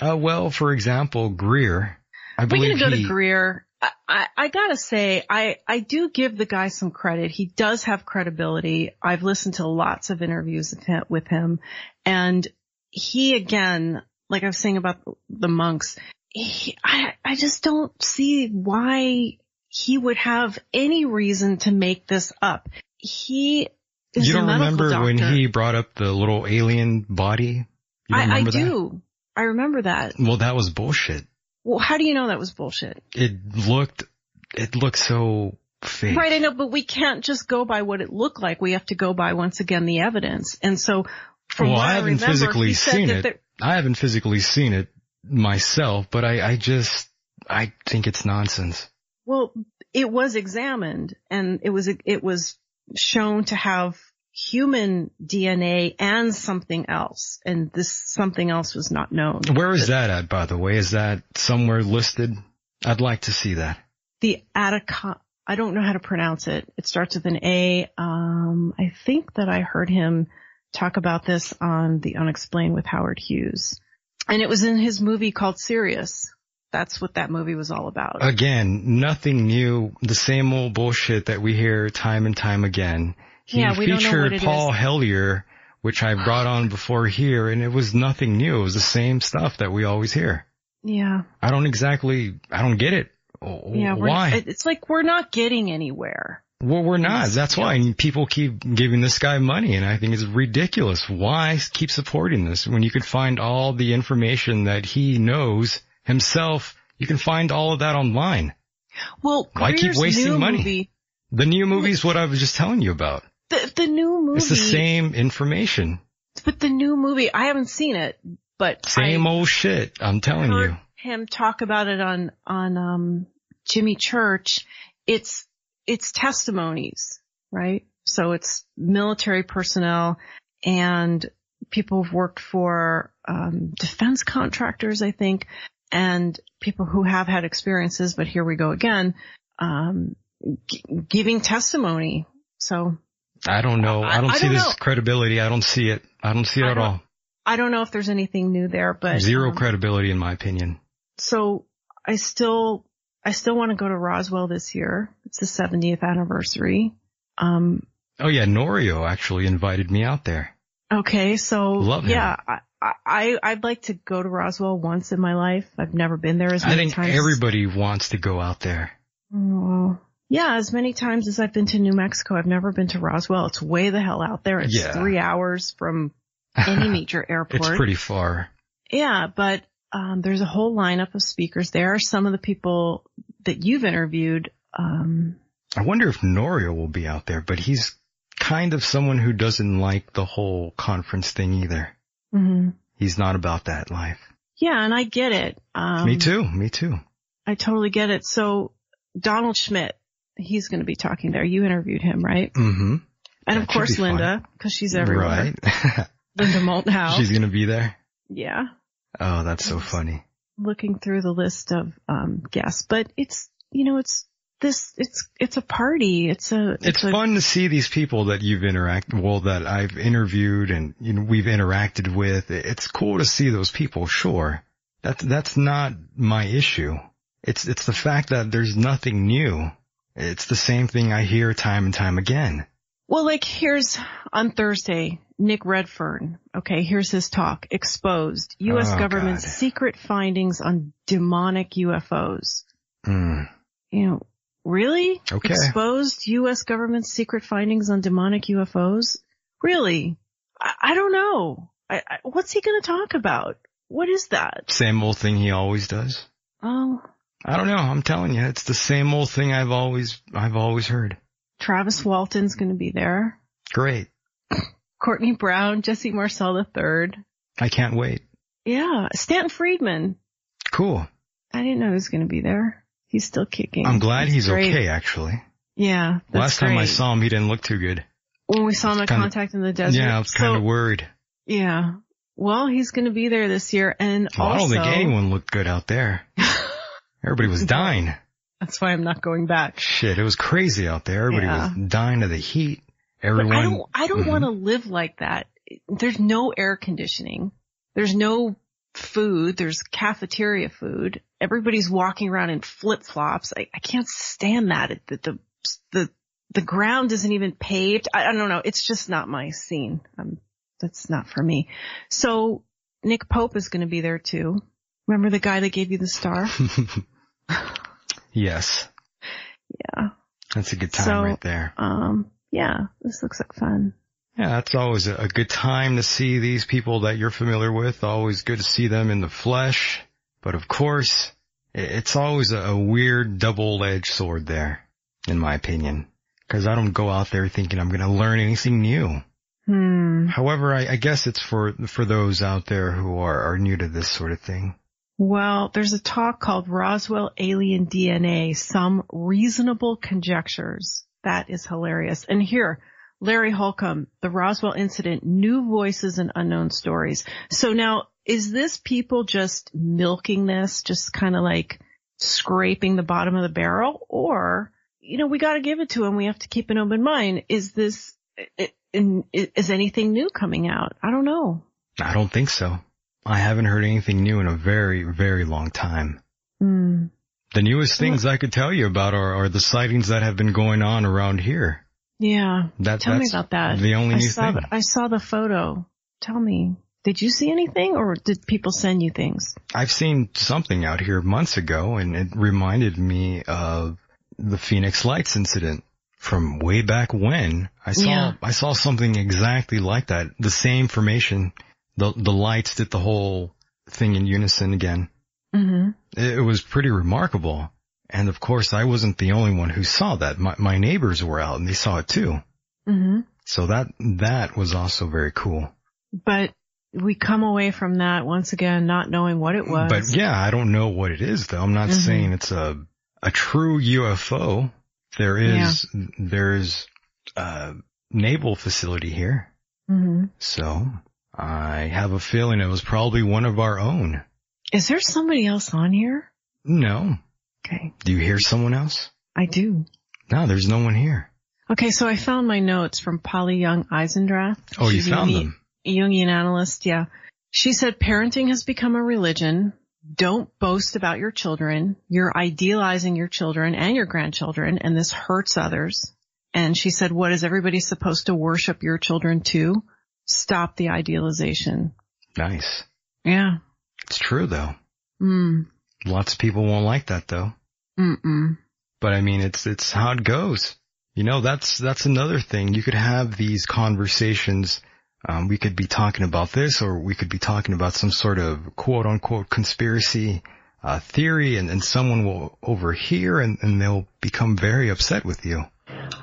Uh, well, for example, Greer, I We're believe gonna go he, to Greer. I, I, I gotta say, I, I do give the guy some credit. He does have credibility. I've listened to lots of interviews with him, with him and he again, like I was saying about the monks, he, I, I just don't see why he would have any reason to make this up. He is you don't remember when he brought up the little alien body? I, I do. I remember that. Well, that was bullshit. Well, how do you know that was bullshit? It looked, it looked so fake. Right, I know, but we can't just go by what it looked like. We have to go by once again the evidence. And so, from well, what I I, haven't remember, physically seen it. there- I haven't physically seen it myself, but I, I just, I think it's nonsense. Well, it was examined and it was, it was shown to have human DNA and something else. And this something else was not known. Where is that at, by the way? Is that somewhere listed? I'd like to see that. The Attica, I don't know how to pronounce it. It starts with an A. Um, I think that I heard him talk about this on The Unexplained with Howard Hughes. And it was in his movie called Sirius. That's what that movie was all about. Again, nothing new. The same old bullshit that we hear time and time again. He Yeah, we don't know featured what it Paul is. Hellyer, which I brought on before here, and it was nothing new. It was the same stuff that we always hear. yeah. I don't exactly, I don't get it. Oh, yeah. Why? It's like we're not getting anywhere. Well, we're not. That's why And people keep giving this guy money, and I think it's ridiculous. Why keep supporting this when you could find all the information that he knows himself? You can find all of that online. Well, Why keep wasting money? Movie, The new movie is what I was just telling you about. the, the new movie. It's the same information, But the new movie, I haven't seen it, but same I old shit. I'm telling heard you. him talk about it on on um Jimmy Church. It's it's testimonies, right? So it's military personnel and people who've worked for um, defense contractors, I think, and people who have had experiences. But here we go again, um, g- giving testimony. So I don't know. I, I- don't I see don't this know. credibility. I don't see it. I don't see it I at all. I don't know if there's anything new there, but Zero um, credibility in my opinion. so I still, I still want to go to Roswell this year. It's the 70th anniversary. Um, Oh yeah, Norio actually invited me out there. okay. So Love him. yeah, I, I, I'd like to go to Roswell once in my life. I've never been there as many I think times. everybody wants to go out there. Oh, yeah, as many times as I've been to New Mexico, I've never been to Roswell. It's way the hell out there. It's Yeah. three hours from any major airport. It's pretty far. Yeah, but um, there's a whole lineup of speakers there. Are some of the people that you've interviewed, um, I wonder if Norio will be out there, but he's kind of someone who doesn't like the whole conference thing either. mhm. He's not about that life. yeah, and I get it. Um, me too. Me too. I totally get it. So Donald Schmitt, he's going to be talking there. You interviewed him, right? Mm-hmm. And That of course. Linda, because she's everywhere. Right. Linda Moulton She's gonna be there. Yeah. Oh, that's so funny. Looking through the list of um, guests, but it's you know it's this it's it's a party. It's a It's a, fun to see these people that you've interacted, well, that I've interviewed and, you know, we've interacted with. It's cool to see those people, sure. That's, that's not my issue. It's, it's the fact that there's nothing new. It's the same thing I hear time and time again. Well, like here's on Thursday, Nick Redfern. Okay, here's his talk. Exposed. U.S. Oh, government's God. secret findings on demonic UFOs. Mm. You know, really? Okay. Exposed U.S. government's secret findings on demonic UFOs? Really? I, I don't know. I, I, what's he going to talk about? What is that? Same old thing he always does. Oh, I don't know. I'm telling you, it's the same old thing I've always, I've always heard. Travis Walton's going to be there. Great. Courtney Brown, Jesse Marcel III. I can't wait. Yeah, Stanton Friedman. Cool. I didn't know he was going to be there. He's still kicking. I'm glad he's great. okay, actually. Yeah, that's Last time I saw him, he didn't look too good. when we saw him at Contact in the Desert. Yeah, I was So, kind of worried. Yeah. Well, he's going to be there this year, and Well, I don't think anyone looked good out there. Everybody was dying. That's why I'm not going back. Shit, it was crazy out there. Everybody Yeah. was dying of the heat. But Everyone. I don't. I don't Mhm. want to live like that. There's no air conditioning. There's no food. There's cafeteria food. Everybody's walking around in flip flops. I, I can't stand that. It- The, the the the ground isn't even paved. I, I don't know. It's just not my scene. Um, that's not for me. So Nick Pope is going to be there too. Remember the guy that gave you the star? yes, Yeah. that's a good time So- right there. Um. Yeah. This looks like fun. Yeah, that's always a, good time to see these people that you're familiar with. Always good to see them in the flesh. But of course, it's always a, weird double-edged sword there. in my opinion, because I don't go out there thinking I'm going to learn anything new. Hmm. However, I, I guess it's for for those out there who are, are new to this sort of thing. Well, there's a talk called Roswell Alien DNA, some reasonable conjectures. That is hilarious. And here, Larry Holcombe, the Roswell incident, new voices and unknown stories. So now, is this people just milking this, just kind of like scraping the bottom of the barrel? Or, you know, we got to give it to them. We have to keep an open mind. Is this, is anything new coming out? I don't know. I don't think so. I haven't heard anything new in a very, very long time. Hmm. The newest things I could tell you about are, are the sightings that have been going on around here. Yeah. That, Tell me about that. The only I new saw thing. The, I saw the photo. Tell me, did you see anything or did people send you things? I've seen something out here months ago and it reminded me of the Phoenix Lights incident from way back when. I saw, Yeah. I saw something exactly like that. The same formation. The, the lights did the whole thing in unison again. Mm-hmm. It was pretty remarkable. And of course I wasn't the only one who saw that. My, my neighbors were out and they saw it too. Mm-hmm. So that, that was also very cool. But we come away from that once again not knowing what it was. But yeah, I don't know what it is though. I'm not Mhm. saying it's a, a true UFO. There is, there is a naval facility here. hmm So I have a feeling it was probably one of our own. Is there somebody else on here? No. Okay. Do you hear someone else? I do. No, there's no one here. Okay, so I found my notes from Polly Young Eisendrath. Oh, you She's found them. Jungian analyst, yeah. She said parenting has become a religion. Don't boast about your children. You're idealizing your children and your grandchildren, and this hurts others. And she said, what is everybody supposed to worship your children to? Stop the idealization. Nice. Yeah. It's true though. Mm. Lots of people won't like that though. Mm-mm. But I mean, it's, it's how it goes. You know, that's, that's another thing. You could have these conversations. Um, we could be talking about this or we could be talking about some sort of quote unquote conspiracy, uh, theory and, and someone will overhear and, and they'll become very upset with you.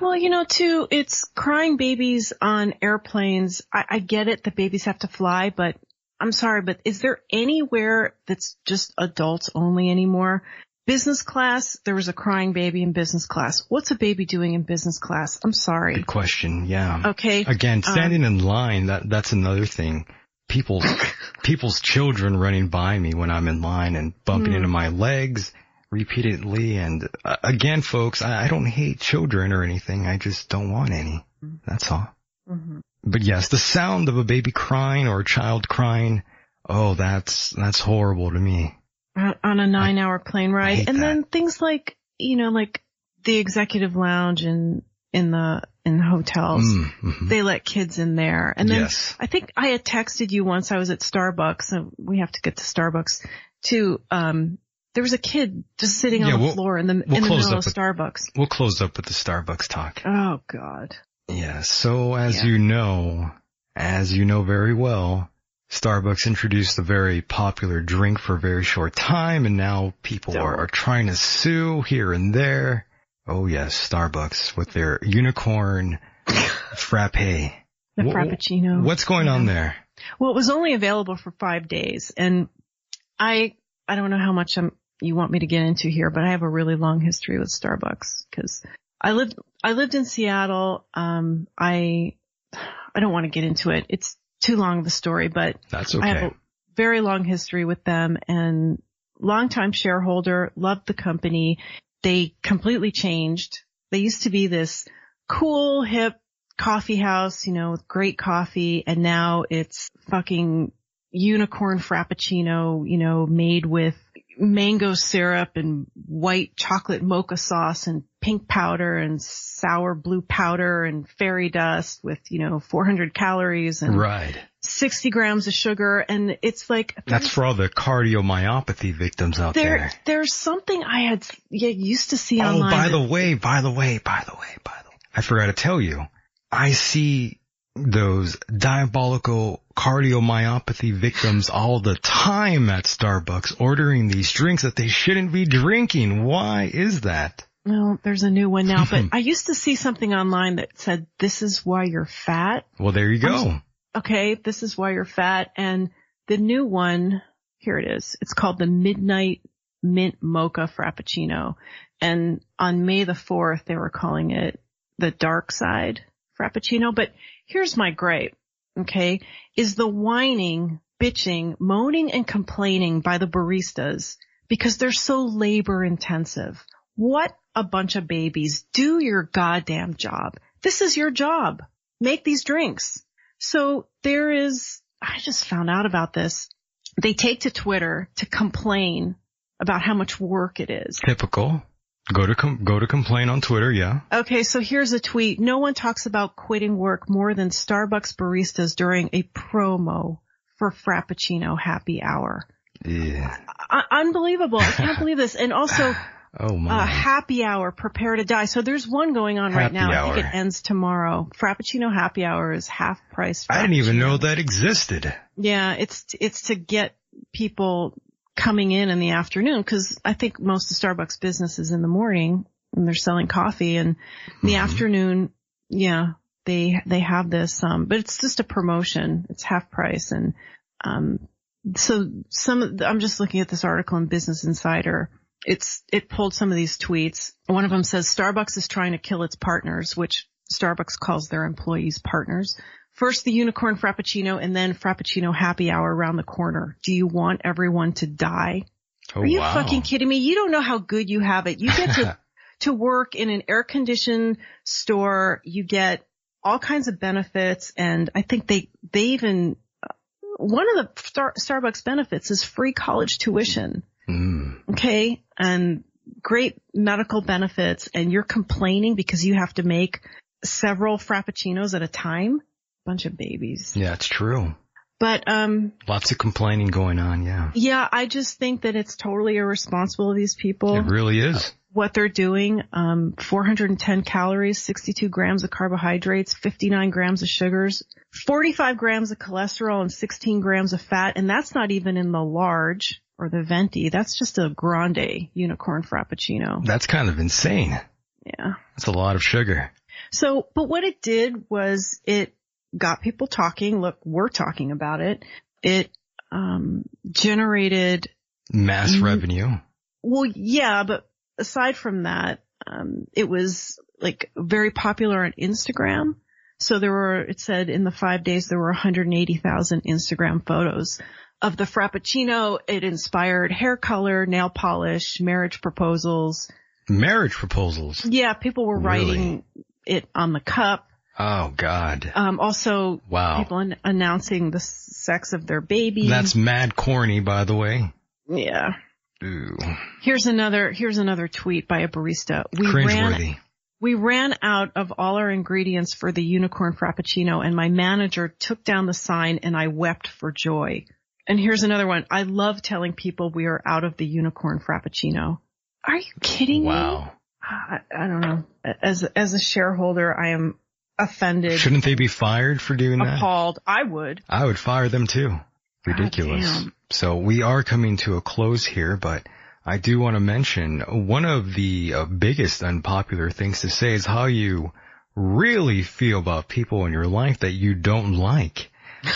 Well, you know, too, it's crying babies on airplanes. I, I get it that babies have to fly, but I'm sorry, but is there anywhere that's just adults only anymore? Business class, there was a crying baby in business class. What's a baby doing in business class? I'm sorry. Good question. Yeah. Okay. Again, Um, standing in line, that, that's another thing. People's, people's children running by me when I'm in line and bumping Hmm. into my legs repeatedly. And uh, again, folks, I, I don't hate children or anything. I just don't want any. That's all. Mhm. But yes, the sound of a baby crying or a child crying, oh, that's, that's horrible to me. On a nine hour plane ride. And that. then things like, you know, like the executive lounge in, in the, in hotels. Mm, mhm. They let kids in there. And then yes. I think I had texted you once I was at Starbucks and we have to get to Starbucks too. Um, there was a kid just sitting Yeah, on the we'll- floor in the, we'll in the middle of with- Starbucks. We'll close up with the Starbucks talk. Oh God. Yeah, so as Yeah. you know, as you know very well, Starbucks introduced a very popular drink for a very short time and now people are, are trying to sue here and there. Oh yes, Starbucks with their unicorn frappe. The Wha- Frappuccino. What's going on there? Well, it was only available for five days and I, I don't know how much I'm, you want me to get into here, but I have a really long history with Starbucks because I lived, I lived in Seattle. Um, I, I don't want to get into it. It's too long of a story, but That's I have a very long history with them and longtime shareholder, loved the company. They completely changed. They used to be this cool, hip coffee house, you know, with great coffee and now it's fucking unicorn frappuccino, you know, made with mango syrup and white chocolate mocha sauce and pink powder and sour blue powder and fairy dust with, you know, 400 calories and Right. 60 grams of sugar and it's like That's for all the cardiomyopathy victims out there there. there's something I had yeah, used to see Oh, online. by the way, by the way, by the way, by the way. I forgot to tell you. I see those diabolical cardiomyopathy victims all the time at Starbucks ordering these drinks that they shouldn't be drinking. Why is that? Well, there's a new one now, but I used to see something online that said, this is why you're fat. Well, there you go. Okay, this is why you're fat. And the new one, here it is. It's called the Midnight Mint Mocha Frappuccino. And on May the 4th, they were calling it the dark side Frappuccino. But here's my gripe, okay, is the whining, bitching, moaning and complaining by the baristas because they're so labor intensive. What a bunch of babies. Do your goddamn job. This is your job. Make these drinks. So there is, I just found out about this. They take to Twitter to complain about how much work it is. Typical. Go to com- go to complain on Twitter, yeah. Okay, so here's a tweet. No one talks about quitting work more than Starbucks baristas during a promo for Frappuccino happy hour. Yeah. Uh, unbelievable. I can't believe this. And also, Oh my. uh, happy hour, prepare to die. So there's one going on right Happy now. I think hour. it ends tomorrow. Frappuccino happy hour is half price. I didn't even know that existed. Yeah, it's it's to get people coming in in the afternoon because I think most of Starbucks business is in the morning and they're selling coffee and in the Mhm. afternoon, yeah, they they have this um but it's just a promotion. It's half price and um so some of the- I'm just looking at this article in Business Insider. It's it pulled some of these tweets. One of them says Starbucks is trying to kill its partners, which Starbucks calls their employees partners. First the unicorn frappuccino and then frappuccino happy hour around the corner. Do you want everyone to die? Oh Are you wow. fucking kidding me? You don't know how good you have it. You get to to work in an air conditioned store. You get all kinds of benefits and I think they they even one of the Star, Starbucks benefits is free college tuition. Mm. Okay. And great medical benefits and you're complaining because you have to make several frappuccinos at a time. Bunch of babies. Yeah, it's true. But, um, Lots of complaining going on, yeah. yeah, I just think that it's totally irresponsible of these people. It really is. what they're doing, um, 410 calories, 62 grams of carbohydrates, 59 grams of sugars, 45 grams of cholesterol and 16 grams of fat. And that's not even in the large or the venti. That's just a grande unicorn frappuccino. That's kind of insane. Yeah. That's a lot of sugar. So, but what it did was it got people talking. Look, we're talking about it. It, um, generated Mass Mhm. revenue. Well, yeah, but aside from that, um, it was like very popular on Instagram. So there were, it said in the five days there were 180,000 Instagram photos of the Frappuccino. It inspired hair color, nail polish, marriage proposals. Marriage proposals. Yeah, people were Really? writing it on the cup. Oh God. Um, also Wow. people an- announcing the sex of their baby. That's mad corny, by the way. yeah. Ooh. Here's another, here's another tweet by a barista. We ran We ran out of all our ingredients for the unicorn frappuccino and my manager took down the sign and I wept for joy. And here's another one. I love telling people we are out of the unicorn frappuccino. Are you kidding me? Wow. I, I don't know. As, as a shareholder, I am offended, Shouldn't they be fired for doing that? appalled. I would. I would fire them too. Ridiculous. So we are coming to a close here, but I do want to mention one of the uh, biggest unpopular things to say is how you really feel about people in your life that you don't like.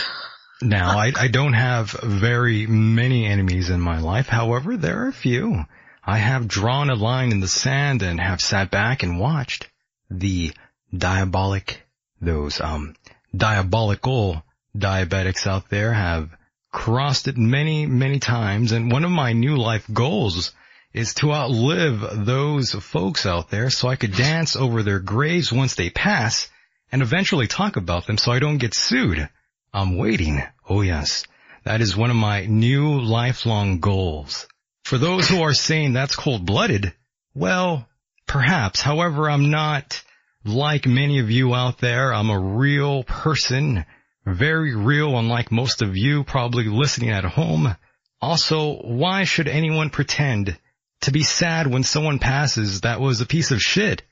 Now, I, I don't have very many enemies in my life. However, there are a few. I have drawn a line in the sand and have sat back and watched the diabolic, those, um, diabolical diabetics out there have crossed it many, many times. And one of my new life goals is to outlive those folks out there so I could dance over their graves once they pass and eventually talk about them so I don't get sued. I'm waiting. Oh yes. That is one of my new lifelong goals. For those who are saying that's cold blooded, well, perhaps. However, I'm not like many of you out there. I'm a real person, very real, unlike most of you probably listening at home. Also, why should anyone pretend to be sad when someone passes that was a piece of shit?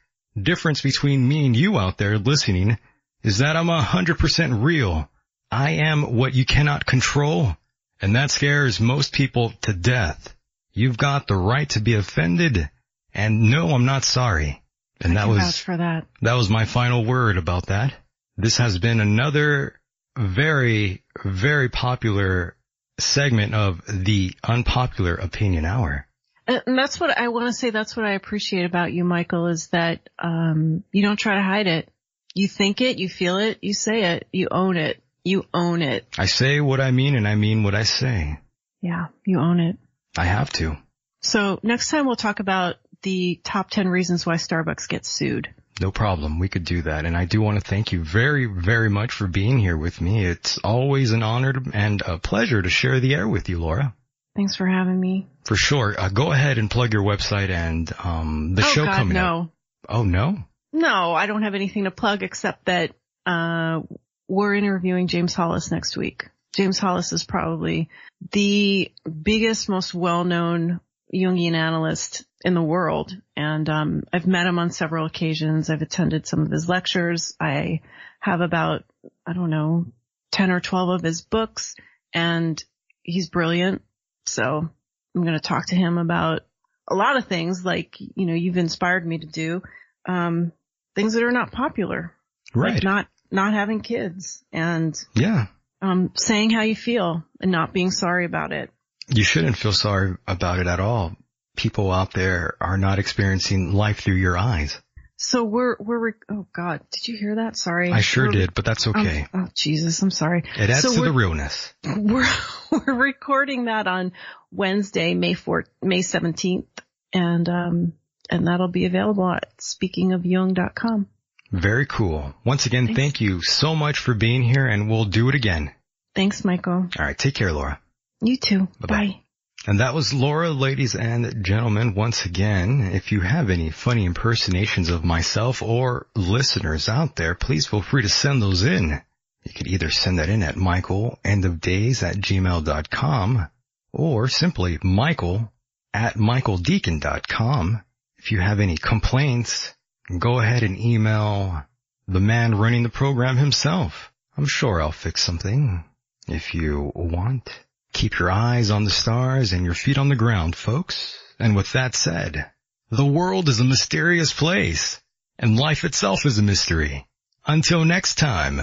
Difference between me and you out there listening is that I'm a hundred percent real. I am what you cannot control, and that scares most people to death. You've got the right to be offended And no, I'm not sorry. And I that was for that. that was my final word about that. This has been another very, very popular segment of the unpopular opinion hour. And that's what I want to say. That's what I appreciate about you, Michael, is that um, you don't try to hide it. You think it, you feel it, you say it, you own it. You own it. I say what I mean and I mean what I say. Yeah, you own it. I have to. So next time we'll talk about the top 10 reasons why Starbucks gets sued. No problem. We could do that. And I do want to thank you very, very much for being here with me. It's always an honor and a pleasure to share the air with you, Laura. Thanks for having me. For sure. Uh, go ahead and plug your website and um, the oh show God, coming no. up. Oh no. No, I don't have anything to plug except that uh, we're interviewing James Hollis next week. James Hollis is probably the biggest, most well-known Jungian analyst in the world, and um, I've met him on several occasions. I've attended some of his lectures. I have about I don't know ten or twelve of his books, and he's brilliant. So I'm going to talk to him about a lot of things, like you know you've inspired me to do um, things that are not popular, Right. like not not having kids and yeah. um, saying how you feel and not being sorry about it. You shouldn't feel sorry about it at all. People out there are not experiencing life through your eyes. So we're we're re- oh god, did you hear that? Sorry, I sure We're- did, but that's okay. Um, oh Jesus, I'm sorry. It adds so to the realness. We're we're recording that on Wednesday, May 4th, May 17th, and um and that'll be available at speakingofjung.com. Very cool. Once again, Thanks. thank you so much for being here and we'll do it again. Thanks, Michael. All right. Take care, Laura. You too. Bye-bye. Bye. And that was Laura, ladies and gentlemen. Once again, if you have any funny impersonations of myself or listeners out there, please feel free to send those in. You could either send that in at michaelandofdays at gmail.com or simply michael at michaeldecon.com. If you have any complaints, go ahead and email the man running the program himself. I'm sure I'll fix something if you want. Keep your eyes on the stars and your feet on the ground, folks. And with that said, the world is a mysterious place and life itself is a mystery. Until next time,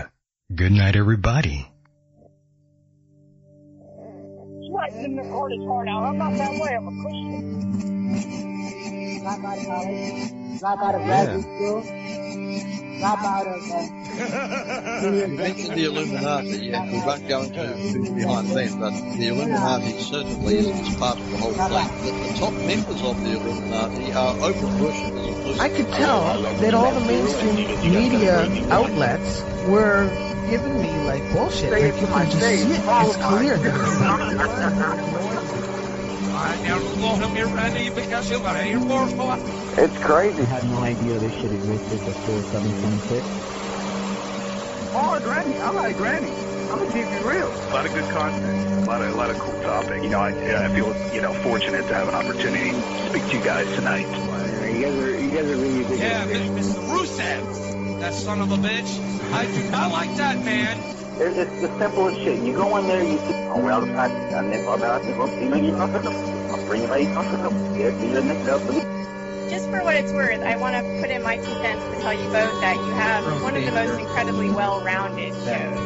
good night everybody. Right in the hardest heart out. I'm not that way. I'm a Christian. drop out of college, drop out of graduate school, drop out of uh, You mentioned the Illuminati, and we won't go into who's behind them, but the Illuminati certainly is, part of the whole thing. The, top members of the Illuminati are worshippers of I could tell that all the mainstream media outlets were giving me like bullshit. Like you can just see it. It's clear I never want him here, Randy, because got Air Force One. It's crazy. I had no idea this shit existed before 726. Oh, Granny. I like Granny. I'm gonna keep it real. A lot of good content, a lot of a lot of cool topic. You know, I, I feel you know fortunate to have an opportunity to speak to you guys tonight. You guys are you guys are really big. Yeah, Mr. Rusev. That son of a bitch. I do not like that man. It's, it's the simplest shit. You go in there, you see, oh well, I, I never about it. Well, you know, you don't. I'll bring you my comfortable. Yeah, you didn't know. Just for what it's worth, I want to put in my two cents to tell you both that you have one of the most incredibly well-rounded shows.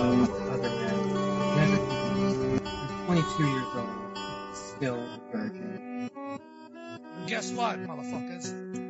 Um, other men. I'm 22 years old, still a virgin. Guess what, motherfuckers?